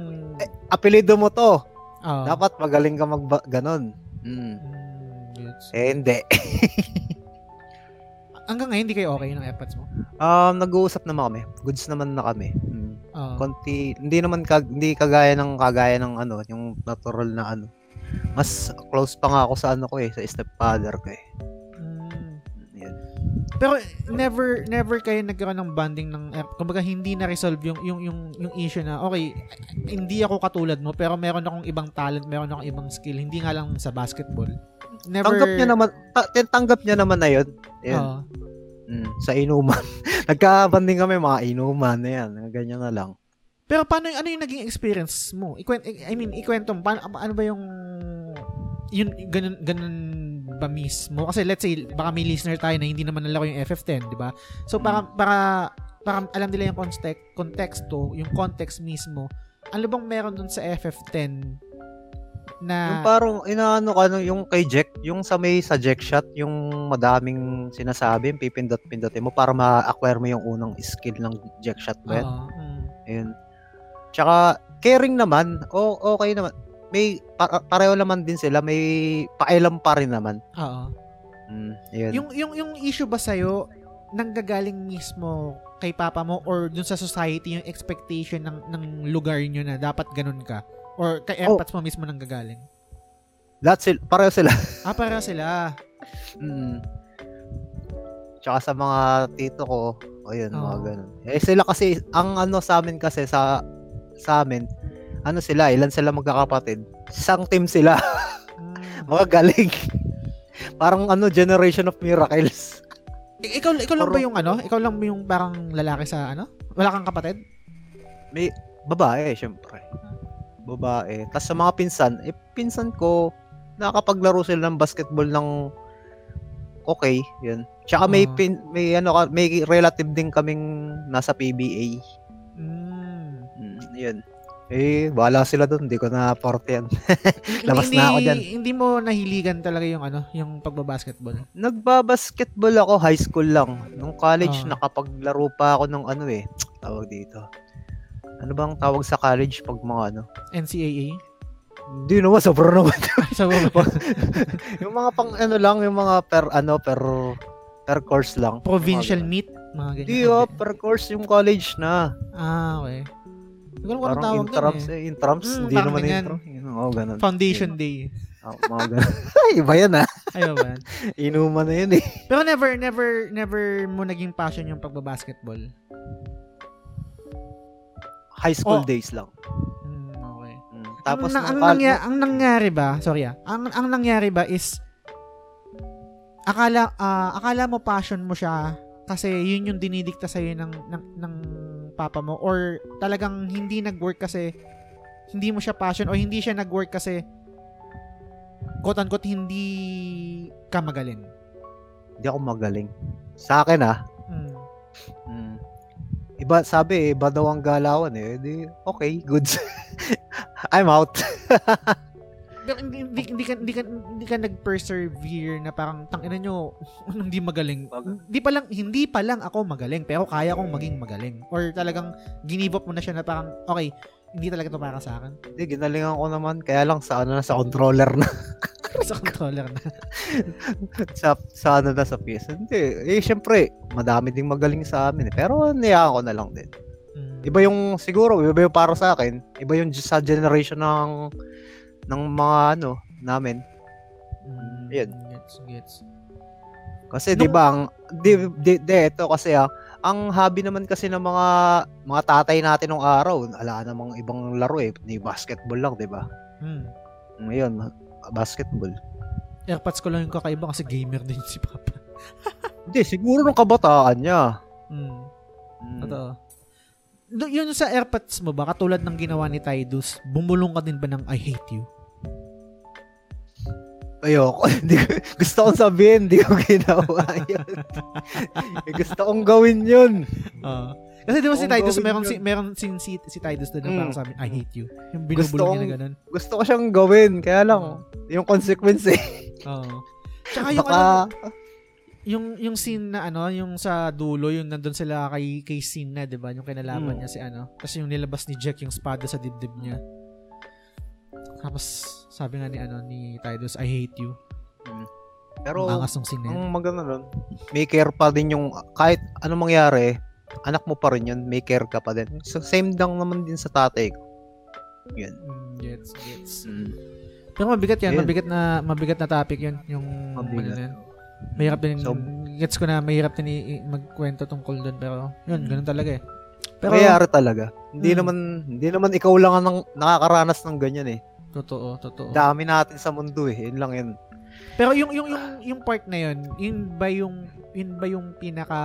Apelido mo to. ah, Dapat magaling ka mag ganun. Mm. mm, gets. Eh, hindi. [laughs] Hanggang ngayon, hindi kayo okay ng AirPods mo? Um, nag-uusap naman kami. Goods naman na kami. Mm. Ah. Konti, hindi naman kag, hindi kagaya ng kagaya ng ano, yung natural na ano. Mas close pa nga ako sa ano ko eh, sa stepfather ko eh. Pero never never kayo nagkaroon ng bonding ng air- kumbaga hindi na resolve yung yung yung yung issue na okay hindi ako katulad mo pero meron akong ibang talent meron akong ibang skill hindi nga lang sa basketball never Tanggap niya naman, ta- tanggap niya naman na yun. Yan. Oo. Mm, sa inuman. [laughs] Nagkabanding kami mga inuman na yan. Ganyan na lang. Pero paano yung, ano yung naging experience mo? Ikwent, I mean, ikwento mo, paano, ano ba yung yun, ganun, ganun ba mismo? Kasi let's say, baka may listener tayo na hindi naman nalako yung FF10, di ba? So, para, para, para alam nila yung context, konteksto, yung context mismo, ano bang meron dun sa FF10 na... Yung parang inaano ka yung kay Jack, yung sa may sa Jack shot, yung madaming sinasabi, yung pipindot-pindotin mo para ma-acquire mo yung unang skill ng Jack shot ba yan? Oo, mm. Ayun. Tsaka caring naman, o okay naman. May pa- pareho naman din sila, may paelam pa rin naman. Oo. Mm, ayun. Yung, yung, yung issue ba sa'yo, nanggagaling mismo kay papa mo or dun sa society yung expectation ng, ng lugar nyo na dapat ganun ka? Or kay Oh. empaths mo mismo nanggagaling? Lahat sila, pareho sila. [laughs] Ah, para sila. Mm. Tsaka sa mga tito ko, ayun, mga Oo. ganun. Eh sila kasi, ang ano sa amin kasi sa sa amin, ano sila, ilan sila magkakapatid? Isang team sila. Mm. [laughs] mga galing. Parang ano, generation of miracles. Ik- ikaw, ikaw lang ba Parang- yung ano? Ikaw lang ba yung parang lalaki sa ano? Wala kang kapatid? May babae, syempre. Babae. Tapos sa mga pinsan, eh, pinsan ko, nakakapaglaro sila ng basketball ng okay, yun. Tsaka may, Ah. pin, may, ano, ka- may relative din kaming nasa PBA. Mm. Mm, yun. Eh, wala sila doon. Hindi ko na parte yan. [laughs] Labas hindi, na ako dyan. Hindi mo nahiligan talaga yung ano, yung pagbabasketball. Nagbabasketball ako high school lang. Nung college, Ah. nakapaglaro pa ako ng ano eh. Tawag dito. Ano bang tawag sa college pag mga ano? NCAA? Hindi naman, sobrang naman. [laughs] Sa [laughs] yung mga pang ano lang, yung mga per ano, per per course lang. provincial meet? Mga ganyan. Hindi oh, per course yung college na. Ah, okay. Hindi ko alam tawag intrams eh. eh. Intrams, Mm, hindi naman ganyan. intro. Yun, Oo, ganun. Foundation Day. Oh, mga ganun. [laughs] Iba yan ah. Ayaw ba? yan? [laughs] Inuman na yun eh. Pero never, never, never mo naging passion yung pagbabasketball. High school Oh. days lang. Hmm, okay. Mm. Tapos ang, ang, col- nangya- ang nangyari ba, sorry ah, ang, ang nangyari ba is, akala, ah, akala mo passion mo siya kasi yun yung dinidikta sa'yo ng, ng, ng papa mo or talagang hindi nag-work kasi hindi mo siya passion o hindi siya nag-work kasi quote unquote hindi ka magaling. Hindi ako magaling. Sa akin ah. Mm. Mm. Iba, sabi eh, iba daw ang galawan eh. Di, okay, goods. [laughs] I'm out. [laughs] Pero hindi, hindi, hindi ka, hindi ka, hindi ka nag-persevere na parang tangina nyo, [laughs] anong di magaling. Hindi pa lang, hindi pa lang ako magaling, pero kaya kong maging magaling. Or talagang up mo na siya na parang, okay, hindi talaga to para sa akin. Hindi, ginalingan ko naman. Kaya lang sa ano na, sa controller na. [laughs] sa controller na. [laughs] sa, sa ano na, sa PS. Hindi, eh, syempre, madami ding magaling sa amin eh. Pero, niyaan ko na lang din. Mm. Iba yung, siguro, iba yung para sa akin. Iba yung sa generation ng, ng mga ano, namin. Mm, Yun. Gets, gets. Kasi Nung- 'di ba ang di, di, di ito kasi ah, ang hobby naman kasi ng mga mga tatay natin nung araw, ala namang ibang laro eh, ni basketball lang, 'di ba? Mm. Ngayon, basketball. Airpods ko lang yung kakaiba kasi gamer din si Papa. [laughs] Hindi, siguro nung kabataan niya. Mm. Mm. Totoo. Yun sa AirPods mo ba, katulad ng ginawa ni Tidus, bumulong ka din ba ng I hate you? Ayoko. [laughs] Gusto kong sabihin, hindi ko ginawa yun. [laughs] Eh, gusto kong gawin yun. Oo. Kasi di ba si gawin meron si, meron si, si, si Tidus doon na Mm. parang sabi, I hate you. Yung Gusto binubulong niya na ganun. Gusto ko siyang gawin, kaya lang, yung consequence eh. Oo. Tsaka yung Baka, ano, yung yung scene na ano, yung sa dulo, yung nandun sila kay kay Sin na, 'di ba? Yung kinalaban Mm. niya si ano. Tapos yung nilabas ni Jack yung espada sa dibdib niya. Tapos sabi nga ni ano ni Tidus, I hate you. pero, ang angas ng yun. ang maganda nun, may care pa din yung, kahit anong mangyari, anak mo pa rin yun, may care ka pa din. So, same lang naman din sa tatay ko. Yun. Mm, gets, gets. Mm. Pero mabigat yan, Ayun. mabigat na mabigat na topic yun, yung Mabigat. ano yun. Mahirap din, So- gets ko na mahirap din magkwento tungkol doon pero yun, Mm. ganun talaga eh. Pero Mangyayari talaga. Hindi Mm. naman hindi naman ikaw lang ang nakakaranas ng ganyan eh. totoo, totoo. Dami natin sa mundo eh. Yun lang yun. Pero yung yung yung yung part na yun, yun ba yung yun ba yung pinaka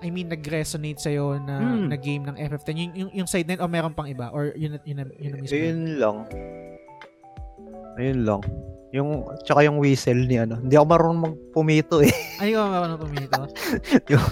I mean nag-resonate sa na Hmm. na game ng FF10 yung, yung yung side na yun, o meron pang iba or yun yun yun, yun, mismo. Ayun lang. Ayun lang. Yung, tsaka yung whistle ni ano. Hindi ako marunong magpumito eh. Ay, ko meron pa minito. yung, [laughs]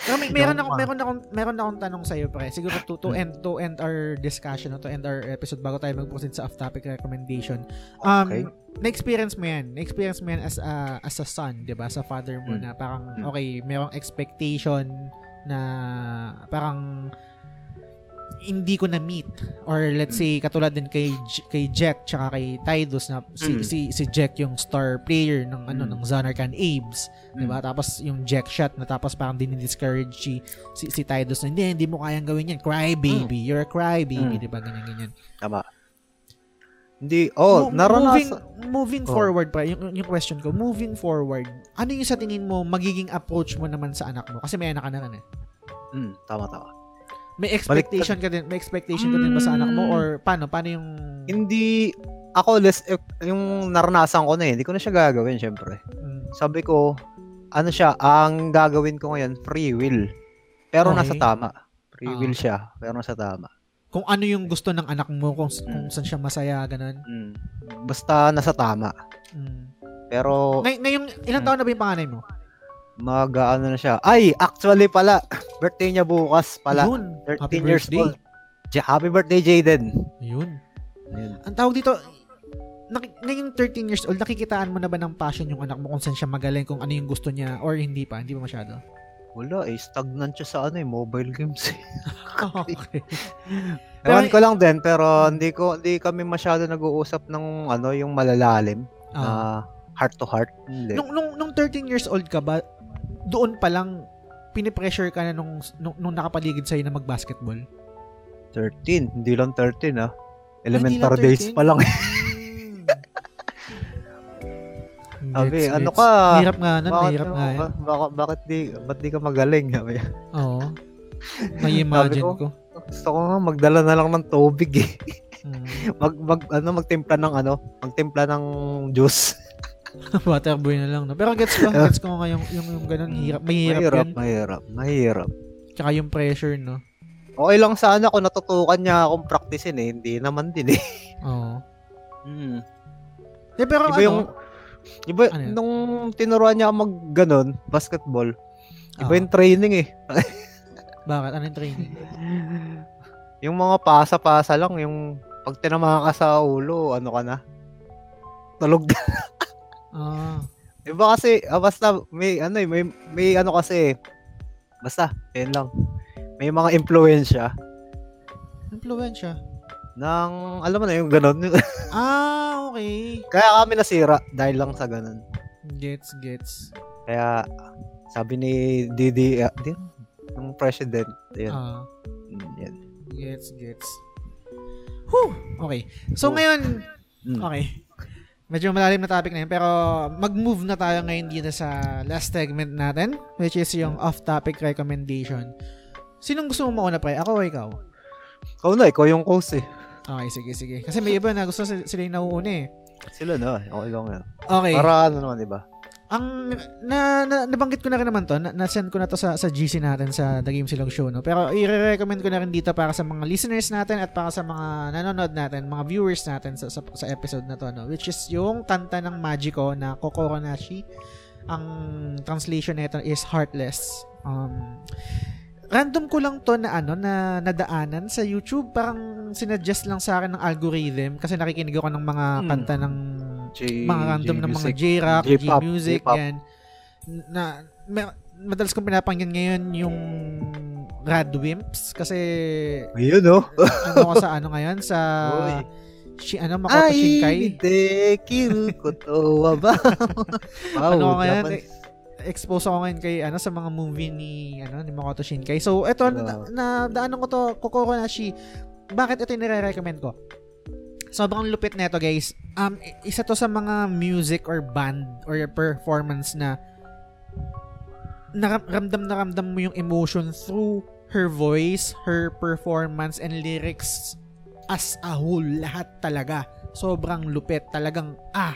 Pero may, meron ako meron akong meron akong tanong sa iyo pre. Siguro to, to end to end our discussion to end our episode bago tayo mag-proceed sa off-topic recommendation. Um Okay. na-experience mo 'yan. Na-experience mo 'yan as a as a son, 'di ba? Sa father mo Hmm. na parang Hmm. okay, merong expectation na parang hindi ko na meet or let's say katulad din kay kay Jack tsaka kay Tidus na si Mm. si si Jack yung star player ng ano Mm. ng Zanarkand Abe's Hmm. 'di ba? Tapos yung Jack shot na tapos parang din-discourage si si, si Tidus na hindi hindi mo kayang gawin yan. Cry baby, you're a cry baby, Mm. 'di ba? Ganyan ganyan. Tama. Hindi, oh, Mo- moving naranasan. moving Oh. forward pa yung yung question ko, moving forward, ano yung sa tingin mo magiging approach mo naman sa anak mo? Kasi may anak ka na rin eh. Hmm, tama, tama. May expectation ka din, may expectation ka din ba sa anak mo Mm. or paano? Paano yung Hindi, ako, less, eh, yung naranasan ko na eh, hindi ko na siya gagawin, syempre. Mm, Sabi ko, ano siya, ang gagawin ko ngayon, free will. Pero Okay. nasa tama. Free Ah. will siya, pero nasa tama. kung ano yung gusto ng anak mo, kung, Mm. kung saan siya masaya, ganun. Hmm. Basta nasa tama. Mm. Pero, Ngay- ngayong, ilang Mm. taon na ba yung panganay mo? Mag, ano na siya. Ay, actually pala, [laughs] birthday niya bukas pala. Yun. 13 Happy years birthday. old. Ja- Happy birthday, Jaden. Yun. Yun. Ang tawag dito, naki, ngayong 13 years old, nakikitaan mo na ba ng passion yung anak mo kung saan siya magaling, kung ano yung gusto niya, or hindi pa? Hindi pa masyado? Wala eh, stagnant siya sa ano eh, mobile games eh. [laughs] okay. [laughs] Ewan ko lang din, pero hindi ko hindi kami masyado nag-uusap ng ano, yung malalalim Ah. na heart to heart. Hindi. nung, nung, nung 13 years old ka ba, doon pa lang, pinipressure ka na nung, nung, nung nakapaligid sa'yo na mag-basketball? 13, hindi lang 13 ah. Ay, hindi lang Elementary days 13? pa lang. [laughs] eh. Mm. Sabi, Gets, ano ka? Hirap nga nun, bakit, mahirap nga yan. ba- baka- bakit di, ba't di ka magaling? [laughs] Sabi, Oo. May imagine Sabi ko. Gusto ko nga magdala na lang ng tubig eh. Mm. [laughs] Mag, mag, ano, magtimpla ng ano, magtimpla ng juice. [laughs] Waterboy na lang. No? Pero gets ko, [laughs] gets ko nga yung, yung, yung ganun, hirap, mahirap, mahirap, yun. mahirap, mahirap. Tsaka yung pressure, no? Okay lang sana kung natutukan niya akong practicein eh. Hindi naman din eh. [laughs] Oo. Hmm. Eh, pero Iba ano, yung, iba, Ano yun? nung tinuruan niya mag ganon, basketball, iba Ah. yung training eh. bakit? Ano yung training? Yung mga pasa-pasa lang, yung pag tinamaan ka sa ulo, ano ka na? Tulog ka. Ah. Iba kasi, ah, basta, may, ano eh, may, may ano kasi, basta, yun lang. May mga impluensya Influensya. ng, alam mo na, yung ganon. [laughs] Ah, okay. Kaya kami nasira dahil lang sa ganon. Gets, gets. Kaya, sabi ni Didi, uh, din, yung president, yun, Ah, mm, yan. gets, gets. Whew! Okay. So, ngayon, Mm. okay. Medyo malalim na topic na yun, pero mag-move na tayo ngayon dito sa last segment natin, which is yung off-topic recommendation. Sinong gusto mo mauna, pre? Ako o ikaw? Ikaw na, ikaw yung host eh. Okay, sige, sige. Kasi may iba na gusto sila yung nauuna eh. Sila na, okay lang yan. Okay. Para ano naman, di ba? Ang na, na nabanggit ko na rin naman to, na, na-send ko na to sa sa GC natin sa The Game Silog Show no. Pero i-recommend ko na rin dito para sa mga listeners natin at para sa mga nanonood natin, mga viewers natin sa sa, sa episode na to no, which is yung kanta ng Magico na Kokoro Nashi. Ang translation nito is Heartless. Um random ko lang to na ano na nadaanan sa YouTube parang sinuggest lang sa akin ng algorithm kasi nakikinig ako ng mga Hmm. kanta ng J, mga random ng mga music. J-rock, J-pop, J-music, J-pop. yan. Na, ma- madalas kong pinapakinggan ngayon yung Radwimps kasi Ayun, no? [laughs] ano ko sa ano ngayon sa shi, ano Makoto Shinkai dekiru koto wa ba? [laughs] wow, Ano ko ngayon, Japan. eh, expose ako ngayon kay ano sa mga movie ni ano ni Makoto Shinkai. So eto Wow. na, na daanan ko to Kokoro Nashi. Bakit ito yung nire-recommend ko? Sobrang lupit nito guys. Um isa to sa mga music or band or performance na naramdam na ramdam mo yung emotion through her voice, her performance and lyrics as a whole, lahat talaga. Sobrang lupit, talagang ah,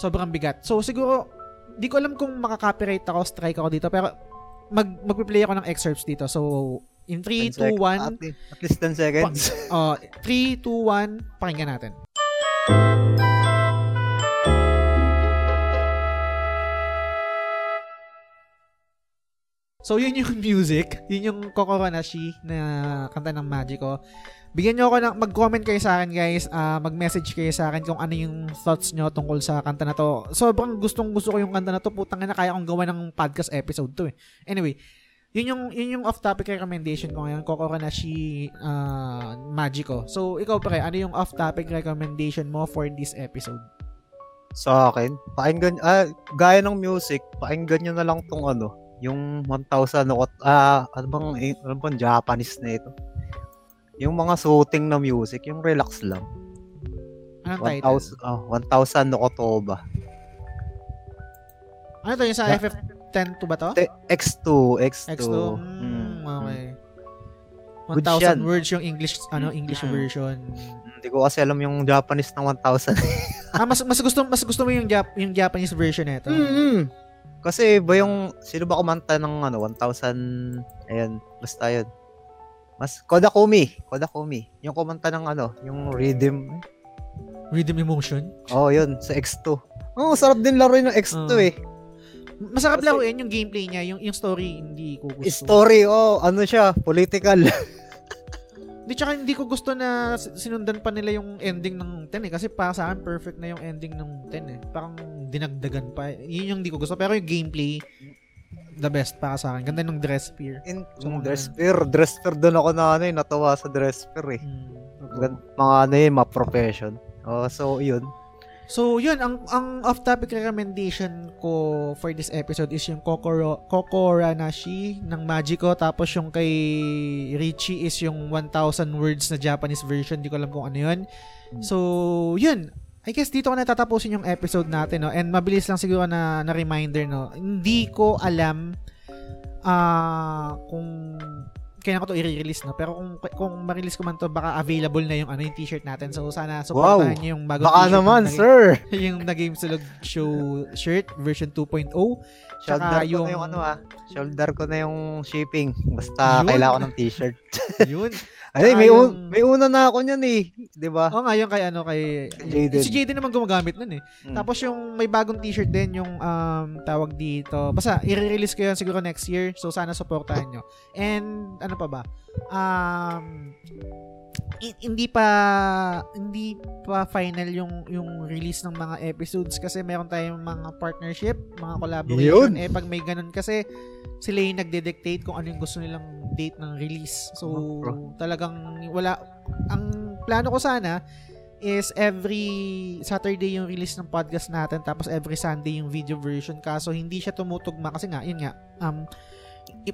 sobrang bigat. So siguro, di ko alam kung makaka-copyright ako, strike ako dito, pero mag magpi-play ako ng excerpts dito. So, in 3, 2, 1, At, least 10 seconds. uh, 3, 2, 1, pakinggan natin. So, yun yung [laughs] music. Yun yung Kokoranashi na kanta ng Magico. Bigyan nyo ako ng, mag-comment kayo sa akin guys, ah, mag-message kayo sa akin kung ano yung thoughts nyo tungkol sa kanta na to. Sobrang gustong gusto ko yung kanta na to. Putang na kaya kong gawa ng podcast episode to eh. Anyway, yun yung, yun yung off-topic recommendation ko ngayon, Kokoranashi uh, Magico. So, ikaw pare, ano yung off-topic recommendation mo for this episode? Sa akin, pakinggan, ah, gaya ng music, pakinggan nyo na lang tong ano, yung 1,000 no, ah, ano bang, eh, ano bang Japanese na ito? Yung mga soothing na music, yung relax lang. Anong title? 1,000, ah, 1,000 no Kotoba. Ano to yung sa Na- FF10 to ba to? Te- X2, X2. X2. Mm, okay. Good 1,000 yan. words yung English ano English Mm. version. Hindi ko kasi alam yung Japanese ng 1,000. ah mas mas gusto mas gusto mo yung Jap, yung Japanese version nito. mm Kasi ba yung, sino ba kumanta ng ano, 1,000, ayan, basta yun. Mas, Kodakumi, Kodakumi. Yung kumanta ng ano, yung rhythm. Rhythm Emotion. Oh, yun, sa X2. Oh, sarap din laruin ng X2 Ah. eh. Masarap Kasi- laruin yung gameplay niya, yung yung story hindi ko gusto. Story, oh, ano siya, political. Di tsaka hindi ko gusto na sinundan pa nila yung ending ng 10 eh. Kasi para sa akin, perfect na yung ending ng 10 eh. Parang dinagdagan pa. Yun yung hindi ko gusto. Pero yung gameplay, the best para sa akin. Ganda ng dress spear. In, So, yung dress fair, dress fair doon ako na ano eh, natuwa sa dress fair eh. Mm. Gan- Mga ano yun, mga profession. Oh, so yun. So, yun, ang, ang off-topic recommendation ko for this episode is yung Kokoro, Kokoranashi ng Magico. Tapos yung kay Richie is yung 1,000 words na Japanese version. Di ko alam kung ano yun. So, yun. I guess dito ko na tatapusin yung episode natin, no? And mabilis lang siguro na, na reminder, no? Hindi ko alam ah kung kailan ko to i-release no pero kung kung ma-release ko man to baka available na yung ano yung t-shirt natin so sana supportahan Wow. niyo yung bagong Baka t-shirt naman, na- sir. [laughs] yung The Game Sulog Show shirt version 2.0 Shoulder ko yung- na yung ano ah. Shoulder ko na yung shipping. Basta Yun. kailangan ko ng t-shirt. yun [laughs] Ay, may, un- yung- may una na ako niyan eh. Di ba? oh nga yung kay ano kay Jaden. si Jaden naman gumagamit nun eh Mm. tapos yung may bagong t-shirt din yung um, tawag dito basta i-release ko yan siguro next year so sana supportahan nyo and ano pa ba um hindi pa hindi pa final yung yung release ng mga episodes kasi meron tayong mga partnership, mga collaboration Yun. eh pag may ganun kasi sila yung nagde-dictate kung ano yung gusto nilang date ng release. So Oh, talagang wala ang plano ko sana is every Saturday yung release ng podcast natin tapos every Sunday yung video version kaso hindi siya tumutugma kasi nga yun nga um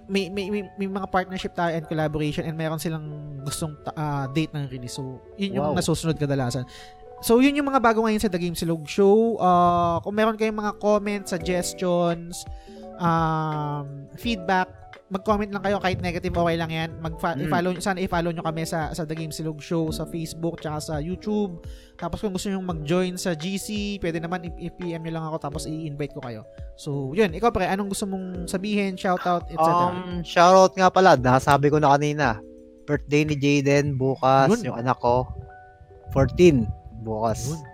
may, may, may, may mga partnership tayo and collaboration and meron silang gustong ah, date ng release. So, yun yung Wow. nasusunod kadalasan. So, yun yung mga bago ngayon sa The Game Silog Show. Ah, kung meron kayong mga comments, suggestions, um, feedback, mag-comment lang kayo kahit negative okay lang yan. Mag Mm. i-follow sana i-follow nyo kami sa sa The Game Silog Show sa Facebook tsaka sa YouTube. Tapos kung gusto niyo mag-join sa GC, pwede naman i-PM nyo lang ako tapos i-invite ko kayo. So, yun. Ikaw pre, anong gusto mong sabihin, shoutout, etc. Um, shoutout nga pala, nasabi ko na kanina. Birthday ni Jaden bukas, Yun. yung anak ko. 14 bukas. Yun.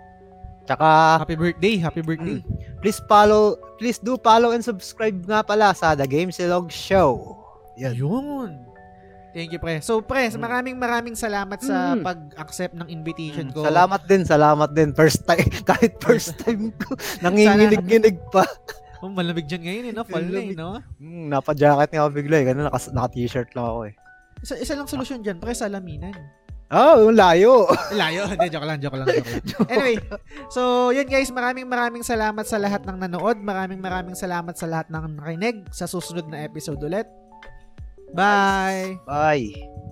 Tsaka Happy birthday, happy birthday. please follow, please do follow and subscribe nga pala sa The Game Silog Show. Yan. Yun. Thank you, pre. So, pre, Mm. maraming maraming salamat sa Mm. pag-accept ng invitation ko. Salamat din, salamat din. First time, [laughs] kahit first [laughs] time ko, nanginginig-ginig pa. Oh, malamig dyan ngayon, eh, no? Fall na, eh, no? Hmm, napa-jacket nga ako bigla eh. Ganun, naka, naka-t-shirt lang ako eh. Isa, isa lang solusyon dyan, pre, salaminan. Yung layo. [laughs] Layo. Hindi, joke lang, joke lang, joke lang. [laughs] Anyway, so, yun guys, maraming maraming salamat sa lahat ng nanood. Maraming maraming salamat sa lahat ng nakinig. Sa susunod na episode ulit. Bye! Bye.